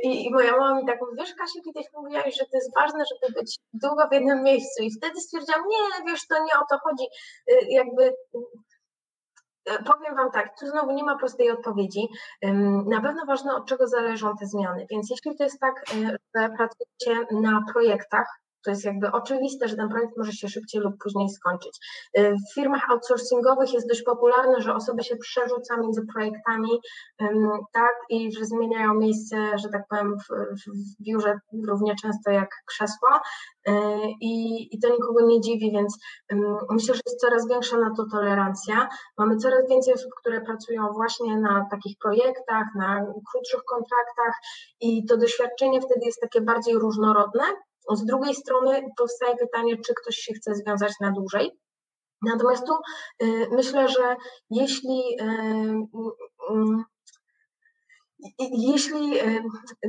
i, i, moja mama mi tak mówi, wiesz Kasiu, kiedyś mówiłaś, że to jest ważne, żeby być długo w jednym miejscu i wtedy stwierdziłam, nie, wiesz, to nie o to chodzi, jakby E, powiem Wam tak, tu znowu nie ma prostej odpowiedzi. Na pewno ważne, od czego zależą te zmiany. Więc jeśli to jest tak, e, że pracujecie na projektach, to jest jakby oczywiste, że ten projekt może się szybciej lub później skończyć. Y, w firmach outsourcingowych jest dość popularne, że osoby się przerzuca między projektami, tak, i że zmieniają miejsce, że tak powiem, w, w biurze równie często jak krzesło. Y, I, I to nikogo nie dziwi, więc myślę, że jest coraz większa na to tolerancja. Mamy coraz więcej osób, które pracują właśnie na takich projektach, na krótszych kontraktach i to doświadczenie wtedy jest takie bardziej różnorodne. Z drugiej strony powstaje pytanie, czy ktoś się chce związać na dłużej. Natomiast tu y, myślę, że jeśli y, y, jeśli,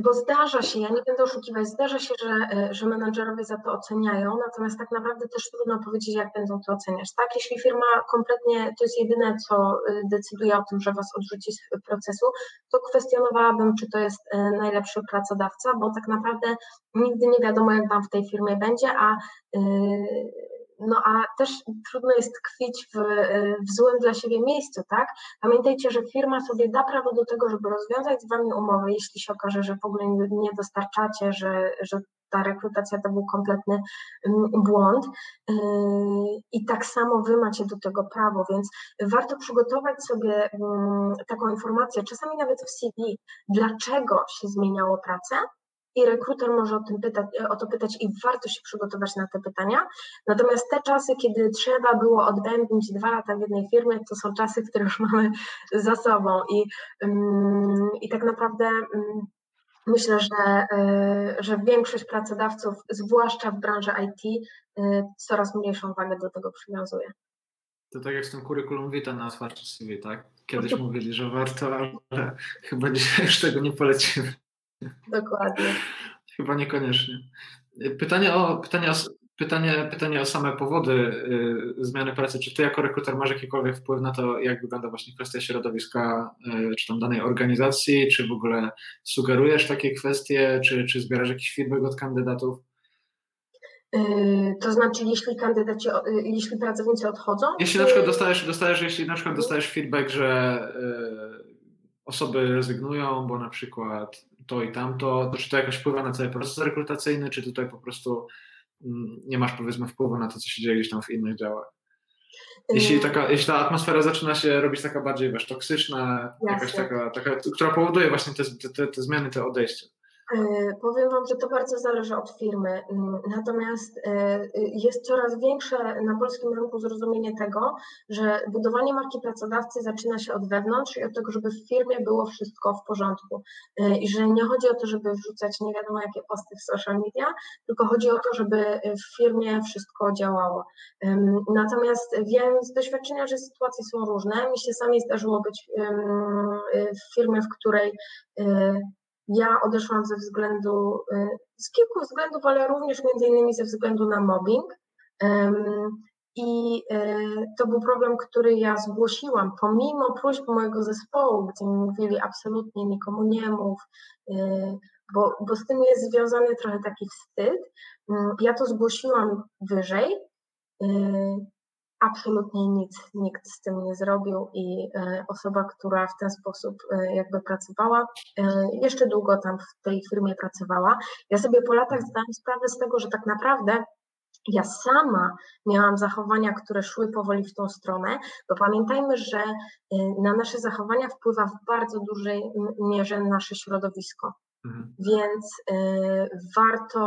bo zdarza się, ja nie będę oszukiwać, zdarza się, że, że menadżerowie za to oceniają, natomiast tak naprawdę też trudno powiedzieć, jak będą to oceniać. Tak, jeśli firma kompletnie, to jest jedyne, co decyduje o tym, że was odrzuci z procesu, to kwestionowałabym, czy to jest najlepszy pracodawca, bo tak naprawdę nigdy nie wiadomo, jak wam w tej firmie będzie, a no a też trudno jest tkwić w, w złym dla siebie miejscu, tak? Pamiętajcie, że firma sobie da prawo do tego, żeby rozwiązać z Wami umowę, jeśli się okaże, że w ogóle nie dostarczacie, że, że ta rekrutacja to był kompletny mm, błąd. Yy, I tak samo Wy macie do tego prawo, więc warto przygotować sobie mm, taką informację, czasami nawet w CV, dlaczego się zmieniało pracę, i rekruter może o, tym pytać, o to pytać i warto się przygotować na te pytania. Natomiast te czasy, kiedy trzeba było odbębnić dwa lata w jednej firmie, to są czasy, które już [laughs] mamy za sobą i, um, i tak naprawdę um, myślę, że, y, że większość pracodawców, zwłaszcza w branży IT, y, coraz mniejszą wagę do tego przywiązuje. To tak jak z tym kurykulum vitae na otwarcie CV, tak? Kiedyś [laughs] mówili, że warto, ale chyba dzisiaj już tego nie polecimy. Dokładnie. Chyba niekoniecznie. Pytanie o, pytanie o, pytanie, pytanie o same powody y, zmiany pracy. Czy ty jako rekruter masz jakikolwiek wpływ na to, jak wygląda właśnie kwestia środowiska, y, czy tam danej organizacji, czy w ogóle sugerujesz takie kwestie, czy, czy zbierasz jakiś feedback od kandydatów? Y, to znaczy, jeśli kandydaci, jeśli pracownicy odchodzą? Jeśli na przykład dostajesz, dostajesz jeśli na przykład dostajesz feedback, że y, osoby rezygnują, bo na przykład to i tamto, to czy to jakoś wpływa na cały proces rekrutacyjny, czy tutaj po prostu mm, nie masz powiedzmy wpływu na to, co się dzieje gdzieś tam w innych działach? Jeśli, taka, jeśli ta atmosfera zaczyna się robić taka bardziej wiesz, toksyczna, jakaś taka, taka, która powoduje właśnie te, te, te zmiany, te odejścia. E, powiem Wam, że to bardzo zależy od firmy. Mm, natomiast e, jest coraz większe na polskim rynku zrozumienie tego, że budowanie marki pracodawcy zaczyna się od wewnątrz i od tego, żeby w firmie było wszystko w porządku. E, I że nie chodzi o to, żeby wrzucać nie wiadomo jakie posty w social media, tylko chodzi o to, żeby w firmie wszystko działało. Natomiast wiem z doświadczenia, że sytuacje są różne. Mi się sami zdarzyło być w firmie, w której Ja odeszłam ze względu, z kilku względów, ale również między innymi ze względu na mobbing. I to był problem, który ja zgłosiłam, pomimo próśb mojego zespołu, gdzie mi mówili absolutnie nikomu nie mów, bo, bo z tym jest związany trochę taki wstyd. Mm, ja to zgłosiłam wyżej. Absolutnie nic nikt z tym nie zrobił i osoba, która w ten sposób jakby pracowała, jeszcze długo tam w tej firmie pracowała. Ja sobie po latach zdałam sprawę z tego, że tak naprawdę ja sama miałam zachowania, które szły powoli w tą stronę, bo pamiętajmy, że na nasze zachowania wpływa w bardzo dużej mierze nasze środowisko. Mhm. Więc y, warto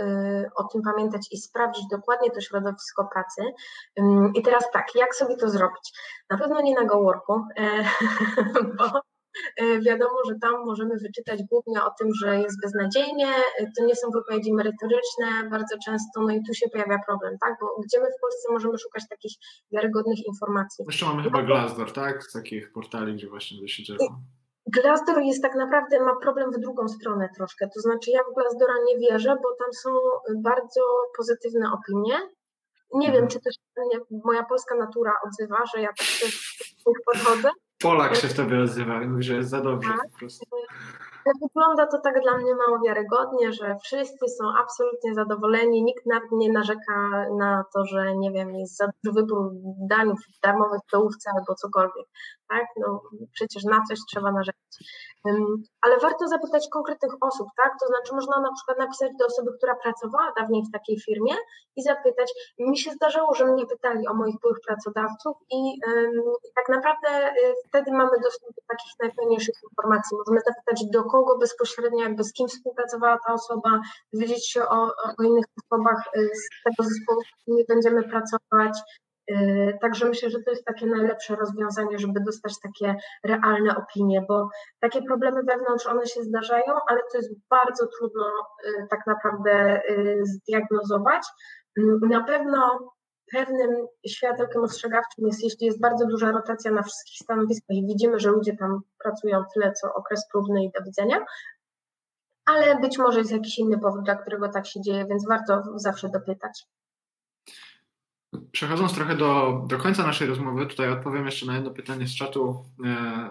y, o tym pamiętać i sprawdzić dokładnie to środowisko pracy. Y, I teraz tak, jak sobie to zrobić? Na pewno nie na GoWorku, [laughs] bo E, wiadomo, że tam możemy wyczytać głównie o tym, że jest beznadziejnie, e, to nie są wypowiedzi merytoryczne bardzo często, no i tu się pojawia problem, tak? Bo gdzie my w Polsce możemy szukać takich wiarygodnych informacji? Jeszcze mamy chyba Glassdoor, tak? Z takich portali, gdzie właśnie to się dzieje. Glassdoor jest tak naprawdę, ma problem w drugą stronę troszkę, to znaczy ja w Glassdoora nie wierzę, bo tam są bardzo pozytywne opinie. Nie mhm. wiem, czy też moja polska natura odzywa, że ja tak też podchodzę, Polak się w tobie odzywa, mówi, że jest za dobrze tak? po prostu. Wygląda to tak dla mnie mało wiarygodnie, że wszyscy są absolutnie zadowoleni, nikt nawet nie narzeka na to, że nie wiem, jest za duży wybór dań w darmowej stołówce albo cokolwiek. Tak? No, przecież na coś trzeba narzekać. Ale warto zapytać konkretnych osób, tak? To znaczy można na przykład napisać do osoby, która pracowała dawniej w takiej firmie i zapytać. Mi się zdarzało, że mnie pytali o moich byłych pracodawców i, tak naprawdę y, wtedy mamy dostęp do takich najpełniejszych informacji. Możemy zapytać, do bezpośrednio, jakby z kim współpracowała ta osoba, dowiedzieć się o, o innych osobach y, z tego zespołu, z którymi będziemy pracować, y, Także myślę, że to jest takie najlepsze rozwiązanie, żeby dostać takie realne opinie, bo takie problemy wewnątrz one się zdarzają, ale to jest bardzo trudno y, tak naprawdę zdiagnozować. Na pewno pewnym światełkiem ostrzegawczym jest, jeśli jest bardzo duża rotacja na wszystkich stanowiskach i widzimy, że ludzie tam pracują tyle, co okres próbny i do widzenia, ale być może jest jakiś inny powód, dla którego tak się dzieje, więc warto zawsze dopytać. Przechodząc trochę do, do końca naszej rozmowy, tutaj odpowiem jeszcze na jedno pytanie z czatu. E,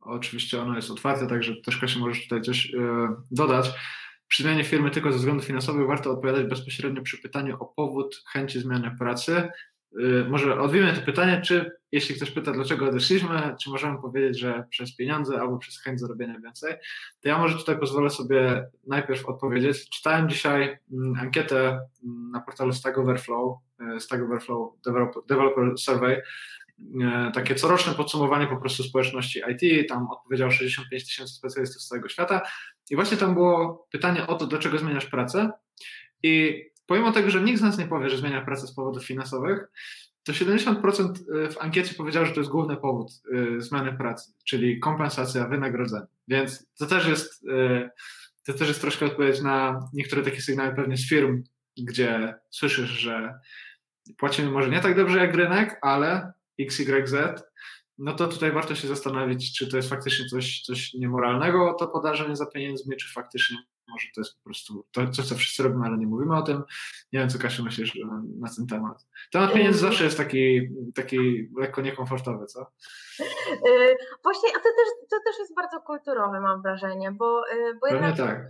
oczywiście ono jest otwarte, także też Kasia możesz tutaj coś e, dodać. Przy zmianie firmy tylko ze względów finansowych warto odpowiadać bezpośrednio przy pytaniu o powód chęci zmiany pracy. Y, może odwijmy to pytanie, czy jeśli ktoś pyta, dlaczego odeszliśmy, czy możemy powiedzieć, że przez pieniądze albo przez chęć zarobienia więcej, to ja może tutaj pozwolę sobie najpierw odpowiedzieć. Czytałem dzisiaj mm, ankietę mm, na portalu Stack Overflow, y, Stack Overflow Developer Survey, y, takie coroczne podsumowanie po prostu społeczności IT, tam odpowiedziało 65 tysięcy specjalistów z całego świata. I właśnie tam było pytanie o to, dlaczego zmieniasz pracę. I pomimo tego, że nikt z nas nie powie, że zmienia pracę z powodów finansowych, to 70% y, w ankiecie powiedziało, że to jest główny powód y, zmiany pracy, czyli kompensacja, wynagrodzenie. Więc to też jest, to też jest troszkę odpowiedź na niektóre takie sygnały pewnie z firm, gdzie słyszysz, że płacimy może nie tak dobrze jak rynek, ale XYZ, no to tutaj warto się zastanowić, czy to jest faktycznie coś, coś niemoralnego, to podarzenie za pieniędzmi, czy faktycznie może to jest po prostu to, coś, co wszyscy robimy, ale nie mówimy o tym. Nie wiem, co Kasiu myślisz na ten temat. Temat pieniędzy zawsze jest taki, taki lekko niekomfortowy, co? Yy, właśnie, a to też, to też jest bardzo kulturowe, mam wrażenie, bo, yy, bo jednak... tak.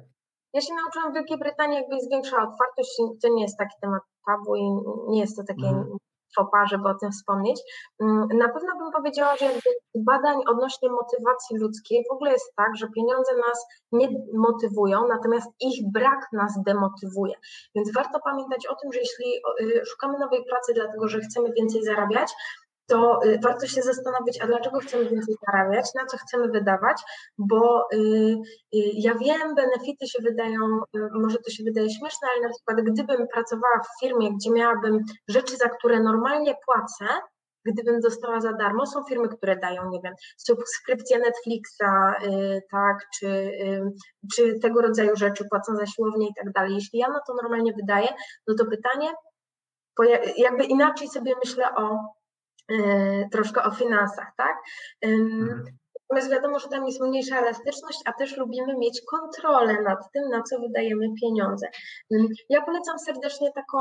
Ja się nauczyłam w Wielkiej Brytanii, jakby jest większa otwartość, to nie jest taki temat tabu i nie jest to takie mhm fopa, żeby o tym wspomnieć. Mm, na pewno bym powiedziała, że badań odnośnie motywacji ludzkiej w ogóle jest tak, że pieniądze nas nie motywują, natomiast ich brak nas demotywuje. Więc warto pamiętać o tym, że jeśli y, szukamy nowej pracy, dlatego że chcemy więcej zarabiać, to y, warto się zastanowić, a dlaczego chcemy więcej zarabiać, na co chcemy wydawać, bo y, ja wiem, benefity się wydają, może to się wydaje śmieszne, ale na przykład gdybym pracowała w firmie, gdzie miałabym rzeczy, za które normalnie płacę, gdybym dostała za darmo, są firmy, które dają, nie wiem, subskrypcję Netflixa, tak, czy, czy tego rodzaju rzeczy, płacą za siłownię i tak dalej. Jeśli ja na to normalnie wydaję, no to pytanie, jakby inaczej sobie myślę o Y, troszkę o finansach, tak? Mhm. Natomiast wiadomo, że tam jest mniejsza elastyczność, a też lubimy mieć kontrolę nad tym, na co wydajemy pieniądze. Ja polecam serdecznie taką,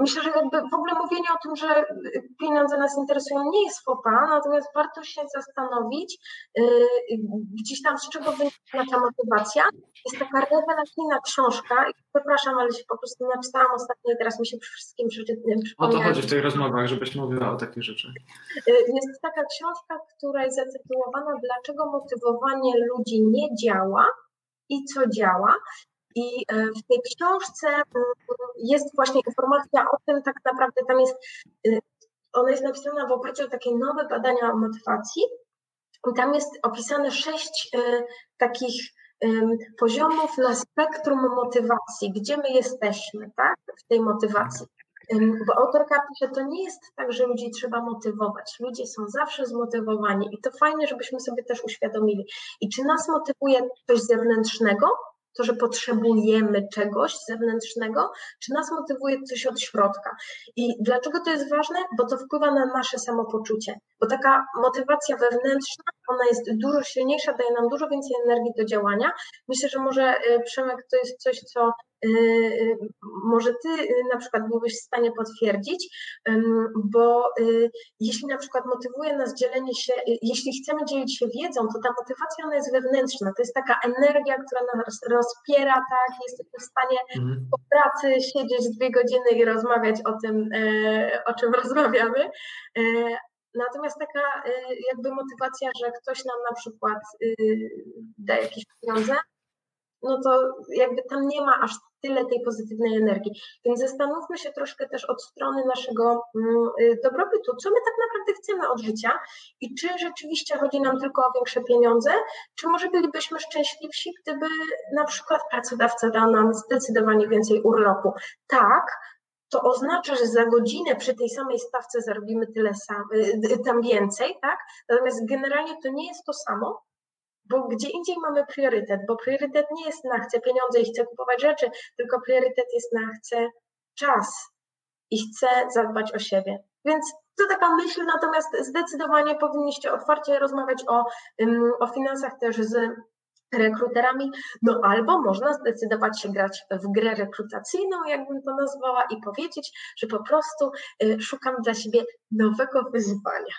myślę, że jakby w ogóle mówienie o tym, że pieniądze nas interesują nie jest fopa, natomiast warto się zastanowić yy, gdzieś tam z czego wynika nasza motywacja. Jest taka rewelacyjna książka, przepraszam, ale się po prostu naczytałam ostatnio i teraz mi się wszystkim przypomniało. O to chodzi w tych rozmowach, żebyś mówiła o takich rzeczach. Yy, jest taka książka, która jest zatytułowana Dlaczego motywowanie ludzi nie działa i co działa. I e, w tej książce mm, jest właśnie informacja o tym, tak naprawdę tam jest, y, ona jest napisana w oparciu o takie nowe badania o motywacji. I tam jest opisane sześć y, takich poziomów na spektrum motywacji, gdzie my jesteśmy, tak, w tej motywacji. Bo autorka pisze, to nie jest tak, że ludzi trzeba motywować. Ludzie są zawsze zmotywowani i to fajnie, żebyśmy sobie też uświadomili. I czy nas motywuje coś zewnętrznego, to, że potrzebujemy czegoś zewnętrznego, czy nas motywuje coś od środka. I dlaczego to jest ważne? Bo to wpływa na nasze samopoczucie. Bo taka motywacja wewnętrzna, ona jest dużo silniejsza, daje nam dużo więcej energii do działania. Myślę, że może y, Przemek to jest coś, co może ty y, na przykład byłbyś w stanie potwierdzić, bo jeśli na przykład motywuje nas dzielenie się, jeśli chcemy dzielić się wiedzą, to ta motywacja ona jest wewnętrzna, to jest taka energia, która nas rozpiera, tak, jesteśmy w stanie mhm. po pracy siedzieć dwie godziny i rozmawiać o tym, o czym [laughs] rozmawiamy, Natomiast taka jakby motywacja, że ktoś nam na przykład da jakieś pieniądze, no to jakby tam nie ma aż tyle tej pozytywnej energii. Więc zastanówmy się troszkę też od strony naszego mm, y, dobrobytu, co my tak naprawdę chcemy od życia i czy rzeczywiście chodzi nam tylko o większe pieniądze, czy może bylibyśmy szczęśliwsi, gdyby na przykład pracodawca dał nam zdecydowanie więcej urlopu. Tak, to oznacza, że za godzinę przy tej samej stawce zarobimy tyle y, y, tam więcej, tak? Natomiast generalnie to nie jest to samo, bo gdzie indziej mamy priorytet, bo priorytet nie jest na chcę pieniądze i chcę kupować rzeczy, tylko priorytet jest na chcę czas i chcę zadbać o siebie. Więc to taka myśl, natomiast zdecydowanie powinniście otwarcie rozmawiać o, o finansach też z rekruterami, no albo można zdecydować się grać w grę rekrutacyjną, jakbym to nazwała, i powiedzieć, że po prostu y, szukam dla siebie nowego wyzwania.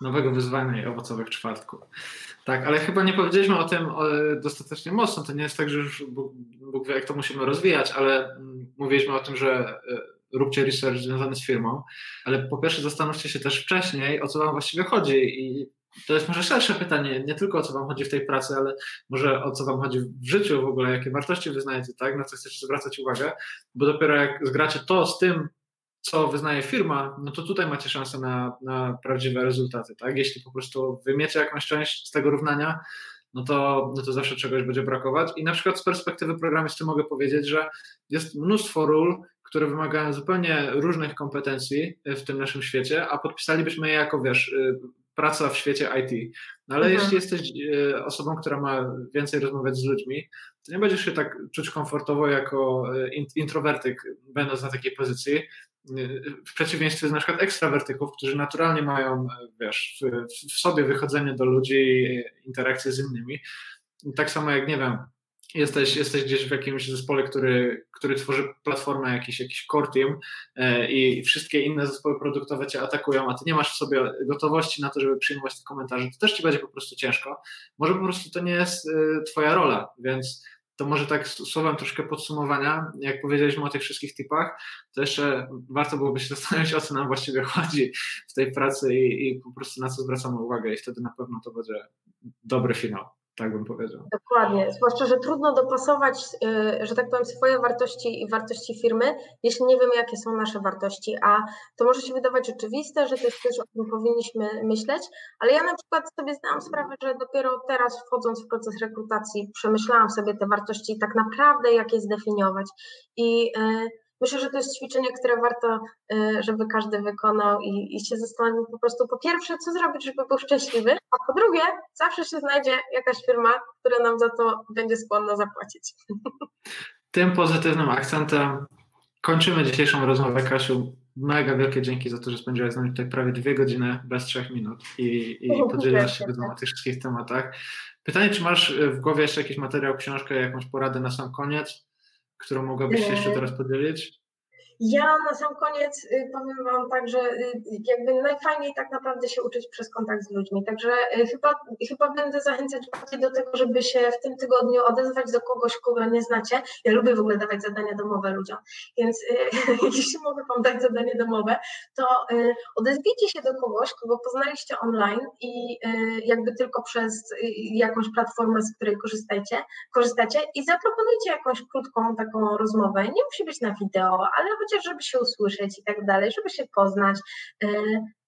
Nowego wyzwania i owocowych czwartków. Tak, ale chyba nie powiedzieliśmy o tym dostatecznie mocno. To nie jest tak, że już Bóg wie, jak to musimy rozwijać, ale mm, mówiliśmy o tym, że e, róbcie research związany z firmą, ale po pierwsze zastanówcie się też wcześniej, o co Wam właściwie chodzi i to jest może szersze pytanie, nie tylko o co Wam chodzi w tej pracy, ale może o co Wam chodzi w życiu w ogóle, jakie wartości wyznajecie, tak, na co chcecie zwracać uwagę, bo dopiero jak zgracie to z tym, co wyznaje firma, no to tutaj macie szansę na, na prawdziwe rezultaty, tak? Jeśli po prostu wymiecie jakąś część z tego równania, no to, no to zawsze czegoś będzie brakować. I na przykład z perspektywy programisty mogę powiedzieć, że jest mnóstwo ról, które wymagają zupełnie różnych kompetencji w tym naszym świecie, a podpisalibyśmy je jako, wiesz, y, praca w świecie IT. No ale mhm. jeśli jesteś y, osobą, która ma więcej rozmawiać z ludźmi, to nie będziesz się tak czuć komfortowo jako y, introwertyk, będąc na takiej pozycji, w przeciwieństwie z na przykład ekstrawertyków, którzy naturalnie mają, wiesz, w, w sobie wychodzenie do ludzi, interakcje z innymi. Tak samo jak, nie wiem, jesteś, jesteś gdzieś w jakimś zespole, który, który tworzy platformę, jakiś, jakiś core team e, i wszystkie inne zespoły produktowe cię atakują, a ty nie masz w sobie gotowości na to, żeby przyjmować te komentarze, to też ci będzie po prostu ciężko. Może po prostu to nie jest e, twoja rola, więc to może tak słowem troszkę podsumowania, jak powiedzieliśmy o tych wszystkich typach, to jeszcze warto byłoby się [laughs] zastanowić, o co nam właściwie chodzi w tej pracy i, i po prostu na co zwracamy uwagę i wtedy na pewno to będzie dobry finał tak bym powiedział. Dokładnie, zwłaszcza, że trudno dopasować, y, że tak powiem, swoje wartości i wartości firmy, jeśli nie wiemy, jakie są nasze wartości, a to może się wydawać oczywiste, że to jest coś, o czym powinniśmy myśleć, ale ja na przykład sobie zdałam sprawę, że dopiero teraz wchodząc w proces rekrutacji przemyślałam sobie te wartości tak naprawdę jak je zdefiniować i yy, Myślę, że to jest ćwiczenie, które warto, y, żeby każdy wykonał i, i się zastanowił po prostu po pierwsze, co zrobić, żeby był szczęśliwy, a po drugie, zawsze się znajdzie jakaś firma, która nam za to będzie skłonna zapłacić. Tym pozytywnym akcentem kończymy dzisiejszą rozmowę, Kasiu. Mega wielkie dzięki za to, że spędziłaś z nami tutaj prawie dwie godziny bez trzech minut i, i [laughs] podzieliłaś się wiedzą o tych wszystkich tematach. Pytanie, czy masz w głowie jeszcze jakiś materiał, książkę, jakąś poradę na sam koniec, którą mogłabyś się jeszcze teraz podzielić? Ja na sam koniec y, powiem Wam tak, że y, jakby najfajniej tak naprawdę się uczyć przez kontakt z ludźmi. Także y, chyba, chyba będę zachęcać bardziej do tego, żeby się w tym tygodniu odezwać do kogoś, kogo nie znacie. Ja lubię w ogóle dawać zadania domowe ludziom, więc [laughs] jeśli mogę Wam dać zadanie domowe, to odezwijcie się do kogoś, kogo poznaliście online i jakby tylko przez jakąś platformę, z której korzystacie, korzystacie i zaproponujcie jakąś krótką taką rozmowę. Nie musi być na wideo, ale chociaż żeby się usłyszeć i tak dalej, żeby się poznać. E,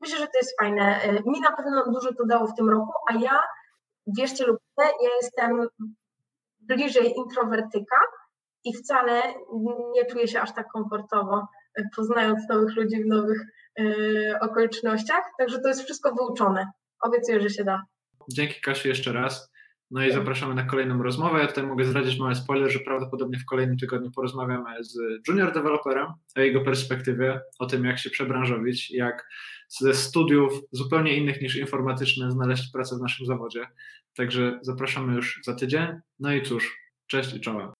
myślę, że to jest fajne. E, mi na pewno dużo to dało w tym roku, a ja, wierzcie lub nie, ja jestem bliżej introwertyka i wcale nie czuję się aż tak komfortowo, e, poznając nowych ludzi w nowych okolicznościach. Także to jest wszystko wyuczone. Obiecuję, że się da. Dzięki Kasiu jeszcze raz. No i zapraszamy na kolejną rozmowę. Ja tutaj mogę zdradzić mały spoiler, że prawdopodobnie w kolejnym tygodniu porozmawiamy z junior developerem o jego perspektywie, o tym jak się przebranżowić, jak ze studiów zupełnie innych niż informatyczne znaleźć pracę w naszym zawodzie. Także zapraszamy już za tydzień. No i cóż, cześć i czołem.